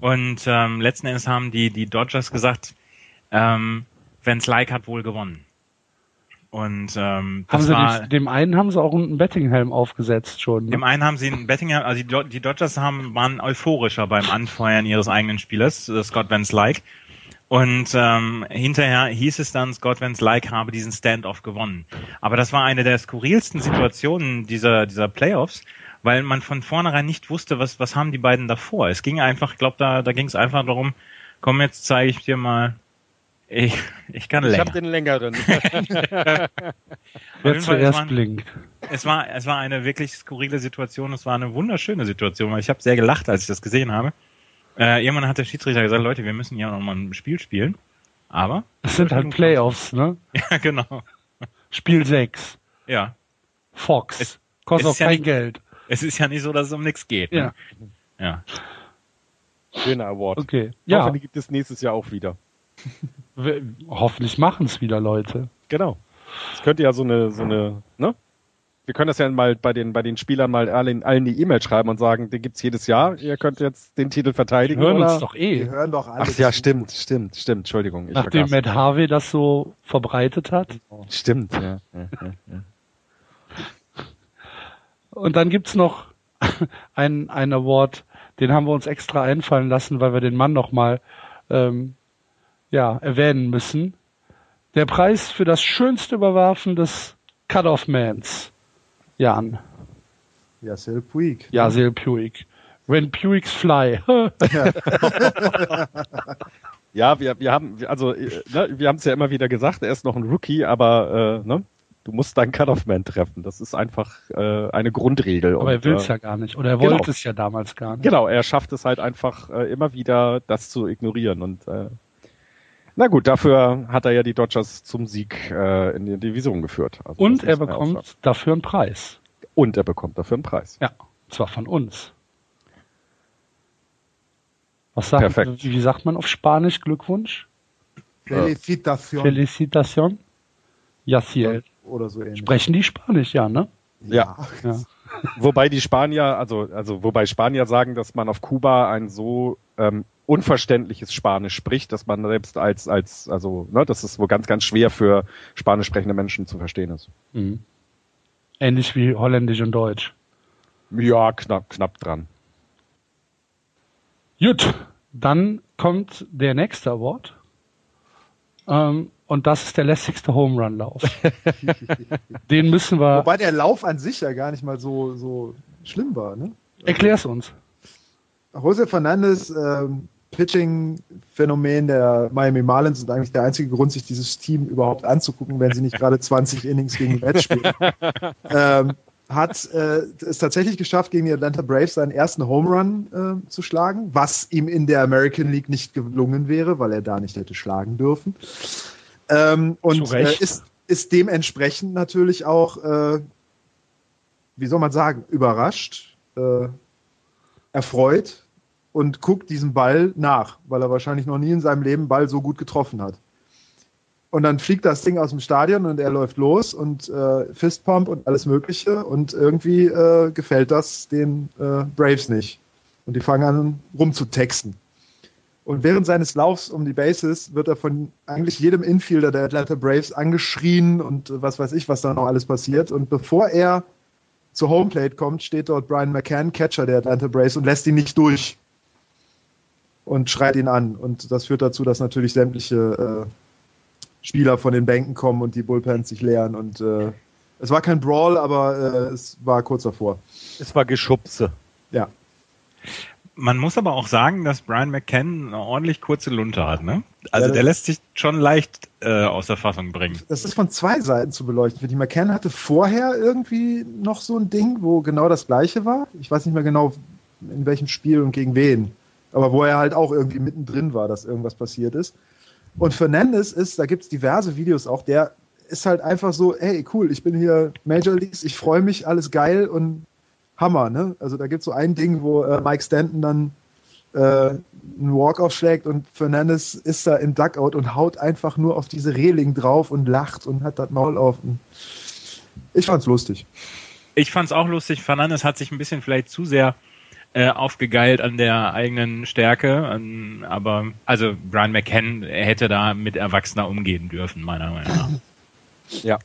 Und ähm, letzten Endes haben die die Dodgers gesagt, ähm, Vance Like hat wohl gewonnen. Und ähm, Haben das sie war, dem, dem einen haben sie auch einen Bettinghelm aufgesetzt schon. Ne? dem einen haben sie einen Betting, also die, die Dodgers haben, waren euphorischer beim Anfeuern ihres eigenen Spielers, äh, Scott Van Slyke. Und ähm, hinterher hieß es dann, Scott Van Slyke habe diesen Standoff gewonnen. Aber das war eine der skurrilsten Situationen dieser, dieser Playoffs, weil man von vornherein nicht wusste, was, was haben die beiden davor. Es ging einfach, ich glaube, da, da ging es einfach darum, komm, jetzt zeige ich dir mal, ich, ich kann Ich länger. hab den längeren. Wer zuerst waren- blinkt. es war, es war eine wirklich skurrile Situation. Es war eine wunderschöne Situation, weil ich habe sehr gelacht, als ich das gesehen habe. Äh, irgendwann hat der Schiedsrichter gesagt, Leute, wir müssen ja noch mal ein Spiel spielen. Aber, Es sind halt Playoffs, ne? ja, genau. Spiel 6. Ja. Fox. Es- Kostet es auch ja kein nicht- Geld. Es ist ja nicht so, dass es um nichts geht. Ne? Ja. Ja. Schöner Award. Okay. Ja. Den gibt es nächstes Jahr auch wieder. hoffentlich machen es wieder Leute. Genau. Es könnte ja so eine, so eine, ne? Wir können das ja mal bei den, bei den Spielern mal allen, allen die E-Mail schreiben und sagen, den gibt's jedes Jahr. Ihr könnt jetzt den Titel Die verteidigen. hören oder? uns doch Die eh. hören doch alle. Ach ja, stimmt, stimmt, stimmt. Entschuldigung. Ich Nachdem vergaß. Matt Harvey das so verbreitet hat. Stimmt, ja. ja, ja, ja. Und dann gibt's noch einen, einen Award, den haben wir uns extra einfallen lassen, weil wir den Mann nochmal ähm, ja, erwähnen müssen. Der Preis für das schönste Überwerfen des Cut-Off-Mans. Jan. Ja, Sil Puig. Ja, Sil Puig. When Puigs fly. Ja, wir, wir haben, also, äh, ne, wir haben es ja immer wieder gesagt, er ist noch ein Rookie, aber äh, ne, du musst deinen Cut-Off-Man treffen. Das ist einfach äh, eine Grundregel. Aber er Und, will's äh, ja gar nicht. Oder er genau. wollte es ja damals gar nicht. Genau, er schafft es halt einfach äh, immer wieder, das zu ignorieren. Und äh, na gut, dafür hat er ja die Dodgers zum Sieg äh, in die Division geführt. Also Und er bekommt sagen. dafür einen Preis. und er bekommt dafür einen Preis. Ja, zwar von uns. Was sagt, Perfekt. wie sagt man auf Spanisch Glückwunsch? Felicitation. Felicitation. Yaciel. Oder so ähnlich. Sprechen die Spanisch, ja, ne? Ja. Ja. Wobei die Spanier, also, also wobei Spanier sagen, dass man auf Kuba ein so ähm, unverständliches Spanisch spricht, dass man selbst als, als, also, ne, dass es wohl ganz, ganz schwer für spanisch sprechende Menschen zu verstehen ist. Mhm. Ähnlich wie Holländisch und Deutsch. Ja, knapp, knapp dran. Gut, dann kommt der nächste Award. Ähm, und das ist der lässigste Home Run Lauf. Den müssen wir. Wobei der Lauf an sich ja gar nicht mal so, so schlimm war, ne? Erklär's uns. Jose Fernandez, ähm, Pitching-Phänomen der Miami Marlins und eigentlich der einzige Grund, sich dieses Team überhaupt anzugucken, wenn sie nicht gerade 20 Innings gegen die Mets spielen, ähm, hat äh, es tatsächlich geschafft, gegen die Atlanta Braves seinen ersten Home Run äh, zu schlagen, was ihm in der American League nicht gelungen wäre, weil er da nicht hätte schlagen dürfen. Ähm, und äh, ist, ist dementsprechend natürlich auch, äh, wie soll man sagen, überrascht, äh, erfreut und guckt diesem Ball nach, weil er wahrscheinlich noch nie in seinem Leben Ball so gut getroffen hat. Und dann fliegt das Ding aus dem Stadion und er läuft los und äh, Fistpump und alles Mögliche und irgendwie äh, gefällt das den äh, Braves nicht. Und die fangen an rumzutexten. Und während seines Laufs um die Bases wird er von eigentlich jedem Infielder der Atlanta Braves angeschrien und äh, was weiß ich, was da noch alles passiert. Und bevor er zur Homeplate kommt, steht dort Brian McCann, Catcher der Atlanta Braves, und lässt ihn nicht durch. Und schreit ihn an. Und das führt dazu, dass natürlich sämtliche äh, Spieler von den Bänken kommen und die Bullpens sich leeren. Und äh, es war kein Brawl, aber äh, es war kurz davor. Es war Geschubse. Ja. Man muss aber auch sagen, dass Brian McCann eine ordentlich kurze Lunte hat, ne? Also Ja, der lässt sich schon leicht äh, aus der Fassung bringen. Das ist von zwei Seiten zu beleuchten. Die McCann hatte vorher irgendwie noch so ein Ding, wo genau das gleiche war. Ich weiß nicht mehr genau, in welchem Spiel und gegen wen. Aber wo er halt auch irgendwie mittendrin war, dass irgendwas passiert ist. Und Fernandes ist, da gibt es diverse Videos auch, der ist halt einfach so, hey, cool, ich bin hier Major Leagues, ich freue mich, alles geil und Hammer, ne? Also da gibt es so ein Ding, wo äh, Mike Stanton dann äh, einen Walk-Off schlägt und Fernandes ist da im Duckout und haut einfach nur auf diese Reling drauf und lacht und hat das Maul auf. Ich fand's lustig. Ich fand's auch lustig. Fernandes hat sich ein bisschen vielleicht zu sehr äh, aufgegeilt an der eigenen Stärke. Ähm, aber also Brian er hätte da mit Erwachsener umgehen dürfen, meiner Meinung nach. Ja.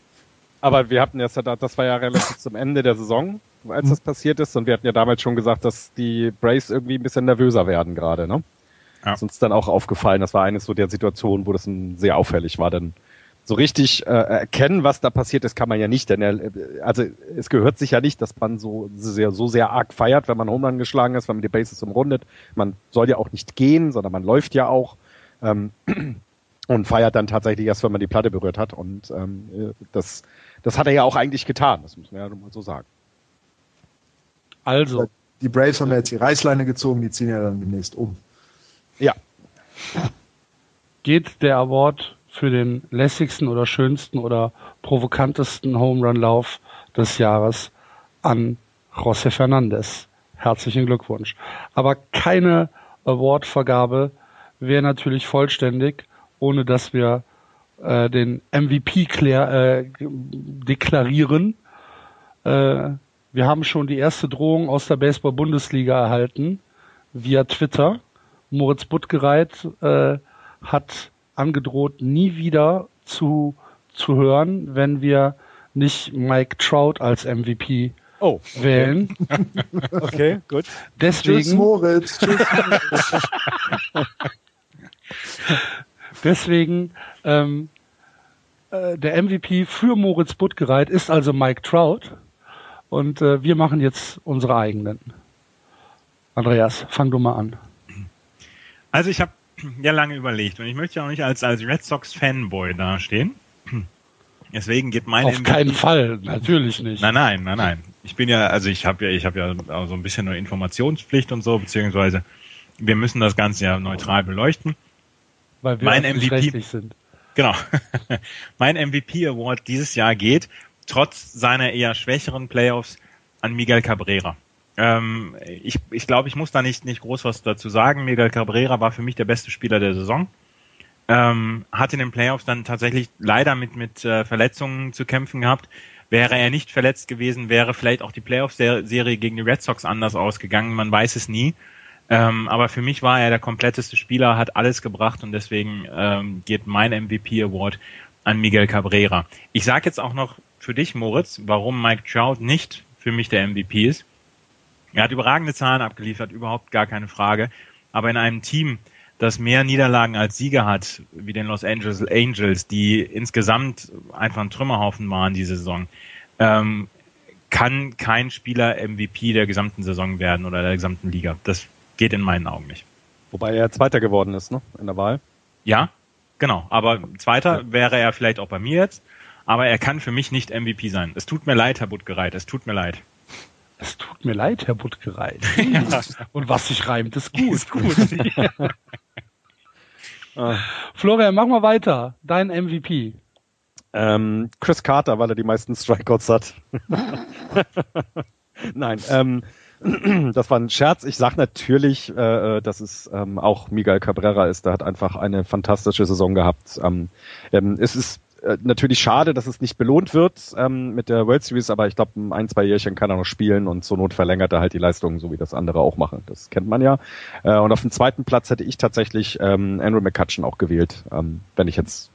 Aber wir hatten ja, das war ja relativ zum Ende der Saison, als das passiert ist. Und wir hatten ja damals schon gesagt, dass die Braves irgendwie ein bisschen nervöser werden gerade, ne? Ja. Ist uns dann auch aufgefallen, das war eines so der Situationen, wo das sehr auffällig war. Denn so richtig äh, erkennen, was da passiert ist, kann man ja nicht. Denn er, also es gehört sich ja nicht, dass man so sehr, so sehr arg feiert, wenn man Home Run geschlagen ist, wenn man die Bases umrundet. Man soll ja auch nicht gehen, sondern man läuft ja auch. Ähm, und feiert dann tatsächlich erst, wenn man die Platte berührt hat. Und ähm, das, das hat er ja auch eigentlich getan, das muss man ja nun mal so sagen. Also, Die Braves haben ja jetzt die Reißleine gezogen, die ziehen ja dann demnächst um. Ja, geht der Award für den lässigsten oder schönsten oder provokantesten Home Run Lauf des Jahres an José Fernandez. Herzlichen Glückwunsch. Aber keine Awardvergabe wäre natürlich vollständig, ohne dass wir äh, den MVP klär, äh, deklarieren. Äh, wir haben schon die erste Drohung aus der Baseball-Bundesliga erhalten via Twitter. Moritz Buttgereit äh, hat angedroht, nie wieder zu, zu hören, wenn wir nicht Mike Trout als MVP Oh, wählen. okay, gut. Tschüss, Deswegen, Moritz. Tschüss, Moritz. deswegen ähm, äh, der MVP für Moritz Buttgereit ist also Mike Trout. Und äh, wir machen jetzt unsere eigenen. Andreas, fang du mal an. Also ich habe ja lange überlegt und ich möchte ja auch nicht als, als Red Sox Fanboy dastehen. Deswegen geht mein Auf MVP keinen Fall, natürlich nicht. Nein, nein, nein, nein. Ich bin ja, also ich habe ja, ich habe ja so ein bisschen eine Informationspflicht und so, beziehungsweise wir müssen das Ganze ja neutral beleuchten. weil wir mein MVP sind. Genau. mein MVP Award dieses Jahr geht, trotz seiner eher schwächeren Playoffs, an Miguel Cabrera. Ähm, ich ich glaube, ich muss da nicht, nicht groß was dazu sagen. Miguel Cabrera war für mich der beste Spieler der Saison. ähm, hat in den Playoffs dann tatsächlich leider mit, mit äh, Verletzungen zu kämpfen gehabt. Wäre er nicht verletzt gewesen, wäre vielleicht auch die Playoff-Serie gegen die Red Sox anders ausgegangen. Man weiß es nie. Ähm, aber für mich war er der kompletteste Spieler, hat alles gebracht und deswegen ähm, geht mein MVP Award an Miguel Cabrera. Ich sage jetzt auch noch für dich, Moritz, warum Mike Trout nicht für mich der MVP ist. Er hat überragende Zahlen abgeliefert, überhaupt gar keine Frage. Aber in einem Team, das mehr Niederlagen als Siege hat, wie den Los Angeles Angels, die insgesamt einfach ein Trümmerhaufen waren diese Saison, ähm, kann kein Spieler MVP der gesamten Saison werden oder der gesamten Liga. Das geht in meinen Augen nicht. Wobei er Zweiter geworden ist, ne? In der Wahl. Ja, genau. Aber Zweiter ja. wäre er vielleicht auch bei mir jetzt. Aber er kann für mich nicht MVP sein. Es tut mir leid, Herr Buttgereit. Es tut mir leid. Es tut mir leid, Herr Buttgereit. ja. Und was sich reimt, ist gut. Ist gut. Ah. Florian, mach mal weiter. Dein MVP. Ähm, Chris Carter, weil er die meisten Strikeouts hat. Nein, ähm, das war ein Scherz. Ich sag natürlich, äh, äh, dass es ähm, auch Miguel Cabrera ist. Der hat einfach eine fantastische Saison gehabt. Ähm, ähm, es ist äh, natürlich schade, dass es nicht belohnt wird ähm, mit der World Series, aber ich glaube, ein, zwei Jährchen kann er noch spielen und zur Not verlängert er halt die Leistungen, so wie das andere auch machen. Das kennt man ja. Äh, und auf dem zweiten Platz hätte ich tatsächlich ähm, Andrew McCutcheon auch gewählt, ähm, wenn ich jetzt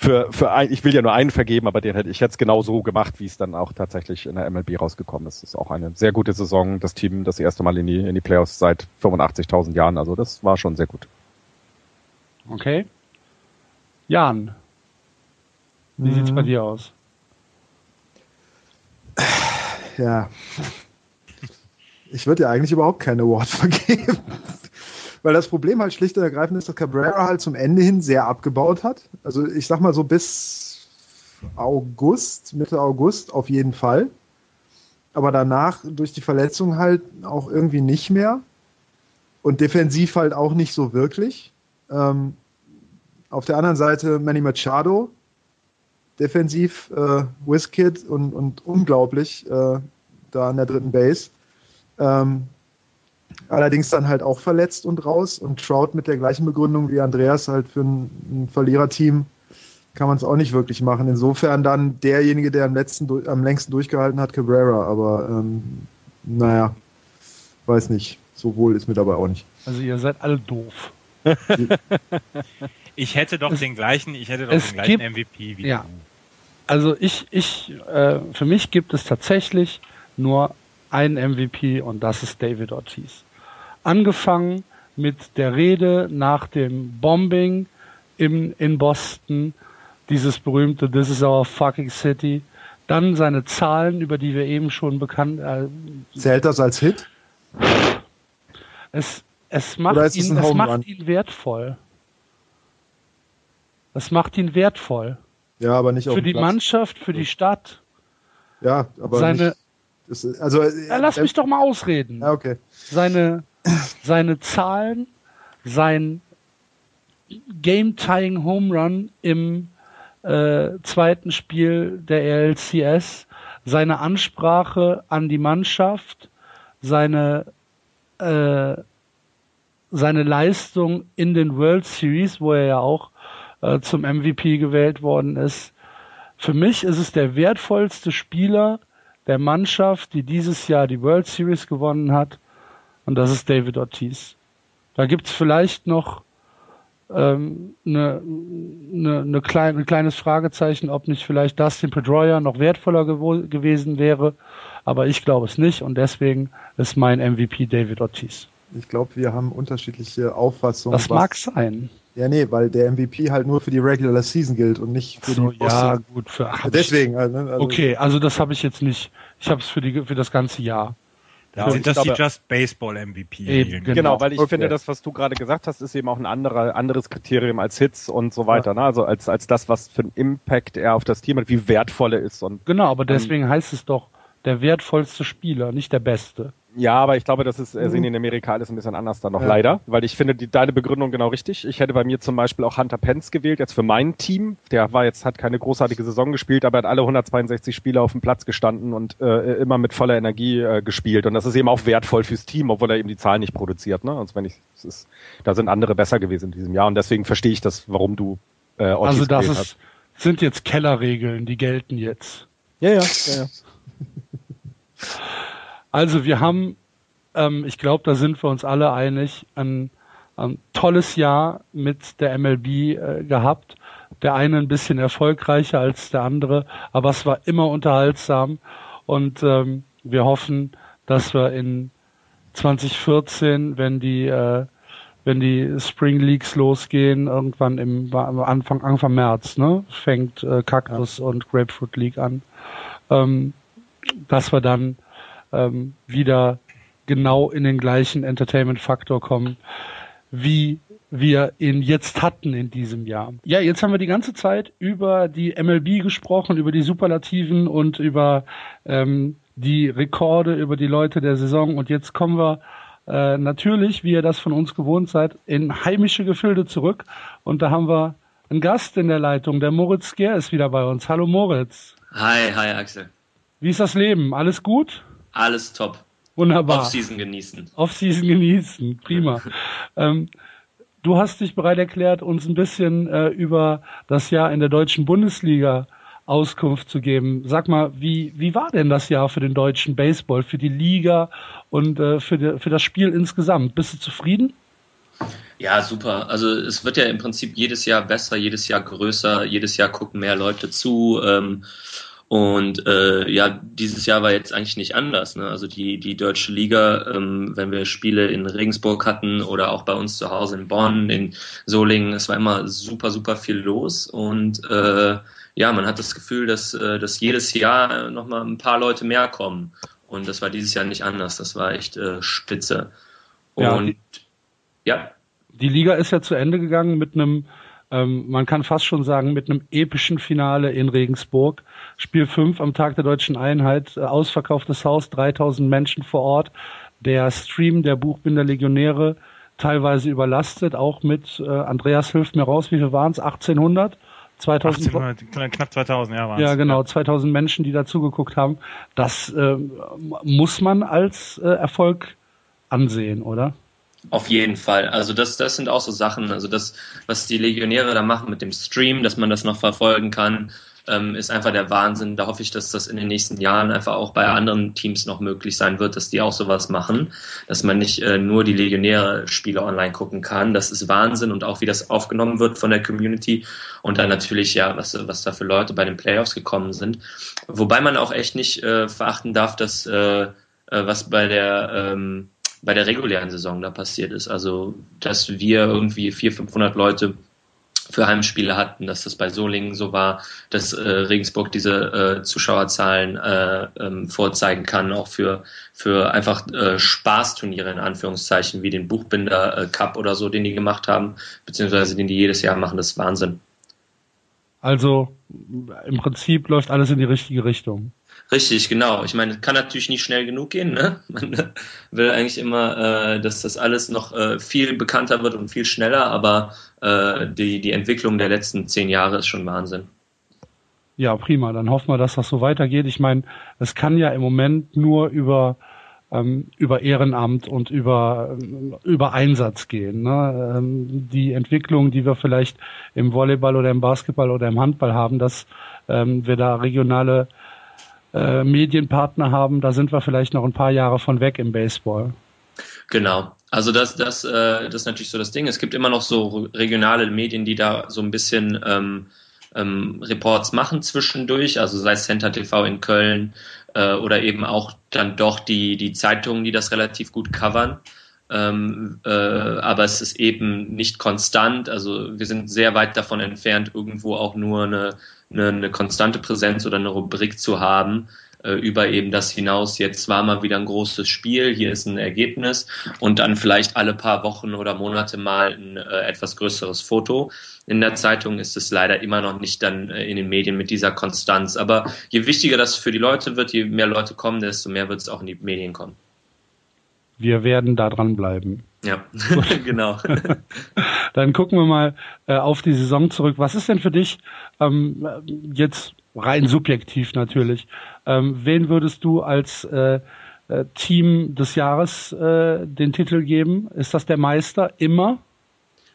für, für ein, ich will ja nur einen vergeben, aber den hätte ich jetzt genau so gemacht, wie es dann auch tatsächlich in der MLB rausgekommen ist. Das ist auch eine sehr gute Saison. Das Team das erste Mal in die, in die Playoffs seit 85.000 Jahren. Also das war schon sehr gut. Okay. Jan, wie mhm. sieht's bei dir aus? Ja. Ich würde ja eigentlich überhaupt keine Award vergeben. Weil das Problem halt schlicht und ergreifend ist, dass Cabrera halt zum Ende hin sehr abgebaut hat. Also ich sag mal so bis August, Mitte August auf jeden Fall. Aber danach durch die Verletzung halt auch irgendwie nicht mehr. Und defensiv halt auch nicht so wirklich. Ähm, auf der anderen Seite Manny Machado, defensiv, äh, Wizkid und, und unglaublich äh, da an der dritten Base. Ähm, allerdings dann halt auch verletzt und raus und Trout mit der gleichen Begründung wie Andreas halt für ein, ein Verliererteam kann man es auch nicht wirklich machen. Insofern dann derjenige, der am, letzten, am längsten durchgehalten hat, Cabrera. Aber ähm, naja, weiß nicht. So wohl ist mir dabei auch nicht. Also ihr seid alle doof. ich hätte doch es, den gleichen, ich hätte doch den gleichen gibt, MVP wie ja. Also ich, ich, äh, für mich gibt es tatsächlich nur einen MVP und das ist David Ortiz. Angefangen mit der Rede nach dem Bombing im, in Boston, dieses berühmte This is our fucking city. Dann seine Zahlen, über die wir eben schon bekannt. Äh, Zählt das als Hit? Es, es macht, ihn, es macht ihn wertvoll. Es macht ihn wertvoll. Ja, aber nicht auf Für die Platz. Mannschaft, für die Stadt. Ja, aber seine. Nicht, ist, also, ja, lass äh, mich doch mal ausreden. Ja, okay. Seine, seine Zahlen, sein Game-Tying Home Run im äh, zweiten Spiel der LCS, seine Ansprache an die Mannschaft, seine äh, seine Leistung in den World Series, wo er ja auch äh, zum MVP gewählt worden ist. Für mich ist es der wertvollste Spieler der Mannschaft, die dieses Jahr die World Series gewonnen hat. Und das ist David Ortiz. Da gibt's vielleicht noch ähm, ne, ne, ne klein, ein kleines Fragezeichen, ob nicht vielleicht Dustin Pedroia noch wertvoller gewesen wäre. Aber ich glaube es nicht und deswegen ist mein MVP David Ortiz. Ich glaube, wir haben unterschiedliche Auffassungen. Das mag sein. Ja, nee, weil der MVP halt nur für die Regular Season gilt und nicht für so, die Boston. Ja, gut, für ach, Deswegen. Also, also, okay, also das habe ich jetzt nicht. Ich habe es für die für das ganze Jahr. Ja, sind das die Just Baseball MVP? Eben, genau. genau, weil ich okay. finde, das, was du gerade gesagt hast, ist eben auch ein anderer, anderes Kriterium als Hits und so weiter. Ja. Ne? Also als, als das, was für einen Impact er auf das Team hat, wie wertvoll er ist. Und, genau, aber deswegen ähm, heißt es doch der wertvollste Spieler, nicht der beste. Ja, aber ich glaube, das ist, äh, sehen die in Amerika alles ein bisschen anders dann noch ja. leider, weil ich finde die, deine Begründung genau richtig. Ich hätte bei mir zum Beispiel auch Hunter Pence gewählt, jetzt für mein Team. Der war jetzt, hat keine großartige Saison gespielt, aber hat alle 162 Spiele auf dem Platz gestanden und äh, immer mit voller Energie äh, gespielt. Und das ist eben auch wertvoll fürs Team, obwohl er eben die Zahlen nicht produziert. Ne? Und wenn ich, es ist, da sind andere besser gewesen in diesem Jahr. Und deswegen verstehe ich das, warum du äh, Ortiz Also das ist, sind jetzt Kellerregeln, die gelten jetzt. Ja, ja, ja. ja. Also wir haben, ähm, ich glaube, da sind wir uns alle einig, ein, ein tolles Jahr mit der MLB äh, gehabt. Der eine ein bisschen erfolgreicher als der andere, aber es war immer unterhaltsam und ähm, wir hoffen, dass wir in 2014, wenn die äh, wenn die Spring Leagues losgehen, irgendwann im Anfang Anfang März, ne, fängt äh, Cactus ja. und Grapefruit League an, ähm, dass wir dann ähm, wieder genau in den gleichen Entertainment-Faktor kommen, wie wir ihn jetzt hatten in diesem Jahr. Ja, jetzt haben wir die ganze Zeit über die MLB gesprochen, über die Superlativen und über ähm, die Rekorde, über die Leute der Saison. Und jetzt kommen wir äh, natürlich, wie ihr das von uns gewohnt seid, in heimische Gefilde zurück. Und da haben wir einen Gast in der Leitung. Der Moritz Ger ist wieder bei uns. Hallo Moritz. Hi, hi Axel. Wie ist das Leben? Alles gut? Alles top. Wunderbar. Off-Season genießen. Off-Season genießen, prima. ähm, du hast dich bereit erklärt, uns ein bisschen äh, über das Jahr in der deutschen Bundesliga Auskunft zu geben. Sag mal, wie, wie war denn das Jahr für den deutschen Baseball, für die Liga und äh, für, die, für das Spiel insgesamt? Bist du zufrieden? Ja, super. Also es wird ja im Prinzip jedes Jahr besser, jedes Jahr größer, jedes Jahr gucken mehr Leute zu. Ähm, und äh, ja, dieses Jahr war jetzt eigentlich nicht anders. Ne? Also die, die deutsche Liga, ähm, wenn wir Spiele in Regensburg hatten oder auch bei uns zu Hause in Bonn, in Solingen, es war immer super, super viel los. Und äh, ja, man hat das Gefühl, dass, äh, dass jedes Jahr nochmal ein paar Leute mehr kommen. Und das war dieses Jahr nicht anders. Das war echt äh, spitze. Und ja, die, ja. Die Liga ist ja zu Ende gegangen mit einem ähm, man kann fast schon sagen, mit einem epischen Finale in Regensburg. Spiel 5 am Tag der deutschen Einheit, äh, ausverkauftes Haus, 3000 Menschen vor Ort. Der Stream der Buchbinder Legionäre teilweise überlastet, auch mit, äh, Andreas hilft mir raus, wie viel waren es? 1800? 2000, 1800, knapp 2000, ja, Ja, genau, 2000 Menschen, die dazugeguckt haben. Das äh, muss man als äh, Erfolg ansehen, oder? Auf jeden Fall. Also das, das sind auch so Sachen, also das, was die Legionäre da machen mit dem Stream, dass man das noch verfolgen kann, ähm, ist einfach der Wahnsinn. Da hoffe ich, dass das in den nächsten Jahren einfach auch bei anderen Teams noch möglich sein wird, dass die auch sowas machen, dass man nicht äh, nur die Legionäre-Spiele online gucken kann. Das ist Wahnsinn und auch wie das aufgenommen wird von der Community und dann natürlich ja, was, was da für Leute bei den Playoffs gekommen sind. Wobei man auch echt nicht äh, verachten darf, dass äh, äh was bei der ähm, bei der regulären Saison da passiert ist. Also, dass wir irgendwie 400, 500 Leute für Heimspiele hatten, dass das bei Solingen so war, dass äh, Regensburg diese äh, Zuschauerzahlen äh, ähm, vorzeigen kann, auch für, für einfach äh, Spaßturniere in Anführungszeichen, wie den Buchbinder äh, Cup oder so, den die gemacht haben, beziehungsweise den die jedes Jahr machen, das ist Wahnsinn. Also im Prinzip läuft alles in die richtige Richtung. Richtig, genau. Ich meine, kann natürlich nicht schnell genug gehen. Ne? Man will eigentlich immer, äh, dass das alles noch äh, viel bekannter wird und viel schneller, aber äh, die, die Entwicklung der letzten zehn Jahre ist schon Wahnsinn. Ja, prima. Dann hoffen wir, dass das so weitergeht. Ich meine, es kann ja im Moment nur über ähm, über Ehrenamt und über, über Einsatz gehen. Ne? Ähm, die Entwicklung, die wir vielleicht im Volleyball oder im Basketball oder im Handball haben, dass ähm, wir da regionale äh, Medienpartner haben, da sind wir vielleicht noch ein paar Jahre von weg im Baseball. Genau. Also das, das, äh, das ist natürlich so das Ding. Es gibt immer noch so regionale Medien, die da so ein bisschen ähm, ähm, Reports machen zwischendurch, also sei es Center TV in Köln äh, oder eben auch dann doch die, die Zeitungen, die das relativ gut covern. Ähm, äh, aber es ist eben nicht konstant. Also wir sind sehr weit davon entfernt, irgendwo auch nur eine, eine, eine konstante Präsenz oder eine Rubrik zu haben äh, über eben das hinaus. Jetzt war mal wieder ein großes Spiel, hier ist ein Ergebnis und dann vielleicht alle paar Wochen oder Monate mal ein äh, etwas größeres Foto. In der Zeitung ist es leider immer noch nicht dann äh, in den Medien mit dieser Konstanz. Aber je wichtiger das für die Leute wird, je mehr Leute kommen, desto mehr wird es auch in die Medien kommen. Wir werden da dran bleiben. Ja, genau. Dann gucken wir mal äh, auf die Saison zurück. Was ist denn für dich ähm, jetzt rein subjektiv natürlich? Ähm, wen würdest du als äh, äh, Team des Jahres äh, den Titel geben? Ist das der Meister immer?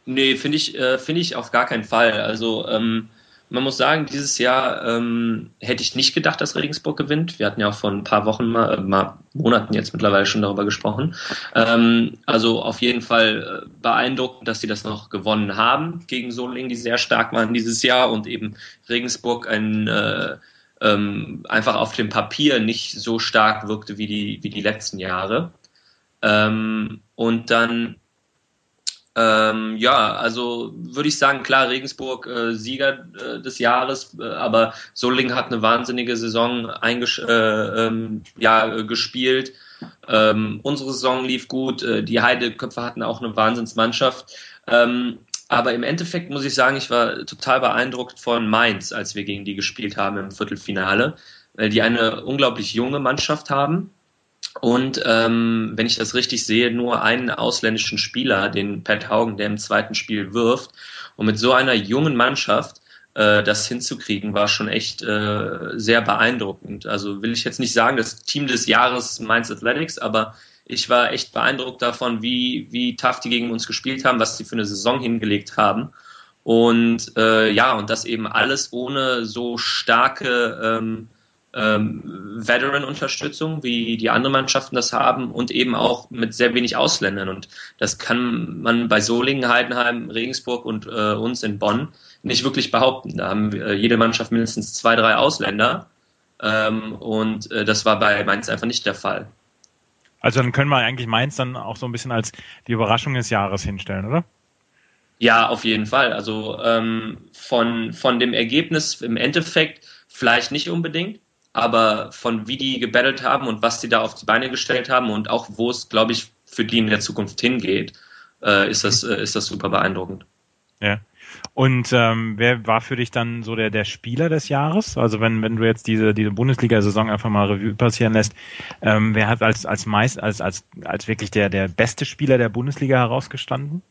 Nee, finde ich, äh, finde ich auf gar keinen Fall. Also ähm, man muss sagen, dieses Jahr ähm, hätte ich nicht gedacht, dass Regensburg gewinnt. Wir hatten ja auch vor ein paar Wochen mal, äh, mal Monaten jetzt mittlerweile schon darüber gesprochen. Ähm, also auf jeden Fall äh, beeindruckend, dass sie das noch gewonnen haben gegen Solingen, die sehr stark waren dieses Jahr und eben Regensburg ein äh, ähm, einfach auf dem Papier nicht so stark wirkte wie die wie die letzten Jahre. Ähm, und dann ähm, ja, also würde ich sagen, klar, Regensburg äh, Sieger äh, des Jahres, äh, aber Solingen hat eine wahnsinnige Saison äh, ähm, ja, gespielt. Ähm, unsere Saison lief gut, äh, die Heideköpfe hatten auch eine Wahnsinnsmannschaft. Ähm, aber im Endeffekt muss ich sagen, ich war total beeindruckt von Mainz, als wir gegen die gespielt haben im Viertelfinale, weil die eine unglaublich junge Mannschaft haben und ähm, wenn ich das richtig sehe, nur einen ausländischen Spieler, den Pat Haugen, der im zweiten Spiel wirft. Und mit so einer jungen Mannschaft äh, das hinzukriegen, war schon echt äh, sehr beeindruckend. Also will ich jetzt nicht sagen, das Team des Jahres Mainz Athletics, aber ich war echt beeindruckt davon, wie, wie tough die gegen uns gespielt haben, was sie für eine Saison hingelegt haben. Und äh, ja, und das eben alles ohne so starke ähm, ähm, Veteran-Unterstützung, wie die anderen Mannschaften das haben und eben auch mit sehr wenig Ausländern. Und das kann man bei Solingen, Heidenheim, Regensburg und äh, uns in Bonn nicht wirklich behaupten. Da haben äh, jede Mannschaft mindestens zwei, drei Ausländer. Ähm, und äh, das war bei Mainz einfach nicht der Fall. Also dann können wir eigentlich Mainz dann auch so ein bisschen als die Überraschung des Jahres hinstellen, oder? Ja, auf jeden Fall. Also ähm, von, von dem Ergebnis im Endeffekt vielleicht nicht unbedingt, aber von wie die gebettelt haben und was die da auf die Beine gestellt haben und auch wo es, glaube ich, für die in der Zukunft hingeht, äh, ist, das, äh, ist das super beeindruckend. Ja. Und ähm, wer war für dich dann so der, der Spieler des Jahres? Also wenn, wenn du jetzt diese, diese Bundesliga-Saison einfach mal Revue passieren lässt, ähm, wer hat als, als meist, als, als, als wirklich der, der beste Spieler der Bundesliga herausgestanden?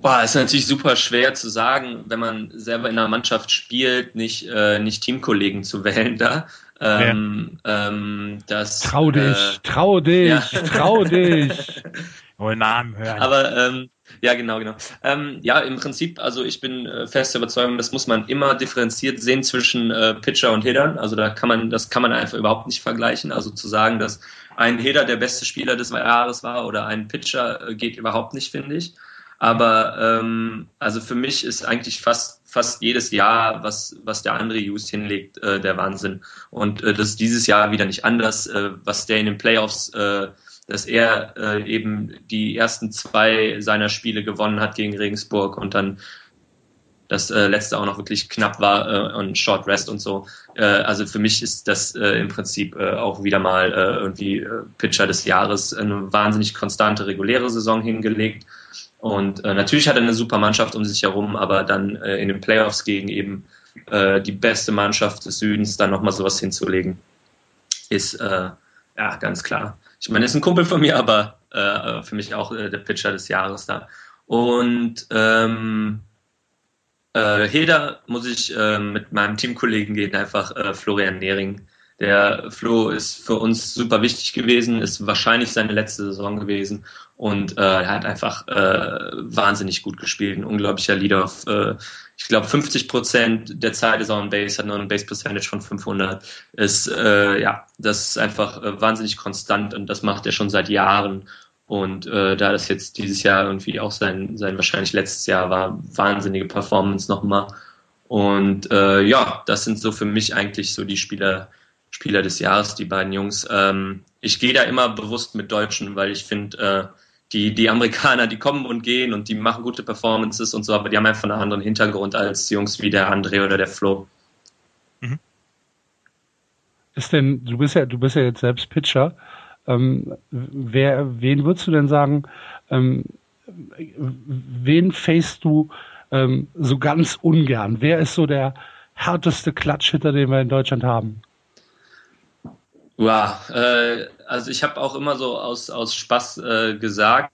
Boah, ist natürlich super schwer zu sagen, wenn man selber in einer Mannschaft spielt, nicht, äh, nicht Teamkollegen zu wählen da. Ähm, ja. ähm, das, trau dich, äh, trau dich, ja. trau dich. Wohl Namen hören. Aber ähm, ja, genau, genau. Ähm, ja, im Prinzip, also ich bin äh, fest überzeugt, das muss man immer differenziert sehen zwischen äh, Pitcher und Hittern. Also da kann man, das kann man einfach überhaupt nicht vergleichen. Also zu sagen, dass ein Hitter der beste Spieler des Jahres war oder ein Pitcher äh, geht überhaupt nicht, finde ich. Aber ähm, also für mich ist eigentlich fast fast jedes Jahr, was was der andere Just hinlegt, äh, der Wahnsinn. Und äh, das ist dieses Jahr wieder nicht anders, äh, was der in den Playoffs, äh, dass er äh, eben die ersten zwei seiner Spiele gewonnen hat gegen Regensburg und dann das äh, letzte auch noch wirklich knapp war äh, und Short Rest und so. Äh, also für mich ist das äh, im Prinzip äh, auch wieder mal äh, irgendwie äh, Pitcher des Jahres eine wahnsinnig konstante reguläre Saison hingelegt und äh, natürlich hat er eine super Mannschaft um sich herum, aber dann äh, in den Playoffs gegen eben äh, die beste Mannschaft des Südens dann nochmal sowas hinzulegen, ist äh, ja ganz klar. Ich meine, er ist ein Kumpel von mir, aber äh, für mich auch äh, der Pitcher des Jahres da. Und ähm, äh, Heder muss ich mit meinem Teamkollegen gehen, einfach Florian Nehring. Der Flo ist für uns super wichtig gewesen, ist wahrscheinlich seine letzte Saison gewesen und äh, er hat einfach äh, wahnsinnig gut gespielt, ein unglaublicher Leader. Äh, ich glaube 50 Prozent der Zeit ist er on Base, hat nur ein Base Percentage von 500. Ist äh, ja, das ist einfach äh, wahnsinnig konstant und das macht er schon seit Jahren. Und äh, da das jetzt dieses Jahr irgendwie auch sein, sein wahrscheinlich letztes Jahr war, wahnsinnige Performance nochmal. Und äh, ja, das sind so für mich eigentlich so die Spieler, Spieler des Jahres, die beiden Jungs. Ähm, ich gehe da immer bewusst mit Deutschen, weil ich finde, äh, die, die Amerikaner, die kommen und gehen und die machen gute Performances und so, aber die haben einfach einen anderen Hintergrund als Jungs wie der André oder der Flo. Mhm. Ist denn, du bist ja, du bist ja jetzt selbst Pitcher. Ähm, wer, wen würdest du denn sagen, ähm, wen facest du ähm, so ganz ungern? Wer ist so der härteste Klatschhitter, den wir in Deutschland haben? Ja, äh, also ich habe auch immer so aus, aus Spaß äh, gesagt,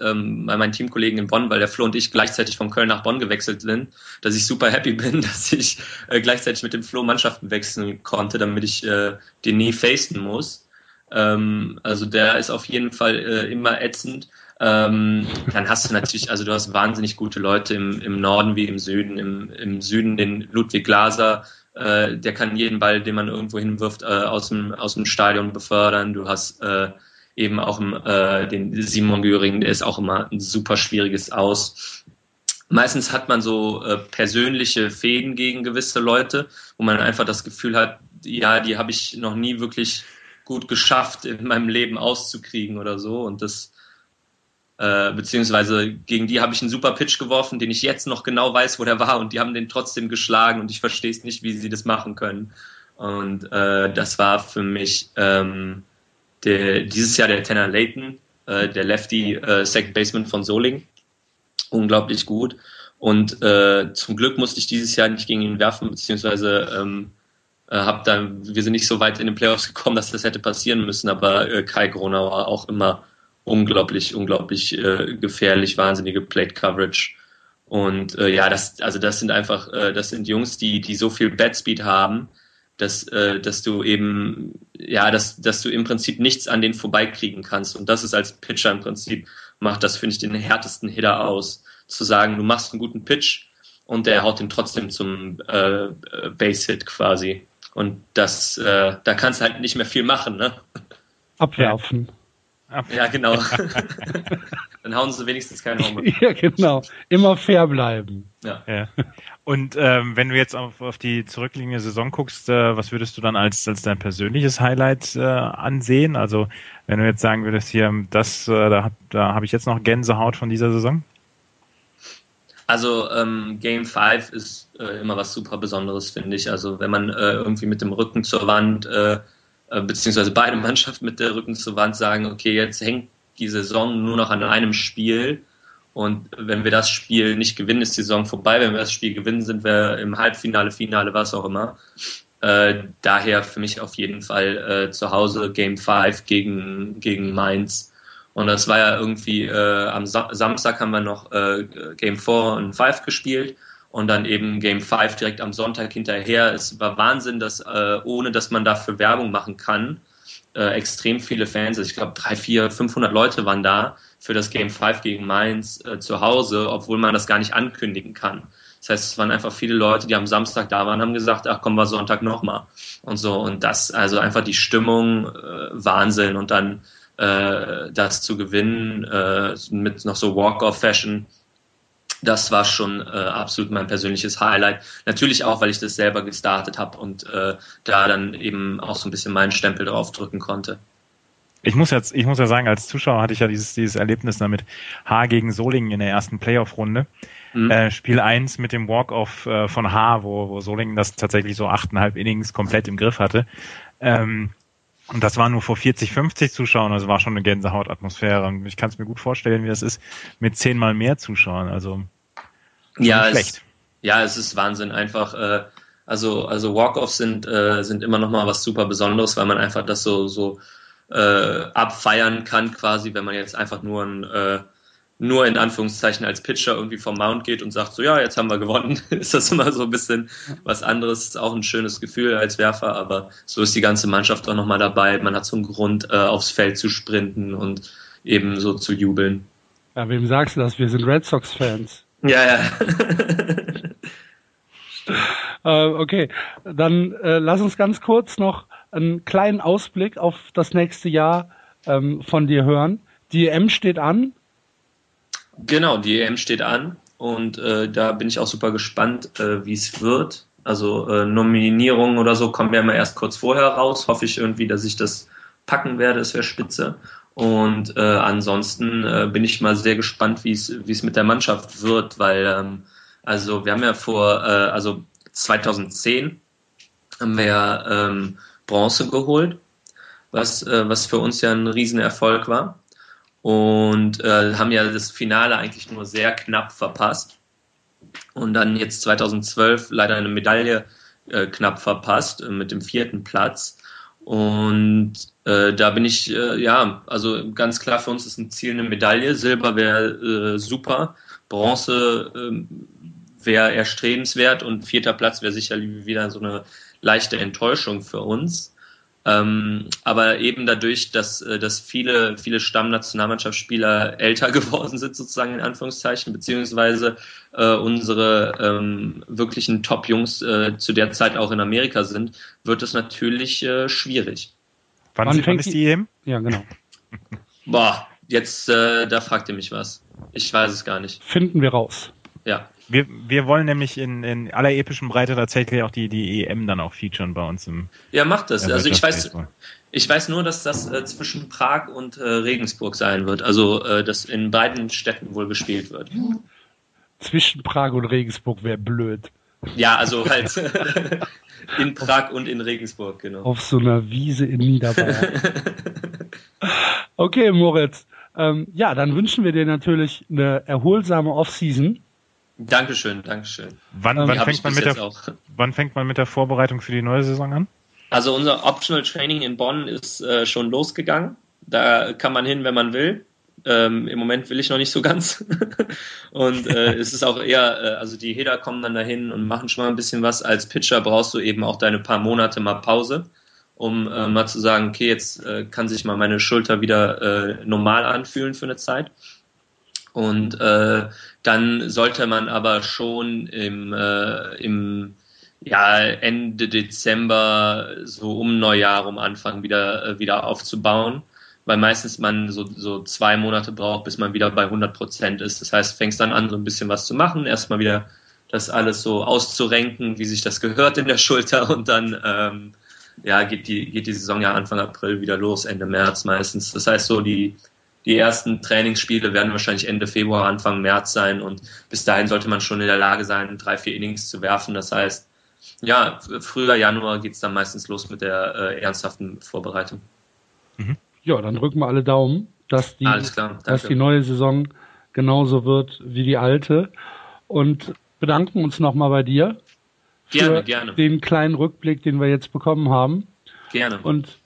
ähm, bei meinen Teamkollegen in Bonn, weil der Flo und ich gleichzeitig von Köln nach Bonn gewechselt sind, dass ich super happy bin, dass ich äh, gleichzeitig mit dem Flo Mannschaften wechseln konnte, damit ich äh, den nie facen muss. Ähm, also der ist auf jeden Fall äh, immer ätzend. Ähm, dann hast du natürlich, also du hast wahnsinnig gute Leute im, im Norden wie im Süden. Im, im Süden den Ludwig Glaser, äh, der kann jeden Ball, den man irgendwo hinwirft, äh, aus, dem, aus dem Stadion befördern. Du hast äh, eben auch äh, den Simon Göring, der ist auch immer ein super schwieriges Aus. Meistens hat man so äh, persönliche Fäden gegen gewisse Leute, wo man einfach das Gefühl hat, ja, die habe ich noch nie wirklich gut geschafft, in meinem Leben auszukriegen oder so. Und das, äh, beziehungsweise gegen die habe ich einen super Pitch geworfen, den ich jetzt noch genau weiß, wo der war, und die haben den trotzdem geschlagen und ich verstehe es nicht, wie sie das machen können. Und äh, das war für mich ähm, der, dieses Jahr der Tanner Layton, äh, der Lefty äh, Second Baseman von Soling. Unglaublich gut. Und äh, zum Glück musste ich dieses Jahr nicht gegen ihn werfen, beziehungsweise ähm, äh, hab dann, wir sind nicht so weit in den Playoffs gekommen, dass das hätte passieren müssen, aber Kai Gronau war auch immer unglaublich, unglaublich äh, gefährlich, wahnsinnige Plate Coverage. Und äh, ja, das, also das sind einfach, äh, das sind Jungs, die, die so viel Bat Speed haben, dass, äh, dass du eben, ja, dass, dass du im Prinzip nichts an denen vorbeikriegen kannst. Und das ist als Pitcher im Prinzip, macht das, finde ich, den härtesten Hitter aus. Zu sagen, du machst einen guten Pitch und der haut ihn trotzdem zum äh, Base-Hit quasi. Und das, äh, da kannst du halt nicht mehr viel machen, ne? Abwerfen. Ja, genau. Dann hauen sie wenigstens keinen Home. ja, genau. Immer fair bleiben. Ja. ja. Und ähm, wenn du jetzt auf, auf die zurückliegende Saison guckst, äh, was würdest du dann als, als dein persönliches Highlight äh, ansehen? Also wenn du jetzt sagen würdest, hier, das, äh, da, da habe ich jetzt noch Gänsehaut von dieser Saison? Also ähm, Game 5 ist äh, immer was super Besonderes, finde ich. Also wenn man äh, irgendwie mit dem Rücken zur Wand, äh, beziehungsweise beide Mannschaften mit der Rücken zur Wand sagen, okay, jetzt hängt die Saison nur noch an einem Spiel und wenn wir das Spiel nicht gewinnen, ist die Saison vorbei. Wenn wir das Spiel gewinnen, sind wir im Halbfinale, Finale, was auch immer. Äh, daher für mich auf jeden Fall äh, zu Hause Game 5 gegen, gegen Mainz. Und das war ja irgendwie, äh, am Sa Samstag haben wir noch äh, Game 4 und 5 gespielt und dann eben Game 5 direkt am Sonntag hinterher. Es war Wahnsinn, dass äh, ohne dass man dafür Werbung machen kann, äh, extrem viele Fans, also ich glaube drei, vier, 500 Leute waren da für das Game 5 gegen Mainz äh, zu Hause, obwohl man das gar nicht ankündigen kann. Das heißt, es waren einfach viele Leute, die am Samstag da waren, haben gesagt, ach kommen wir Sonntag nochmal und so. Und das, also einfach die Stimmung, äh, Wahnsinn und dann äh, das zu gewinnen äh, mit noch so Walk-off-Fashion, das war schon äh, absolut mein persönliches Highlight. Natürlich auch, weil ich das selber gestartet habe und äh, da dann eben auch so ein bisschen meinen Stempel drauf drücken konnte. Ich muss jetzt, ich muss ja sagen, als Zuschauer hatte ich ja dieses, dieses Erlebnis damit H gegen Solingen in der ersten Playoff-Runde. Mhm. Äh, Spiel 1 mit dem Walk-Off äh, von H, wo, wo Solingen das tatsächlich so achteinhalb Innings komplett im Griff hatte. Ähm, und das war nur vor 40, 50 Zuschauern, also war schon eine Gänsehautatmosphäre. Und ich kann es mir gut vorstellen, wie das ist mit zehnmal mehr Zuschauern. Also ja, es, ja, es ist Wahnsinn. Einfach, äh, also, also Walk-offs sind, äh, sind immer noch mal was super Besonderes, weil man einfach das so, so äh, abfeiern kann, quasi, wenn man jetzt einfach nur ein äh, nur in Anführungszeichen als Pitcher irgendwie vom Mount geht und sagt so, ja, jetzt haben wir gewonnen, ist das immer so ein bisschen was anderes, ist auch ein schönes Gefühl als Werfer, aber so ist die ganze Mannschaft auch nochmal dabei. Man hat so einen Grund, äh, aufs Feld zu sprinten und eben so zu jubeln. Ja, wem sagst du das? Wir sind Red Sox-Fans. Ja, ja. äh, okay, dann äh, lass uns ganz kurz noch einen kleinen Ausblick auf das nächste Jahr ähm, von dir hören. Die EM steht an. Genau, die EM steht an und äh, da bin ich auch super gespannt, äh, wie es wird. Also äh, Nominierungen oder so kommen ja immer erst kurz vorher raus. Hoffe ich irgendwie, dass ich das packen werde, das wäre spitze. Und äh, ansonsten äh, bin ich mal sehr gespannt, wie es wie es mit der Mannschaft wird, weil ähm, also wir haben ja vor äh, also 2010 haben wir ja ähm, Bronze geholt, was äh, was für uns ja ein Riesenerfolg war und äh, haben ja das Finale eigentlich nur sehr knapp verpasst und dann jetzt 2012 leider eine Medaille äh, knapp verpasst äh, mit dem vierten Platz Und äh, da bin ich, äh, ja, also ganz klar für uns ist ein Ziel eine Medaille. Silber wäre äh, super, Bronze äh, wäre erstrebenswert und vierter Platz wäre sicherlich wieder so eine leichte Enttäuschung für uns. Ähm, aber eben dadurch, dass, äh, dass viele, viele Stammnationalmannschaftsspieler älter geworden sind, sozusagen in Anführungszeichen, beziehungsweise äh, unsere ähm, wirklichen Top-Jungs äh, zu der Zeit auch in Amerika sind, wird es natürlich äh, schwierig. Wann, wann, wann ist die EM? Ja, genau. Boah, jetzt, äh, da fragt ihr mich was. Ich weiß es gar nicht. Finden wir raus. Ja. Wir, wir wollen nämlich in, in aller epischen Breite tatsächlich auch die, die EM dann auch featuren bei uns im. Ja, macht das. Also ich weiß, ich weiß nur, dass das äh, zwischen Prag und äh, Regensburg sein wird. Also äh, dass in beiden Städten wohl gespielt wird. Zwischen Prag und Regensburg wäre blöd. Ja, also halt in Prag und in Regensburg, genau. Auf so einer Wiese in Niederbayern. okay, Moritz. Ähm, ja, dann wünschen wir dir natürlich eine erholsame Offseason. Dankeschön, Dankeschön. Wann, wann, fängt man mit der, wann fängt man mit der Vorbereitung für die neue Saison an? Also unser Optional Training in Bonn ist äh, schon losgegangen. Da kann man hin, wenn man will. Ähm, Im Moment will ich noch nicht so ganz. und äh, es ist auch eher, äh, also die Heder kommen dann dahin und machen schon mal ein bisschen was. Als Pitcher brauchst du eben auch deine paar Monate mal Pause, um äh, mal zu sagen, okay, jetzt äh, kann sich mal meine Schulter wieder äh, normal anfühlen für eine Zeit. Und äh, dann sollte man aber schon im, äh, im ja, Ende Dezember, so um Neujahr, um Anfang wieder, äh, wieder aufzubauen, weil meistens man so, so zwei Monate braucht, bis man wieder bei 100 Prozent ist. Das heißt, fängst dann an, so ein bisschen was zu machen, erstmal wieder das alles so auszurenken, wie sich das gehört in der Schulter und dann ähm, ja, geht die, geht die Saison ja Anfang April wieder los, Ende März meistens. Das heißt, so die, die ersten Trainingsspiele werden wahrscheinlich Ende Februar, Anfang März sein und bis dahin sollte man schon in der Lage sein, drei, vier Innings zu werfen. Das heißt, ja, früher Januar geht's dann meistens los mit der äh, ernsthaften Vorbereitung. Mhm. Ja, dann drücken wir alle Daumen, dass die, klar, dass die neue Saison genauso wird wie die alte und bedanken uns nochmal bei dir für gerne, gerne. den kleinen Rückblick, den wir jetzt bekommen haben. Gerne. Und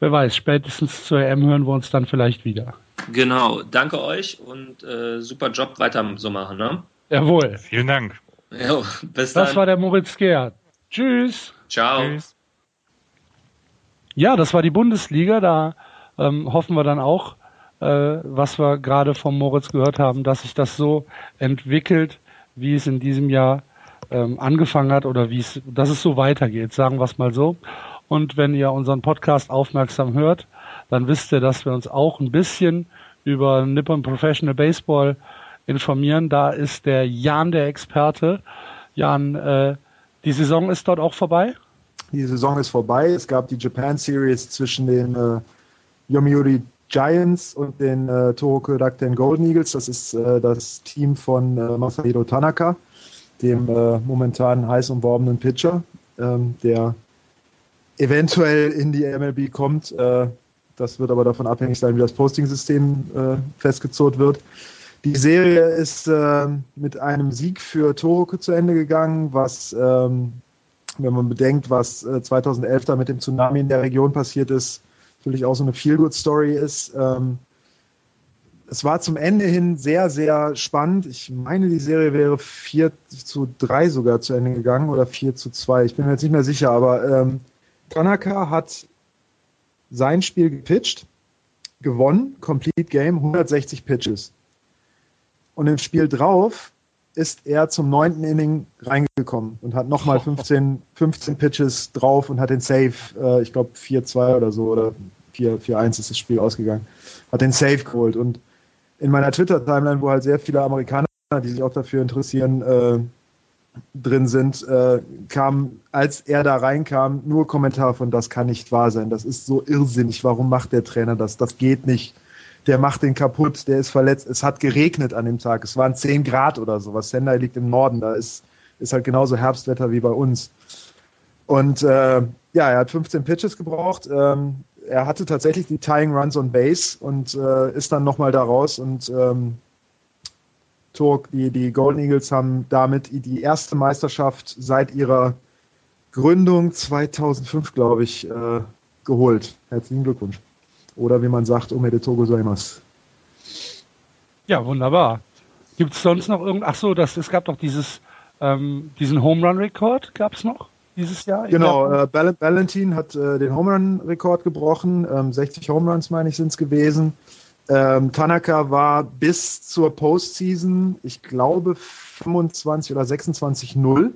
wer weiß, spätestens zur EM hören wir uns dann vielleicht wieder. Genau, danke euch und äh, super Job weiter so machen. Ne? Jawohl. Vielen Dank. Jo, bis dann. Das war der Moritz Gerd. Tschüss. Ciao. Tschüss. Ja, das war die Bundesliga. Da ähm, hoffen wir dann auch, äh, was wir gerade vom Moritz gehört haben, dass sich das so entwickelt, wie es in diesem Jahr ähm, angefangen hat oder wie es, dass es so weitergeht, sagen wir es mal so. Und wenn ihr unseren Podcast aufmerksam hört, dann wisst ihr, dass wir uns auch ein bisschen über Nippon Professional Baseball informieren. Da ist der Jan der Experte. Jan, äh, die Saison ist dort auch vorbei? Die Saison ist vorbei. Es gab die Japan Series zwischen den äh, Yomiuri Giants und den äh, Tohoku Rakuten Golden Eagles. Das ist äh, das Team von äh, Masahiro Tanaka, dem äh, momentan heiß umworbenen Pitcher, ähm, der eventuell in die MLB kommt. Äh, das wird aber davon abhängig sein, wie das Posting-System äh, festgezurrt wird. Die Serie ist äh, mit einem Sieg für Tohoku zu Ende gegangen, was, ähm, wenn man bedenkt, was äh, 2011 da mit dem Tsunami in der Region passiert ist, natürlich auch so eine Feel-Good-Story ist. Ähm, es war zum Ende hin sehr, sehr spannend. Ich meine, die Serie wäre 4 zu 3 sogar zu Ende gegangen oder 4 zu 2. Ich bin mir jetzt nicht mehr sicher, aber ähm, Tanaka hat sein Spiel gepitcht, gewonnen, Complete Game, 160 Pitches. Und im Spiel drauf ist er zum neunten Inning reingekommen und hat nochmal 15, 15 Pitches drauf und hat den Save, äh, ich glaube 4-2 oder so, oder 4-1 ist das Spiel ausgegangen, hat den Save geholt. Und in meiner Twitter-Timeline, wo halt sehr viele Amerikaner, die sich auch dafür interessieren, äh, drin sind, äh, kam, als er da reinkam, nur Kommentar von, das kann nicht wahr sein, das ist so irrsinnig, warum macht der Trainer das, das geht nicht, der macht den kaputt, der ist verletzt, es hat geregnet an dem Tag, es waren 10 Grad oder so, was Sendai liegt im Norden, da ist, ist halt genauso Herbstwetter wie bei uns. Und äh, ja, er hat 15 Pitches gebraucht, ähm, er hatte tatsächlich die Tying Runs on Base und äh, ist dann nochmal da raus und ähm, Turk, die, die Golden Eagles haben damit die erste Meisterschaft seit ihrer Gründung 2005, glaube ich, äh, geholt. Herzlichen Glückwunsch. Oder wie man sagt, Omedetogo gozaimasu. Ja, wunderbar. Gibt es sonst noch irgend? Ach so, das, es gab doch dieses, ähm, diesen Home Run Rekord, gab es noch dieses Jahr? Genau, äh, Ball hat äh, den Home Run Rekord gebrochen. Ähm, 60 Home Runs, meine ich, sind es gewesen. Ähm, Tanaka war bis zur Postseason, ich glaube, 25 oder 26-0.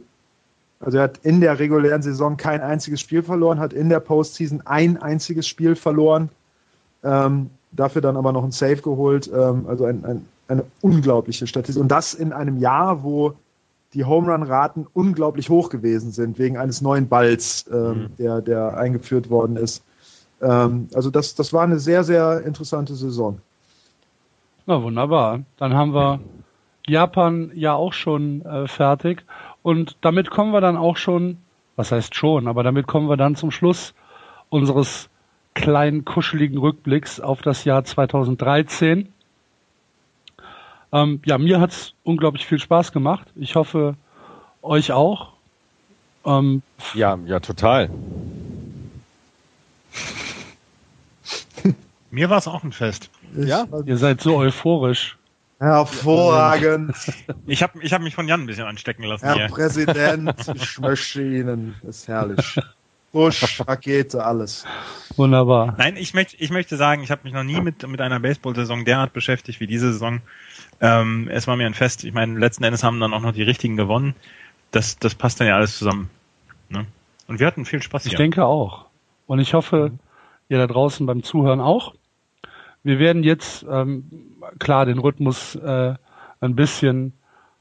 Also er hat in der regulären Saison kein einziges Spiel verloren, hat in der Postseason ein einziges Spiel verloren. Ähm, dafür dann aber noch ein Save geholt. Ähm, also ein, ein, eine unglaubliche Statistik. Und das in einem Jahr, wo die Home Run Raten unglaublich hoch gewesen sind, wegen eines neuen Balls, ähm, mhm. der, der eingeführt worden ist. Ähm, also das, das war eine sehr, sehr interessante Saison. Na wunderbar. Dann haben wir Japan ja auch schon äh, fertig. Und damit kommen wir dann auch schon, was heißt schon, aber damit kommen wir dann zum Schluss unseres kleinen, kuscheligen Rückblicks auf das Jahr 2013. Ähm, ja, mir hat's unglaublich viel Spaß gemacht. Ich hoffe, euch auch. Ähm, ja, ja, total. Mir war es auch ein Fest. ja, ihr seid so euphorisch. Hervorragend. Ich habe ich hab mich von Jan ein bisschen anstecken lassen. Herr hier. Präsident, ich möchte Ihnen. Ist herrlich. Busch, Rakete, alles. Wunderbar. Nein, ich möchte, ich möchte sagen, ich habe mich noch nie mit, mit einer Baseball-Saison derart beschäftigt wie diese Saison. Ähm, es war mir ein Fest. Ich meine, letzten Endes haben dann auch noch die richtigen gewonnen. Das, das passt dann ja alles zusammen. Ne? Und wir hatten viel Spaß hier. Ich denke auch. Und ich hoffe, ihr da draußen beim Zuhören auch. Wir werden jetzt ähm, klar den Rhythmus äh, ein bisschen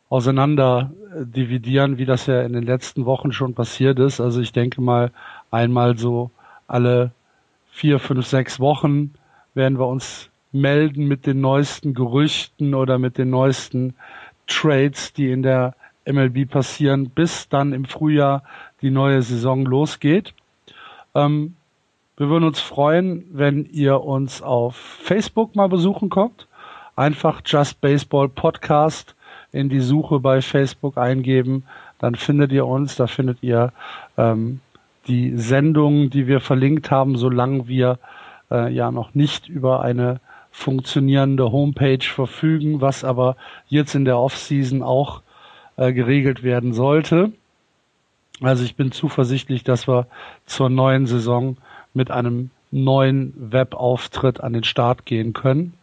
auseinander äh, dividieren, wie das ja in den letzten Wochen schon passiert ist. Also ich denke mal, einmal so alle vier, fünf, sechs Wochen werden wir uns melden mit den neuesten Gerüchten oder mit den neuesten Trades, die in der MLB passieren, bis dann im Frühjahr die neue Saison losgeht. Ähm, wir würden uns freuen, wenn ihr uns auf Facebook mal besuchen kommt. Einfach Just Baseball Podcast in die Suche bei Facebook eingeben. Dann findet ihr uns, da findet ihr ähm, die Sendungen, die wir verlinkt haben, solange wir äh, ja noch nicht über eine funktionierende Homepage verfügen, was aber jetzt in der Offseason auch äh, geregelt werden sollte. Also ich bin zuversichtlich, dass wir zur neuen Saison mit einem neuen Webauftritt an den Start gehen können.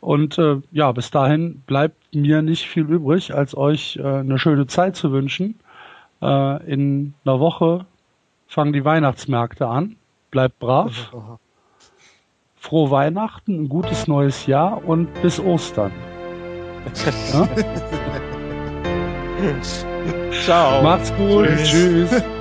Und äh, ja, bis dahin bleibt mir nicht viel übrig, als euch äh, eine schöne Zeit zu wünschen. Äh, in einer Woche fangen die Weihnachtsmärkte an. Bleibt brav. Frohe Weihnachten, ein gutes neues Jahr und bis Ostern. ja? Ciao. Macht's gut. Tschüss. Tschüss.